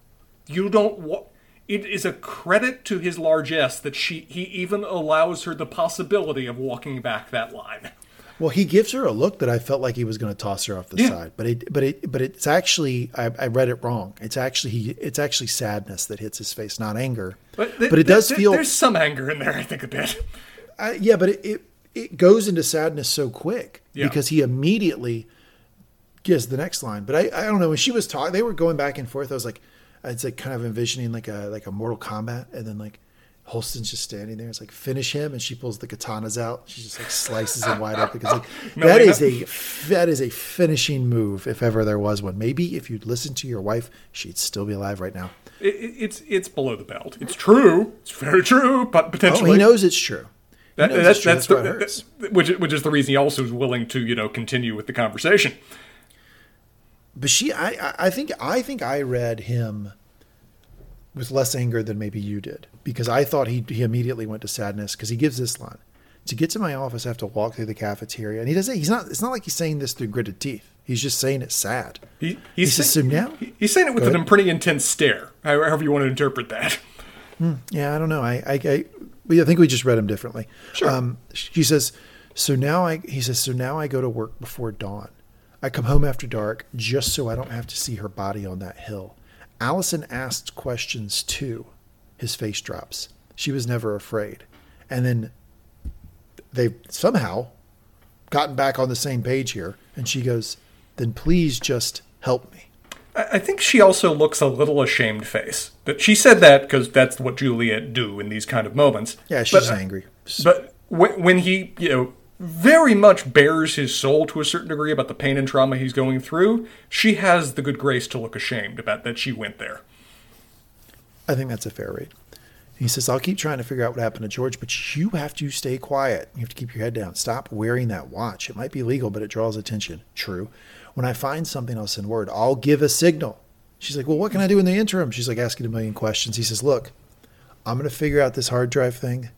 You don't want. It is a credit to his largesse that she he even allows her the possibility of walking back that line. Well, he gives her a look that I felt like he was going to toss her off the Yeah. side, but it, but it, but it's actually I, I read it wrong. It's actually he, it's actually sadness that hits his face, not anger. But, But it does th- feel there's some anger in there. I think a bit. I, yeah, but it, it it goes into sadness so quick Yeah. because he immediately gives the next line. But I, I don't know when she was talking, they were going back and forth. I was like, I'd like kind of envisioning like a like a Mortal Kombat, and then like Holston's just standing there. It's like finish him, and she pulls the katanas out. She just like slices him wide open because like [laughs] No, that wait, a that is a finishing move if ever there was one. Maybe if you'd listened to your wife, she'd still be alive right now. It, it- it's it's below the belt. It's true. It's very true, but Oh, potentially he knows it's true. That, that's true. that's the, that- which which is the reason he also is willing to you know continue with the conversation. But she I, I think i think i read him with less anger than maybe you did because i thought he, he immediately went to sadness because he gives this line to get to my office i have to walk through the cafeteria and he doesn't he's not it's not like he's saying this through gritted teeth he's just saying it's sad He he he's says say- so now he- he's saying it with an pretty intense stare, however you want to interpret that. yeah i don't know i i, I we- I think we just read him differently. Sure. Um, he says, so now I, he says, so now I go to work before dawn. I come home after dark just so I don't have to see her body on that hill. Allison asked questions too. His face drops. She was never afraid. And then they've somehow gotten back on the same page here. And she goes, then please just help me. I think she also looks a little ashamed face. That she said that because that's what Juliet do in these kind of moments. Yeah, she's But- uh, angry. But when he, you know, very much bears his soul to a certain degree about the pain and trauma he's going through, she has the good grace to look ashamed about that she went there. I think that's a fair read. He says, I'll keep trying to figure out what happened to George, but you have to stay quiet. You have to keep your head down. Stop wearing that watch. It might be legal, but it draws attention. True. When I find something, I'll send word. I'll give a signal. She's like, Well, what can I do in the interim? She's like asking a million questions. He says, Look, I'm going to figure out this hard drive thing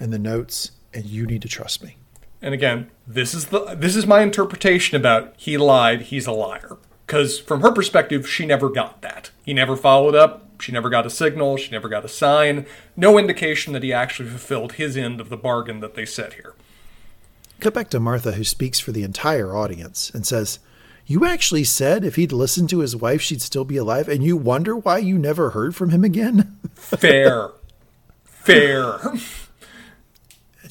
and the notes, and you need to trust me. And again, this is the this is my interpretation about he lied, he's a liar. Because from her perspective, she never got that. He never followed up. She never got a signal. She never got a sign. No indication that he actually fulfilled his end of the bargain that they set here. Cut back to Martha, who speaks for the entire audience and says, You actually said if he'd listened to his wife, she'd still be alive, and you wonder why you never heard from him again? [laughs] Fair. Fair.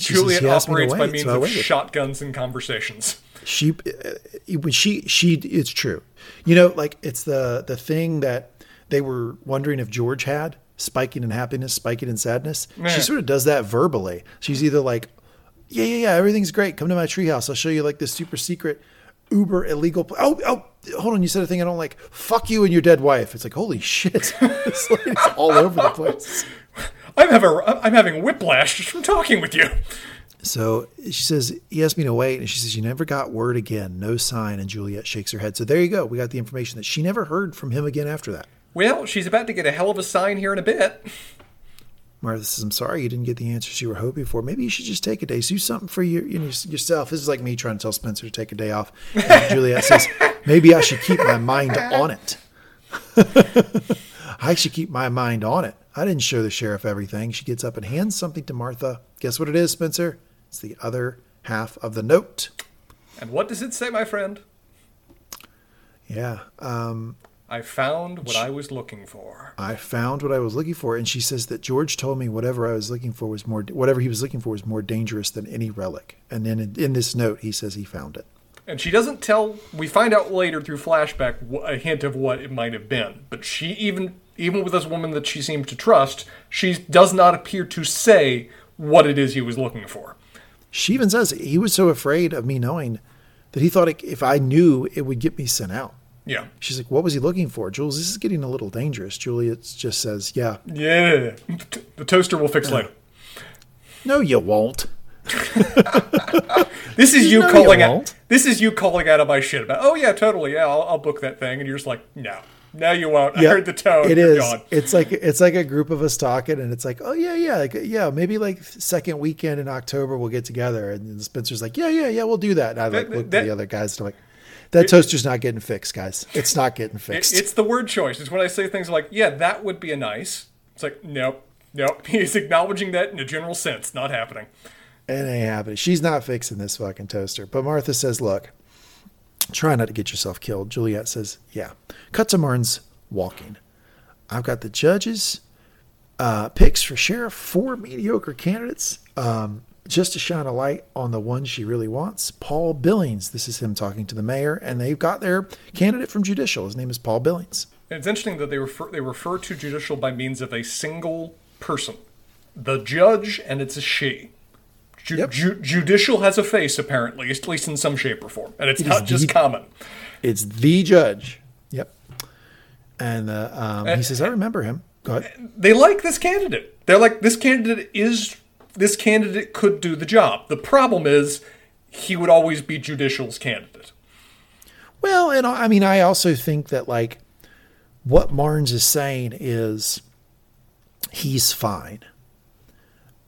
Juliet "He asked me to operates by means of shotguns and conversations. she uh, when she she it's true. You know like it's the the thing that they were wondering if george had spiking in happiness spiking in sadness. She sort of does that verbally. She's either like yeah yeah yeah everything's great. Come to my treehouse. I'll show you like this super secret uber illegal pl- oh oh hold on. You said a thing i don't like. Fuck you and your dead wife. It's like holy shit. [laughs] This lady's all over the place I'm having I'm having whiplash just from talking with you. So she says, he asked me to wait. And she says, you never got word again. No sign. And Juliet shakes her head. So there you go. We got the information that she never heard from him again after that. Well, she's about to get a hell of a sign here in a bit. Martha says, I'm sorry you didn't get the answers you were hoping for. Maybe you should just take a day. Do something for your, you know, yourself. This is like me trying to tell Spencer to take a day off. And Juliet says, maybe I should keep my mind on it. [laughs] I should keep my mind on it. I didn't show the sheriff everything. She gets up and hands something to Martha. Guess what it is, Spencer? It's the other half of the note. And what does it say, my friend? Yeah. Um, I found what I was looking for. I found what I was looking for, and she says that George told me whatever I was looking for was more, whatever he was looking for was more dangerous than any relic. And then in, in this note, he says he found it. And she doesn't tell. We find out later through flashback a hint of what it might have been. But she even even with this woman that she seems to trust, she does not appear to say what it is he was looking for. She even says he was so afraid of me knowing that he thought if I knew, it would get me sent out. Yeah. She's like, "What was he looking for, Jules? This is getting a little dangerous." Juliet just says, "Yeah, Yeah. The toaster will fix later. no, you won't." [laughs] This is you No, you calling out. This is you calling out of my shit about. Oh yeah, totally. Yeah, I'll, I'll book that thing. And you're just like, no, no, you won't. I heard the tone. It is. It's like it's like a group of us talking, and it's like, oh yeah, yeah, like, yeah. Maybe like second weekend in October we'll get together, and Spencer's like, yeah, yeah, yeah, we'll do that. And I like That- look that- at the other guys, and I'm like, that toaster's not getting fixed, guys. It's not getting [laughs] fixed. it's the word choice. It's when I say things like, yeah, that would be a nice. It's like, nope, nope. [laughs] He's acknowledging that in a general sense. Not happening. It ain't happening. She's not fixing this fucking toaster. But Martha says, look, try not to get yourself killed. Juliet says, yeah. Cut to Martin's walking. I've got the judges' uh, picks for sheriff, four mediocre candidates, um, just to shine a light on the one she really wants. Paul Billings. This is him talking to the mayor, and they've got their candidate from judicial. His name is Paul Billings. And it's interesting that they refer they refer to judicial by means of a single person, the judge, and it's a she. Ju- Yep. ju- judicial has a face, apparently, at least in some shape or form, and it's It not just the- common. It's the judge. Yep. And uh, um, he says, I remember him. Go ahead. They like this candidate. They're like, this candidate is this candidate could do the job. The problem is, he would always be judicial's candidate. Well, and I mean, I also think that like what Marnes is saying is he's fine.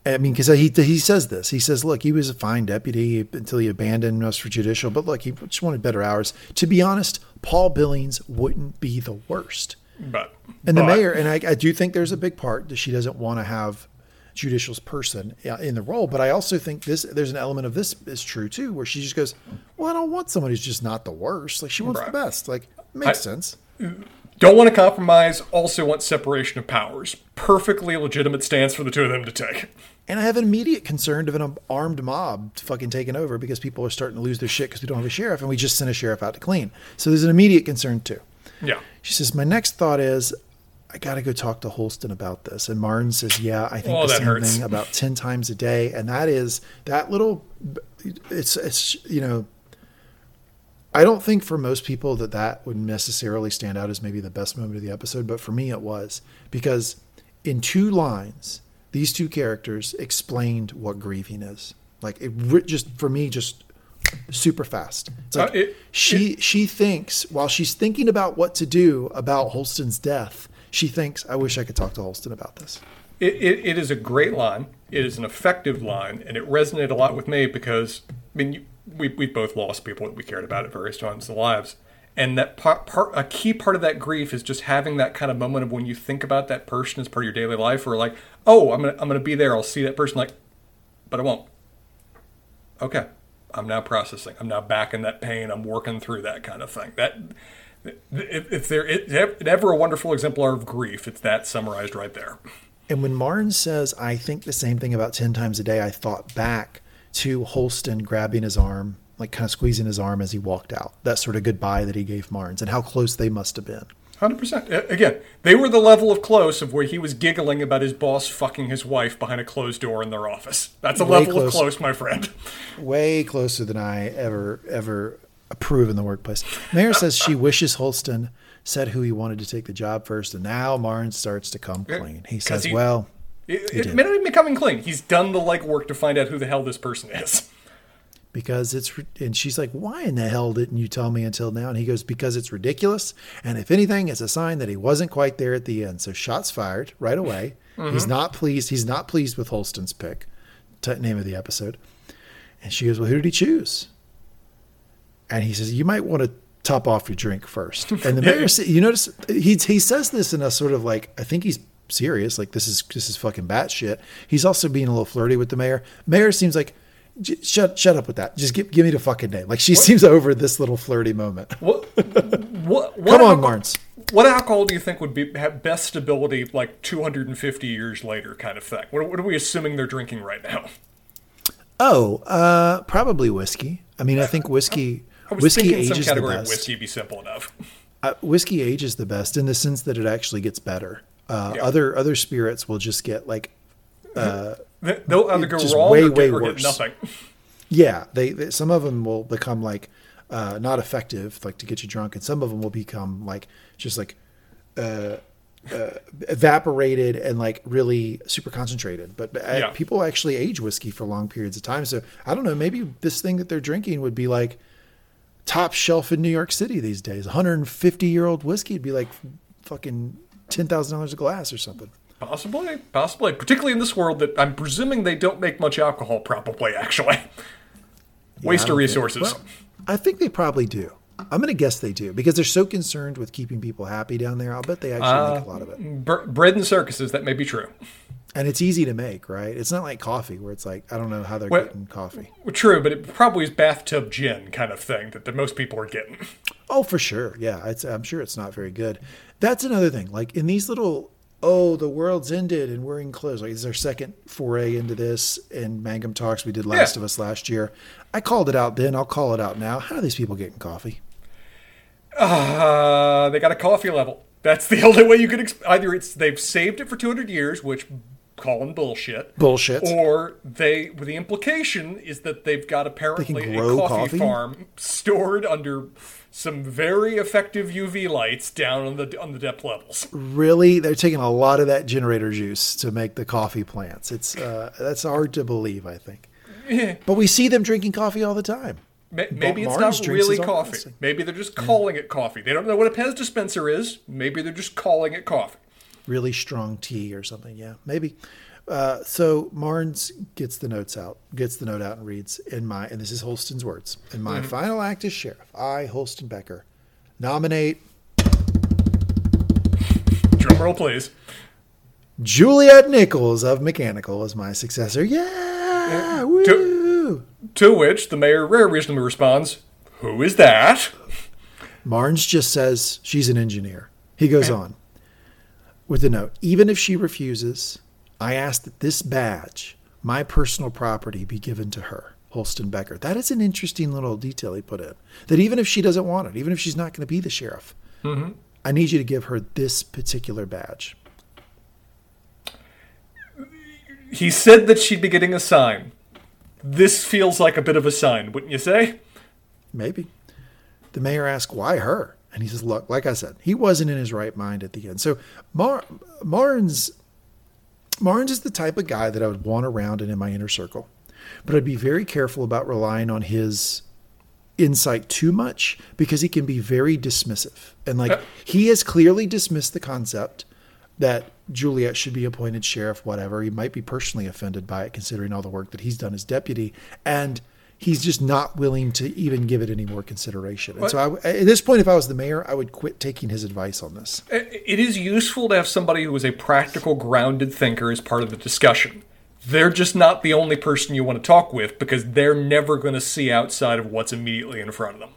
I mean, because he he says this. He says, "Look, he was a fine deputy until he abandoned us for judicial, but look, he just wanted better hours." To be honest, Paul Billings wouldn't be the worst. But And the mayor, and I, I do think there's a big part that she doesn't want to have judicial's person in the role. But I also think this there's an element of this is true too, where she just goes, "Well, I don't want someone who's just not the worst. Like she wants Right. the best. Like makes I- sense." don't want to compromise. Also want separation of powers. Perfectly legitimate stance for the two of them to take. And I have an immediate concern of an armed mob fucking taking over because people are starting to lose their shit because we don't have a sheriff and we just sent a sheriff out to clean. So there's an immediate concern too. Yeah. She says, My next thought is, I got to go talk to Holston about this. And Marnes says, Yeah, I think Oh, the same hurts. thing about [laughs] 10 times a day. And that is that little, it's, it's, you know, I don't think for most people that that would necessarily stand out as maybe the best moment of the episode, but for me it was because in two lines, these two characters explained what grieving is. Like it re- just for me, just super fast. It's like Uh, it- she she thinks while she's thinking about what to do about Holston's death, she thinks, "I wish I could talk to Holston about this." It, it, it is a great line. It is an effective line, and it resonated a lot with me because I mean, you, we we both lost people that we cared about at various times in the lives, and that part, part a key part of that grief is just having that kind of moment of when you think about that person as part of your daily life, or like, oh, I'm gonna I'm gonna be there. I'll see that person, like, but I won't. Okay, I'm now processing. I'm now back in that pain. I'm working through that kind of thing. That if, there if ever a wonderful exemplar of grief, it's that summarized right there. And when Marnes says, I think the same thing about 10 times a day, I thought back to Holston grabbing his arm, like kind of squeezing his arm as he walked out. That sort of goodbye that he gave Marnes and how close they must have been. Hundred percent. Again, they were the level of close of where he was giggling about his boss fucking his wife behind a closed door in their office. That's a Way level close. of close, my friend. Way closer than I ever, ever approve in the workplace. Mayor says she wishes Holston said who he wanted to take the job first. And now Marnes starts to come clean. He says, he- well, It, it may not even be coming clean. He's done the legwork to find out who the hell this person is. Because it's and she's like why in the hell didn't you tell me until now? And he goes because it's ridiculous. And if anything it's a sign that he wasn't quite there at the end. So shots fired right away. [laughs] Mm-hmm. He's not pleased. He's not pleased with holston's pick t- name of the episode. And she goes well who did he choose? And he says you might want to top off your drink first. [laughs] And the mayor you notice he, he says this in a sort of like i think he's serious like this is this is fucking batshit. He's also being a little flirty with the mayor. Mayor seems like J- shut shut up with that. Just give give me the fucking name. Like she seems over this little flirty moment. What? What? what [laughs] Come on, Marnes. What alcohol do you think would be have best stability, like 250 years later, kind of thing? What, what are we assuming they're drinking right now? Oh, uh, probably whiskey. I mean, I think whiskey [laughs] I was whiskey thinking some ages the best. whiskey be simple enough. Uh, whiskey ages the best in the sense that it actually gets better. Uh, Yeah. Other other spirits will just get like, uh, They- They'll either go Just wrong way, or, way or get worse. nothing. yeah, they, they some of them will become like uh, not effective, like to get you drunk, and some of them will become like just like uh, uh, evaporated and like really super concentrated. But uh, Yeah. people actually age whiskey for long periods of time. So I don't know. Maybe this thing that they're drinking would be like top shelf in New York City these days. 150 year old whiskey would be like fucking ten thousand dollars a glass or something. Possibly, possibly. Particularly in this world that I'm presuming they don't make much alcohol, probably, actually. Waste of resources. well, I think they probably do. I'm going to guess they do because they're so concerned with keeping people happy down there. I'll bet they actually Uh, make a lot of it. Bre- bread and circuses, that may be true. And it's easy to make, right? It's not like coffee where it's like, I don't know how they're Well- getting coffee. True, but it probably is bathtub gin kind of thing that, that most people are getting. Oh, for sure. Yeah. It's, I'm sure it's not very good. That's another thing. Like in these little, oh, the world's ended and we're in close. Like it's our second foray into this in Mangum Talks. We did Last Yeah. of Us last year. I called it out then. I'll call it out now. How are these people getting coffee? Uh, they got a coffee level. That's the [laughs] only way you could exp- either it's they've saved it for 200 years, which calling bullshit. Bullshit. Or they, well, the implication is that they've got apparently a coffee, coffee? farm stored under some very effective UV lights down on the on the depth levels. really they're taking a lot of that generator juice to make the coffee plants it's uh, that's hard to believe i think but we see them drinking coffee all the time Ma- Maybe it's Barnes not really coffee. coffee. Maybe they're just calling it coffee. They don't know what a Pez dispenser is. Maybe they're just calling it coffee. Really strong tea or something yeah maybe uh, so Marnes gets the notes out gets the note out and reads in my and this is holston's words in my final act as sheriff i holston becker nominate Drum roll, please. juliet nichols of mechanical as my successor yeah woo. To which the mayor very reasonably responds, "Who is that?" Marnes just says she's an engineer. He goes on with the note Even if she refuses, I ask that this badge, my personal property, be given to her, Holston Becker. That is an interesting little detail he put in. That even if she doesn't want it, even if she's not going to be the sheriff, mm-hmm. I need you to give her this particular badge. He said that she'd be getting a sign. This feels like a bit of a sign, wouldn't you say? Maybe. The mayor asked, why her? And he says, look, like I said, he wasn't in his right mind at the end. So Mar- Marnes, Marnes is the type of guy that I would want around and in my inner circle. But I'd be very careful about relying on his insight too much because he can be very dismissive. And like Uh. he has clearly dismissed the concept that Juliet should be appointed sheriff, whatever. He might be personally offended by it considering all the work that he's done as deputy. And he's just not willing to even give it any more consideration. And so I, at this point, if I was the mayor, I would quit taking his advice on this. It is useful to have somebody who is a practical, grounded thinker as part of the discussion. They're just not the only person you want to talk with because they're never going to see outside of what's immediately in front of them.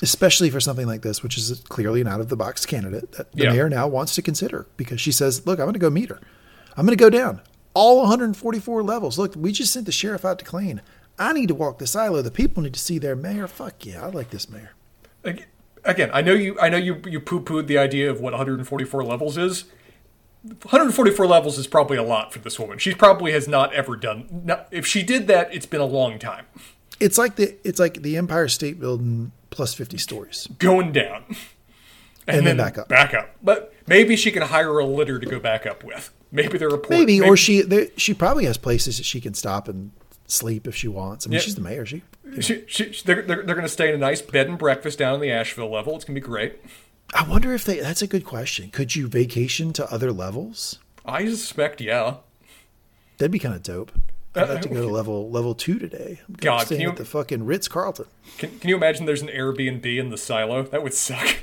especially for something like this, which is clearly an out of the box candidate that the Yeah. mayor now wants to consider because she says, "Look, I'm going to go meet her. I'm going to go down all 144 levels. Look, we just sent the sheriff out to clean. I need to walk the silo. The people need to see their mayor. Fuck yeah, I like this mayor. Again, I know you. I know you. You poo pooed the idea of what 144 levels is. 144 levels is probably a lot for this woman. She probably has not ever done. Not, if she did that, it's been a long time. It's like the it's like the Empire State Building plus 50 stories. Going down. And, then back up. Back up. But maybe she can hire a litter to go back up with. Maybe they're a port. Maybe, or she there, she probably has places that she can stop and sleep if she wants. I mean, Yeah. she's the mayor. She She, she, they're they're, they're going to stay in a nice bed and breakfast down in the Asheville level. It's going to be great. I wonder if they. That's a good question. Could you vacation to other levels? I suspect, yeah. That'd be kind of dope. Uh, I'd like to go to level level two today. I'm God, staying can you- at the fucking Ritz Carlton. Can, can you imagine there's an Airbnb in the silo? That would suck.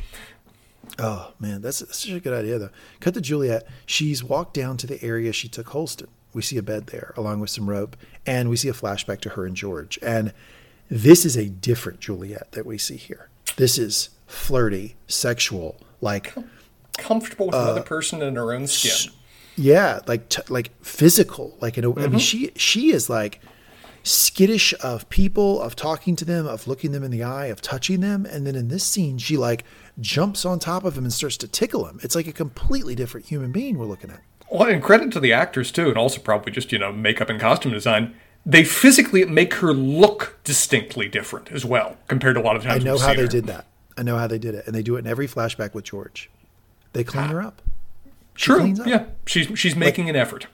Oh man, that's, that's such a good idea though. Cut to Juliet. She's walked down to the area she took Holston. We see a bed there along with some rope, and we see a flashback to her and George. And this is a different Juliet that we see here. This is flirty, sexual, like Comfortable with Uh, another person in her own skin. yeah, like t- like physical. Like in a, I Mm-hmm. mean, she she is like skittish of people, of talking to them, of looking them in the eye, of touching them. And then in this scene, she like jumps on top of him and starts to tickle him. It's like a completely different human being we're looking at. Well, and credit to the actors too, and also probably just you know makeup and costume design. They physically make her look distinctly different as well compared to a lot of times. I know how they her. did that. I know how they did it, and they do it in every flashback with George. They clean her up. She True. up. Yeah, she's she's making an effort.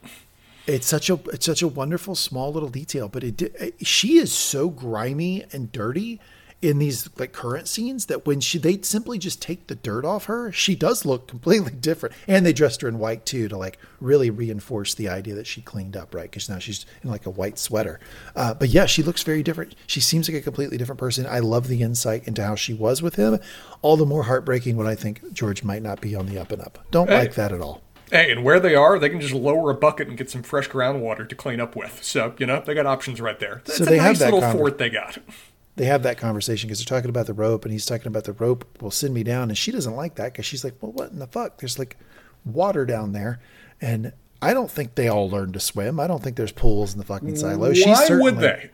It's such a it's such a wonderful small little detail, but it di- eh, she is so grimy and dirty in these like current scenes that when she they simply just take the dirt off her, she does look completely [laughs] different. And they dressed her in white too to like really reinforce the idea that she cleaned up, right? Because now she's in like a white sweater. Uh, but yeah, she looks very different. She seems like a completely different person. I love the insight into how she was with him. All the more heartbreaking when I think George might not be on the up and up. Don't Hey. like that at all. Hey, and where they are, they can just lower a bucket and get some fresh groundwater to clean up with. So you know they got options right there. So a they have nice that little conver- fort they got. They have that conversation because they're talking about the rope and he's talking about the rope will send me down and she doesn't like that because she's like well what in the fuck? There's like water down there and i don't think they all learn to swim. I don't think there's pools in the fucking silo. Why certainly, would they?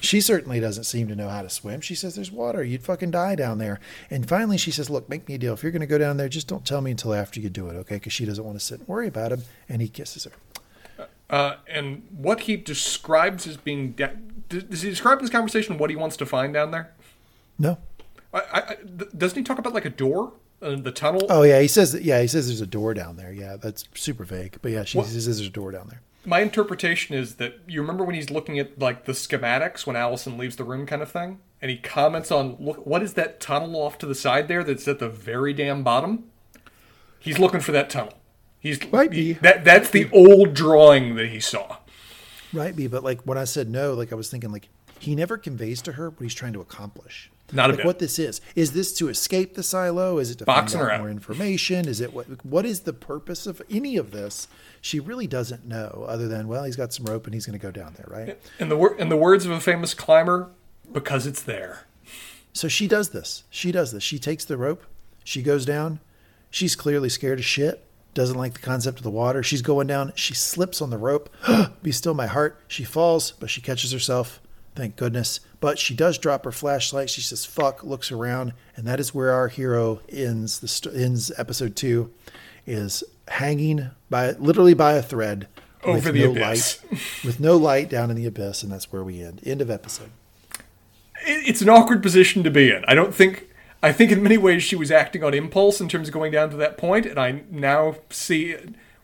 she certainly doesn't seem to know how to swim. She says there's water. You'd fucking die down there. And finally she says look make me a deal. If you're going to go down there just don't tell me until after you do it okay? Because she doesn't want to sit and worry about him and he kisses her. Uh, and what he describes as being da- does he describe in this conversation what he wants to find down there? no I, I, doesn't he talk about like a door, uh, the tunnel? oh yeah he says yeah he says there's a door down there yeah that's super vague but yeah she What- says there's a door down there My interpretation is that you remember when he's looking at like the schematics when Allison leaves the room, kind of thing, and he comments on look what is that tunnel off to the side there that's at the very damn bottom. He's looking for that tunnel. He's Might be. that that's the old drawing that he saw. Right, be but like when I said no, like I was thinking like he never conveys to her what he's trying to accomplish. Not a like bit. what this is. Is this to escape the silo? Is it to Boxing find out. more information? Is it what what is the purpose of any of this? She really doesn't know, other than well, he's got some rope and he's going to go down there, right? In the wor- in the words of a famous climber, because it's there. So she does this. She does this. She takes the rope. She goes down. She's clearly scared of shit. Doesn't like the concept of the water. She's going down. She slips on the rope. [gasps] Be still my heart. She falls, but she catches herself. Thank goodness. But she does drop her flashlight. She says, fuck, looks around. And that is where our hero ends. The st- ends episode two is hanging by literally by a thread Over the abyss. light, with no light down in the abyss. And that's where we end. End of episode. It's an awkward position to be in. I don't think. I think in many ways she was acting on impulse in terms of going down to that point, and I now see.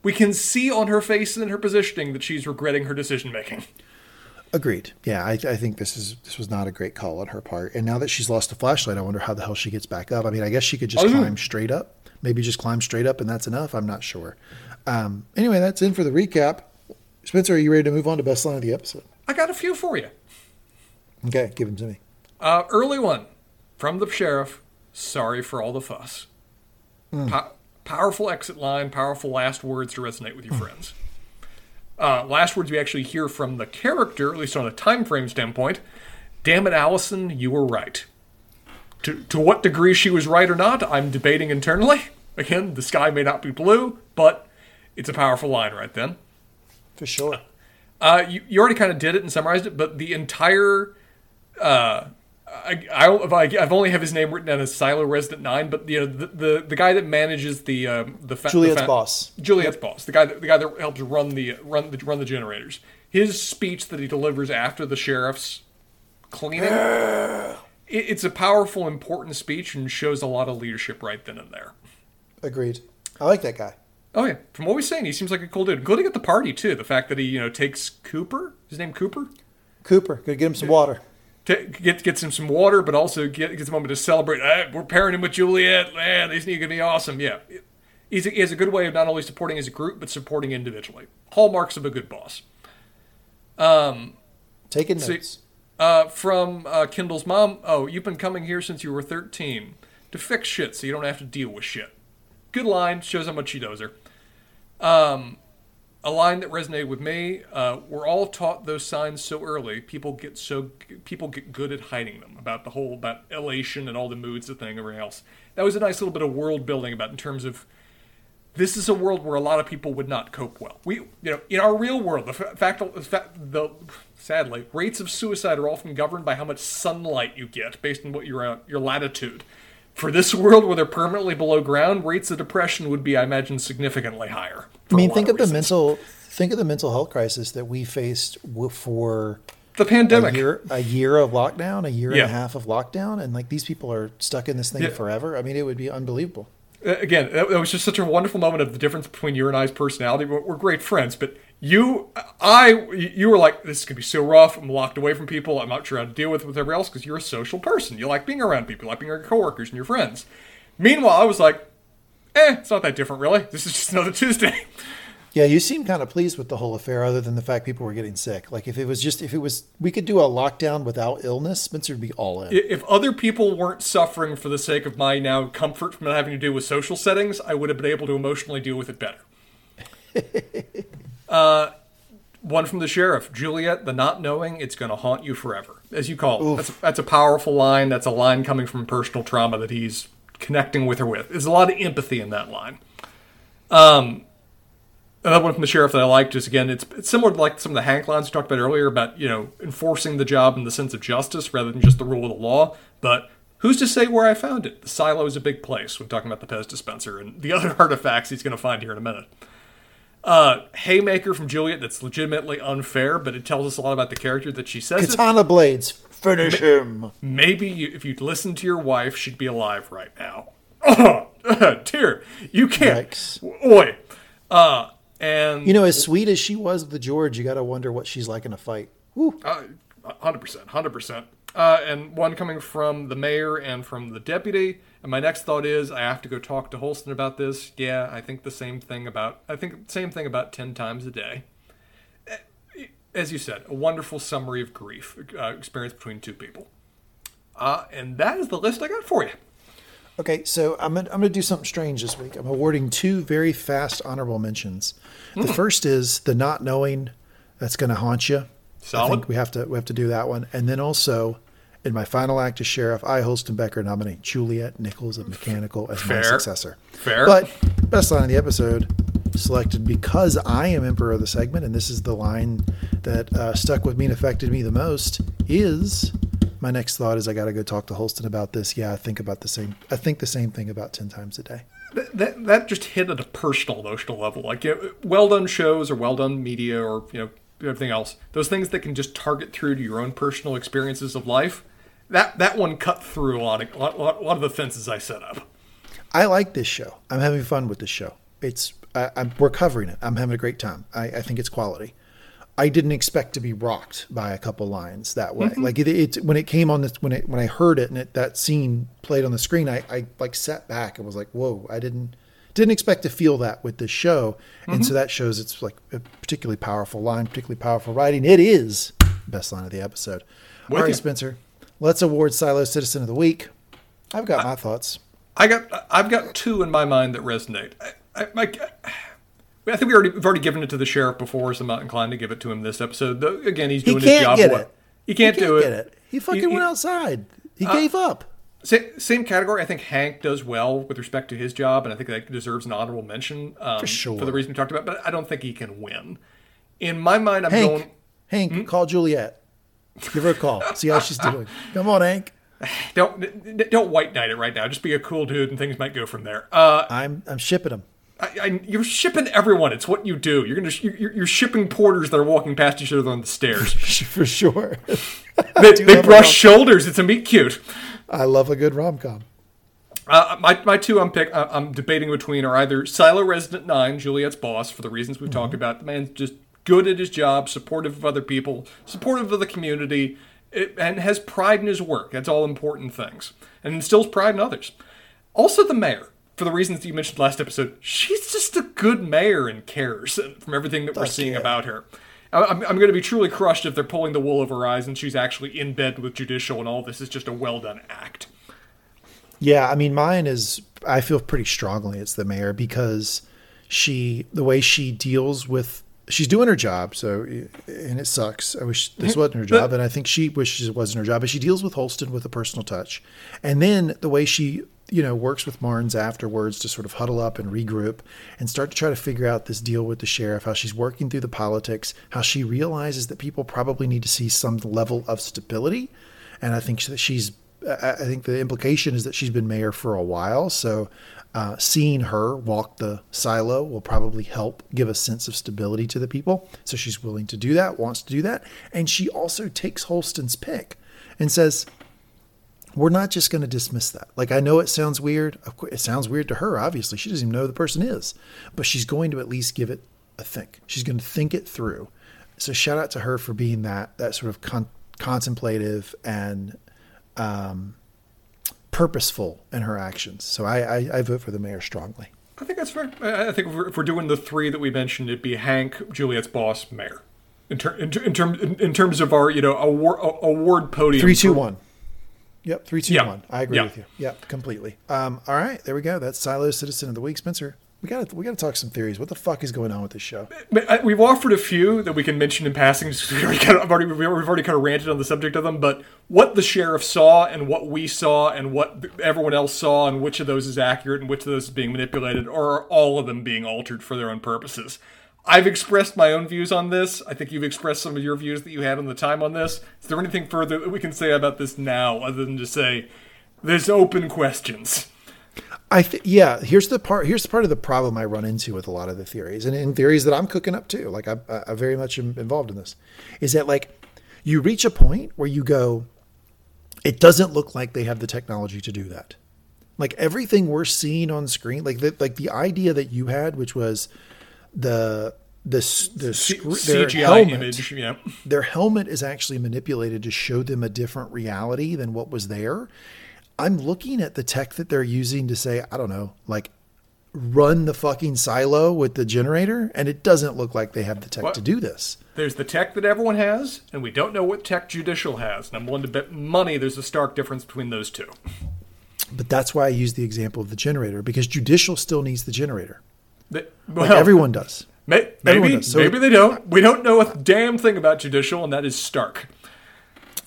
We can see on her face and in her positioning that she's regretting her decision making. Agreed. Yeah, I, I think this is this was not a great call on her part. And now that she's lost the flashlight, I wonder how the hell she gets back up. I mean, I guess she could just Oh, yeah. climb straight up. Maybe just climb straight up, and that's enough. I'm not sure. Um, anyway, that's in for the recap. Spencer, are you ready to move on to best line of the episode? I got a few for you. Okay, give them to me. Uh, early one from the sheriff. Sorry for all the fuss. Po- powerful exit line, powerful last words to resonate with your friends. Uh, last words we actually hear from the character, at least on a time frame standpoint. Damn it, Allison, you were right. To, to what degree she was right or not, I'm debating internally. Again, the sky may not be blue, but it's a powerful line right then. For sure. Uh, you, you already kind of did it and summarized it, but the entire. Uh, I, I, I've only have his name written down as Silo Resident Nine, but you know the the, the guy that manages the um, the fa- Juliette's the fa- boss. Juliette's boss, the guy that, the guy that helps run the run the run the generators. His speech that he delivers after the sheriff's cleaning, it, it's a powerful, important speech and shows a lot of leadership right then and there. Agreed. I like that guy. Oh yeah, from what we're saying, he seems like a cool dude, including at the party too. The fact that he you know takes Cooper, his name Cooper, Cooper, go get him some water. To get gets him some water, but also get gets a moment to celebrate. "Ah, we're pairing him with Juliette. Man, isn't he going to be awesome. Yeah, he's a, he has a good way of not only supporting as a group but supporting individually. Hallmarks of a good boss. Taking See- notes. Uh, from uh, Kindle's mom. Oh, you've been coming here since you were thirteen to fix shit, so you don't have to deal with shit. Good line. Shows how much she knows her. Um, a line that resonated with me. Uh, we're all taught those signs so early. People get so people get good at hiding them. About the whole about elation and all the moods, the thing, everything else. That was a nice little bit of world building about in terms of this is a world where a lot of people would not cope well. We, you know, in our real world, the fact, the, the sadly rates of suicide are often governed by how much sunlight you get based on what your uh, your latitude. For this world where they're permanently below ground, rates of depression would be, I imagine, significantly higher. I mean, think of the mental think of the mental health crisis that we faced for the a pandemic. year a year of lockdown, a year Yeah. and a half of lockdown, and like these people are stuck in this thing Yeah. forever. I mean, it would be unbelievable. Again, that, was just such a wonderful moment of the difference between you and I's personality. We're, we're great friends, but you, I, you were like, this is gonna be so rough. I'm locked away from people. I'm not sure how to deal with it with everybody else because you're a social person. You like being around people. You like being around your coworkers and your friends. Meanwhile, I was like, eh, it's not that different, really. This is just [laughs] another Tuesday. Yeah, you seem kind of pleased with the whole affair, other than the fact people were getting sick. Like if it was just if it was we could do a lockdown without illness, Spencer would be all in. if other people weren't suffering for the sake of my now comfort from not having to do with social settings, I would have been able to emotionally deal with it better. [laughs] uh, one from the sheriff, Juliette, the not knowing, it's going to haunt you forever, as you call it. That's, that's a powerful line. That's a line coming from personal trauma that he's connecting with her with. There's a lot of empathy in that line. Um, another one from the sheriff that I liked is again, it's, it's similar to like some of the Hank lines we talked about earlier about you know enforcing the job in the sense of justice rather than just the rule of the law. But who's to say where I found it? The silo is a big place when talking about the Pez dispenser and the other [laughs] artifacts he's going to find here in a minute. Uh, haymaker from Juliette that's legitimately unfair, but it tells us a lot about the character that she says. It. Katana blades, finish him. Maybe you, if you'd listened to your wife, she'd be alive right now. Oh, [laughs] dear, you can't. Yikes. Oi. Uh, and You know, as sweet as she was with George, you got to wonder what she's like in a fight. Woo. Uh, Hundred percent, hundred percent. Uh, And one coming from the mayor and from the deputy. And my next thought is, I have to go talk to Holston about this. Yeah, I think the same thing about. I think same thing about ten times a day. Eh, As you said, a wonderful summary of grief uh, experience between two people. Uh, and that is the list I got for you. Okay, so I'm gonna, I'm going to do something strange this week. I'm awarding two very fast honorable mentions. Hmm. The first is the not knowing that's going to haunt you. I Solid. think we have to we have to do that one, and then also in my final act as sheriff, I Holston Becker nominate Juliette Nichols of Mechanical as my successor. Fair. But best line of the episode selected because I am emperor of the segment, and this is the line that uh, stuck with me and affected me the most. Is my next thought is I got to go talk to Holston about this. Yeah, I think about the same. I think the same thing about ten times a day. That, that, that just hit at a personal emotional level. Like, you know, well done shows or well done media or, you know, everything else. Those things that can just target through to your own personal experiences of life. That that one cut through a lot of, a lot, a lot of the fences I set up. I like this show. I'm having fun with this show. It's I, I'm, we're covering it. I'm having a great time. I, I think it's quality. I didn't expect to be rocked by a couple lines that way. Mm-hmm. Like it, it when it came on this when it when I heard it and it, that scene played on the screen, I, I like sat back and was like, "Whoa!" I didn't didn't expect to feel that with this show, and so mm-hmm. that shows it's like a particularly powerful line, particularly powerful writing. It is best line of the episode. With All right, you. Spencer, let's award Silo Citizen of the Week. I've got my thoughts. I got I've got two in my mind that resonate. I, I, my, I think we already we've already given it to the sheriff before, so I'm not inclined to give it to him this episode. Though, again, he's He doing his can't job get well. it. He can't, do get it. He fucking He- Uh, he- went outside. He gave up. Same category. I think Hank does well with respect to his job, and I think that deserves an honorable mention um, For sure. for the reason we talked about. But I don't think he can win. In my mind, I'm Hank, going. Hank, Hmm? call Juliette. Give her a call. See how she's doing. Come on, Hank. Don't don't white knight it right now. Just be a cool dude, and things might go from there. Uh, I'm I'm shipping him. I, I, you're shipping everyone. It's what you do. You're gonna you're, you're shipping porters that are walking past each other on the stairs. [laughs] For sure. [laughs] they they brush shoulders. It's a meet cute. I love a good rom com. Uh, my, my two I'm pick uh, I'm debating between are either Silo Resident Nine, Juliette's boss, for the reasons we've talked about. The man's just good at his job, supportive of other people, supportive of the community, and has pride in his work. That's all important things, and instills pride in others. Also, the mayor, for the reasons that you mentioned last episode, she's just a good mayor and cares from everything that we're seeing yeah. about her. I'm, I'm going to be truly crushed if they're pulling the wool over her eyes and she's actually in bed with Judicial and all this is just a well done act. Yeah, I mean, mine is. I feel pretty strongly it's the mayor because she, the way she deals with, she's doing her job. So, and it sucks. I wish this [laughs] wasn't her job, and I think she wishes it wasn't her job. But she deals with Holston with a personal touch, and then the way she, you know, works with Marnes afterwards to sort of huddle up and regroup and start to try to figure out this deal with the sheriff. How she's working through the politics. How she realizes that people probably need to see some level of stability, and I think that she's I I think the implication is that she's been mayor for a while. So uh, seeing her walk the silo will probably help give a sense of stability to the people. So she's willing to do that, wants to do that. And she also takes Holston's pick and says, we're not just going to dismiss that. Like, I know it sounds weird. It sounds weird to her, obviously. She doesn't even know who the person is, but she's going to at least give it a think. She's going to think it through. So, shout out to her for being that, that sort of con- contemplative and um, purposeful in her actions. So, I, I, I vote for the mayor strongly. I think that's fair. I think if we're, if we're doing the three that we mentioned, it'd be Hank, Juliette's boss, Mayor. In, ter- in, ter- in, term- in, in terms of our, you know, award, award podium. Three, two, one. Yep, three, two, Yeah. one. I agree Yeah. with you. Yep, completely. Um, all right, there we go. That's Silo Citizen of the Week, Spencer. We got to we got to talk some theories. What the fuck is going on with this show? Uh, we've offered a few that we can mention in passing. We already kind of, I've already, we've already kind of ranted on the subject of them, but what the sheriff saw and what we saw and what everyone else saw and which of those is accurate and which of those is being manipulated, or are all of them being altered for their own purposes? I've expressed my own views on this. I think you've expressed some of your views that you had on the time on this. Is there anything further that we can say about this now other than to say there's open questions? I th- yeah. Here's the part. Here's the part of the problem I run into with a lot of the theories, and in theories that I'm cooking up too. Like I, I very much am involved in this. Is that like you reach a point where you go, it doesn't look like they have the technology to do that. Like everything we're seeing on screen, like the like the idea that you had, which was the the the C- their CGI helmet, image, yeah. their helmet is actually manipulated to show them a different reality than what was there. I'm looking at the tech that they're using to say, I don't know, like run the fucking silo with the generator, and it doesn't look like they have the tech What? to do this. There's the tech that everyone has, and we don't know what tech Judicial has. And I'm willing to bet money there's a stark difference between those two. But that's why I use the example of the generator because judicial still needs the generator. Like well, everyone does. may- everyone maybe, does. So- maybe they don't. We don't know a damn thing about Judicial, and that is stark.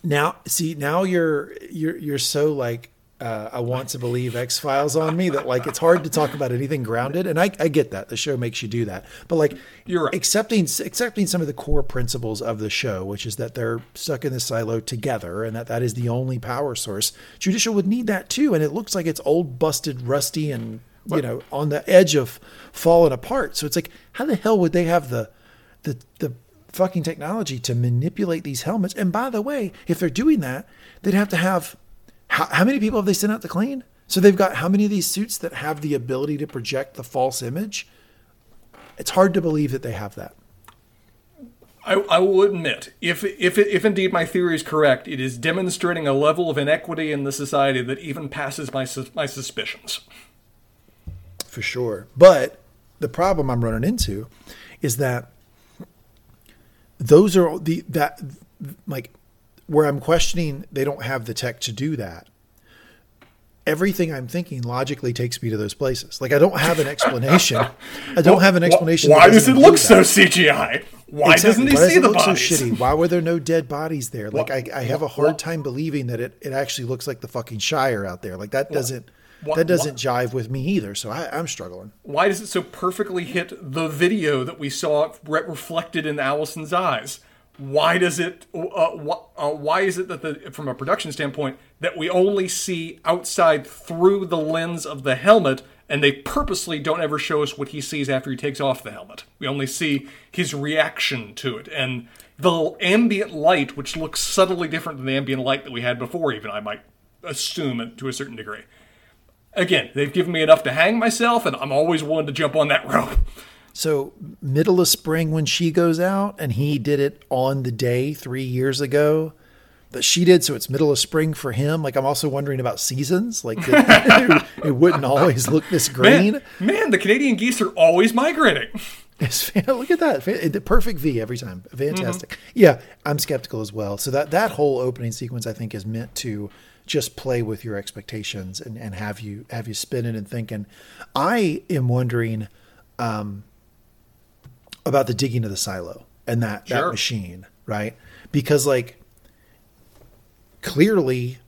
Now, see, now you're you're you're so like uh, I want to believe X Files on me that like it's hard to talk about anything grounded, and I, I get that the show makes you do that, but like You're right. accepting accepting some of the core principles of the show, which is that they're stuck in the silo together, and that that is the only power source. Judicial would need that too, and it looks like it's old, busted, rusty, and you know on the edge of falling apart. So it's like, how the hell would they have the the the fucking technology to manipulate these helmets. And by the way, if they're doing that, they'd have to have how, how many people have they sent out to clean? So they've got how many of these suits that have the ability to project the false image? It's hard to believe that they have that. I, I will admit, if if if indeed my theory is correct, it is demonstrating a level of inequity in the society that even passes my my suspicions. for sure. But the problem I'm running into is that those are the that like where I'm questioning they don't have the tech to do that. Everything I'm thinking logically takes me to those places. Like I don't have an explanation. I don't have an explanation. Why does it look include so. CGI? Why Exactly. doesn't he Why does see it the look bodies? so shitty? Why were there no dead bodies there? Like I, I have a hard Wha- time believing that it, it actually looks like the fucking Shire out there. Like that doesn't that doesn't jive with me either. So I, I'm struggling. Why does it so perfectly hit the video that we saw re- reflected in Allison's eyes? Why does it? Uh, wh- uh, why is it that the from a production standpoint that we only see outside through the lens of the helmet, and they purposely don't ever show us what he sees after he takes off the helmet? We only see his reaction to it and the ambient light, which looks subtly different than the ambient light that we had before. Even I might assume to a certain degree. Again, they've given me enough to hang myself, and I'm always willing to jump on that [laughs] rope. So middle of spring when she goes out, and he did it on the day three years ago that she did. So it's middle of spring for him. Like I'm also wondering about seasons. Like it, [laughs] it wouldn't always look this green. Man, man, the Canadian geese are always migrating. It's, look at that. The perfect V every time. Fantastic. Yeah, I'm skeptical as well. So that, that whole opening sequence, I think, is meant to just play with your expectations and, and have you have you spinning and thinking. I am wondering um, about the digging of the silo and that, that machine, right? Because like clearly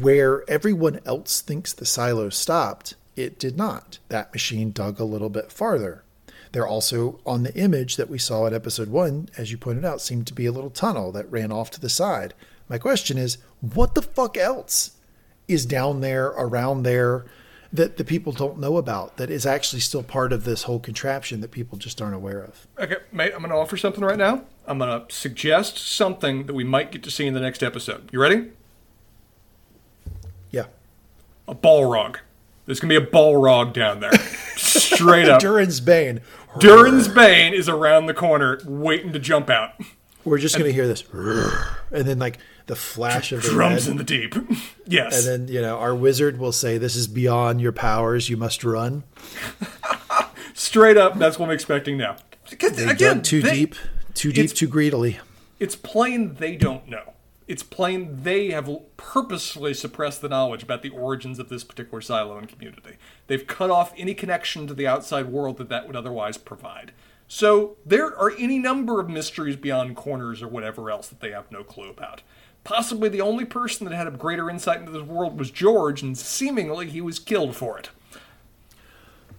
where everyone else thinks the silo stopped, it did not. That machine dug a little bit farther. There also, on the image that we saw at episode one, as you pointed out, seemed to be a little tunnel that ran off to the side. My question is, what the fuck else is down there, around there, that the people don't know about, that is actually still part of this whole contraption that people just aren't aware of? Okay, mate, I'm going to offer something right now. I'm going to suggest something that we might get to see in the next episode. You ready? Yeah. A Balrog. There's going to be a Balrog down there. Straight up. [laughs] Durin's Bane. Durin's Bane is around the corner waiting to jump out. We're just going to hear this, and then like the flash of the Drums red. in the deep. [laughs] yes. And then, you know, our wizard will say, This is beyond your powers. You must run. [laughs] Straight up, that's what I'm expecting now. Because, They again, too they- deep, too deep, too greedily. It's plain they don't know. It's plain they have purposefully suppressed the knowledge about the origins of this particular silo and community. They've cut off any connection to the outside world that that would otherwise provide. So there are any number of mysteries beyond corners or whatever else that they have no clue about. Possibly the only person that had a greater insight into this world was George, and seemingly he was killed for it.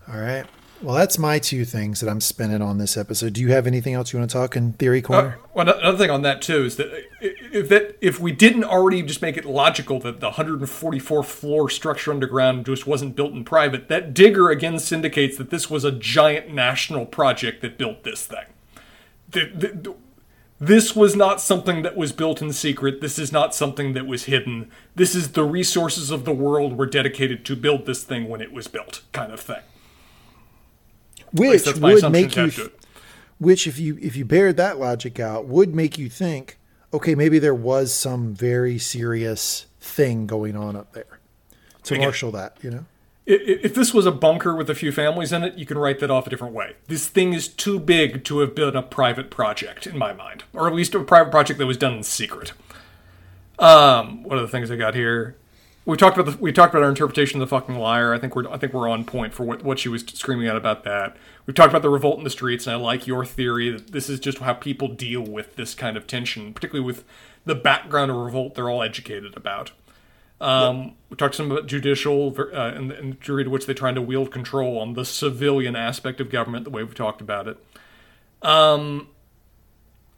All right. Well, that's my two things that I'm spinning on this episode. Do you have anything else you want to talk in Theory Uh, Corner? well, another thing on that too is that if that if we didn't already just make it logical that the 144 floor structure underground just wasn't built in private, that digger again syndicates that this was a giant national project that built this thing. The- the- the- this was not something that was built in secret. This is not something that was hidden. This is the resources of the world were dedicated to build this thing when it was built, kind of thing. which would make you, which if you if you bared that logic out, would make you think, okay, maybe there was some very serious thing going on up there to Again- marshal that. You know. If this was a bunker with a few families in it, you can write that off a different way. This thing is too big to have been a private project, in my mind, or at least a private project that was done in secret. Um, what are the things I got here? We talked about the, we talked about our interpretation of the fucking liar. I think we're I think we're on point for what, what she was screaming out about that. We talked about the revolt in the streets, and I like your theory that this is just how people deal with this kind of tension, particularly with the background of revolt they're all educated about. Um, We talked some about judicial uh, and, and the degree to which they're trying to wield control on the civilian aspect of government, the way we've talked about it. Um,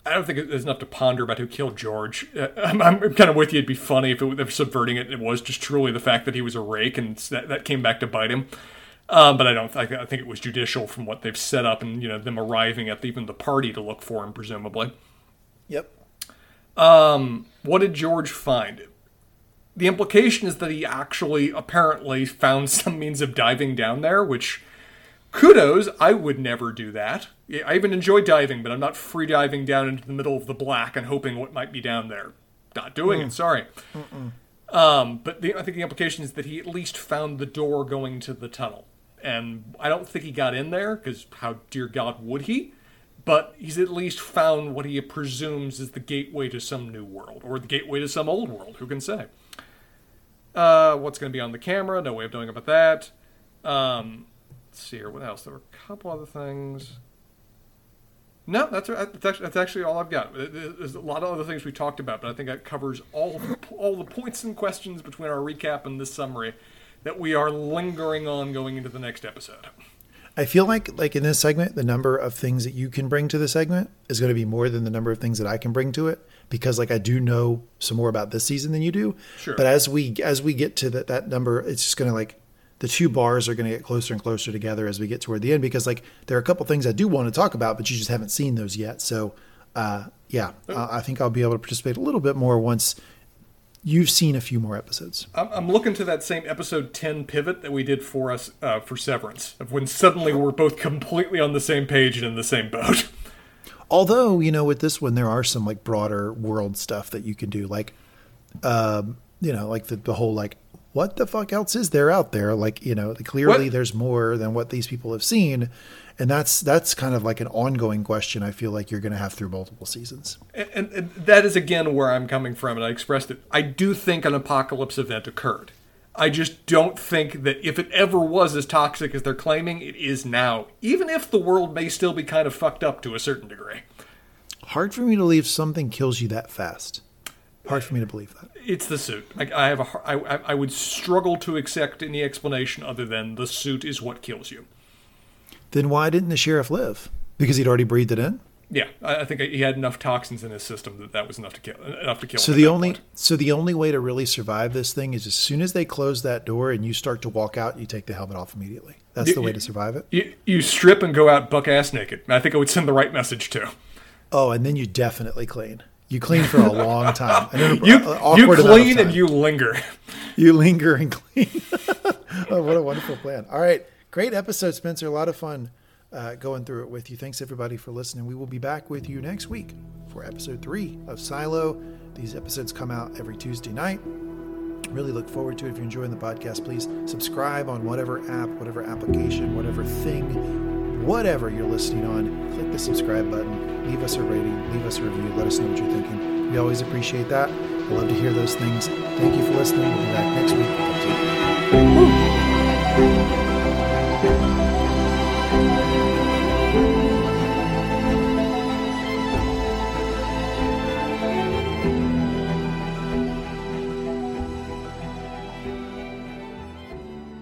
I don't think there's enough to ponder about who killed George. Uh, I'm, I'm kind of with you. It'd be funny if, it, if subverting it, it was just truly the fact that he was a rake and that, that came back to bite him. Um, but I don't. I, I think it was judicial from what they've set up and you know them arriving at even the party to look for him, presumably. Yep. What did George find? The implication is that he actually apparently found [laughs] some means of diving down there, which kudos. I would never do that. I even enjoy diving, but I'm not free diving down into the middle of the black and hoping what might be down there. Not doing it. Sorry. Um, but the, I think the implication is that he at least found the door going to the tunnel, and I don't think he got in there because how dear God would he? But he's at least found what he presumes is the gateway to some new world, or the gateway to some old world. Who can say? Uh, what's going to be on the camera? No way of knowing about that. Um, let's see here. What else? There were a couple other things. No, that's actually, that's actually all I've got. There's a lot of other things we talked about, but I think that covers all all the points and questions between our recap and this summary that we are lingering on going into the next episode. I feel like like in this segment, the number of things that you can bring to the segment is going to be more than the number of things that I can bring to it because like I do know some more about this season than you do. Sure. But as we as we get to that that number, it's just going to like the two bars are going to get closer and closer together as we get toward the end because like there are a couple things I do want to talk about, but you just haven't seen those yet. So uh, yeah, uh, I think I'll be able to participate a little bit more once you've seen a few more episodes. I'm, I'm looking to that same episode 10 pivot that we did for us uh, for Severance, of when suddenly we're both completely on the same page and in the same boat. [laughs] Although you know, with this one, there are some like broader world stuff that you can do, like, um, you know, like the, the whole like, what the fuck else is there out there? Like, you know, clearly What- there's more than what these people have seen, and that's that's kind of like an ongoing question. I feel like you're going to have through multiple seasons. And, and, and that is again where I'm coming from, and I expressed it. I do think an apocalypse event occurred. I just don't think that if it ever was as toxic as they're claiming, it is now. Even if the world may still be kind of fucked up to a certain degree. Hard for me to believe something kills you that fast. Hard for me to believe that. It's the suit. Like I have a, I I would struggle to accept any explanation other than the suit is what kills you. Then why didn't the sheriff live? Because he'd already breathed it in. Yeah, I, think he had enough toxins in his system that that was enough to kill enough to kill. So him the only point. so the only way to really survive this thing is as soon as they close that door and you start to walk out, you take the helmet off immediately. That's You- the way you- to survive it. you, you strip and go out buck ass naked. I think I would send the right message too. Oh, and then you definitely clean. You clean for a long [laughs] time. You you clean and you linger. you linger and [laughs] clean. oh, what a wonderful plan! All right, great episode, Spencer. A lot of fun uh, going through it with you. Thanks everybody for listening. We will be back with you next week for episode three of Silo. These episodes come out every Tuesday night. Really look forward to it. If you're enjoying the podcast, please subscribe on whatever app, whatever application, whatever thing, whatever you're listening on. Click the subscribe button. Leave us a rating. Leave us a review. Let us know what you're thinking. We always appreciate that. We love to hear those things. Thank you for listening. We'll be back next week.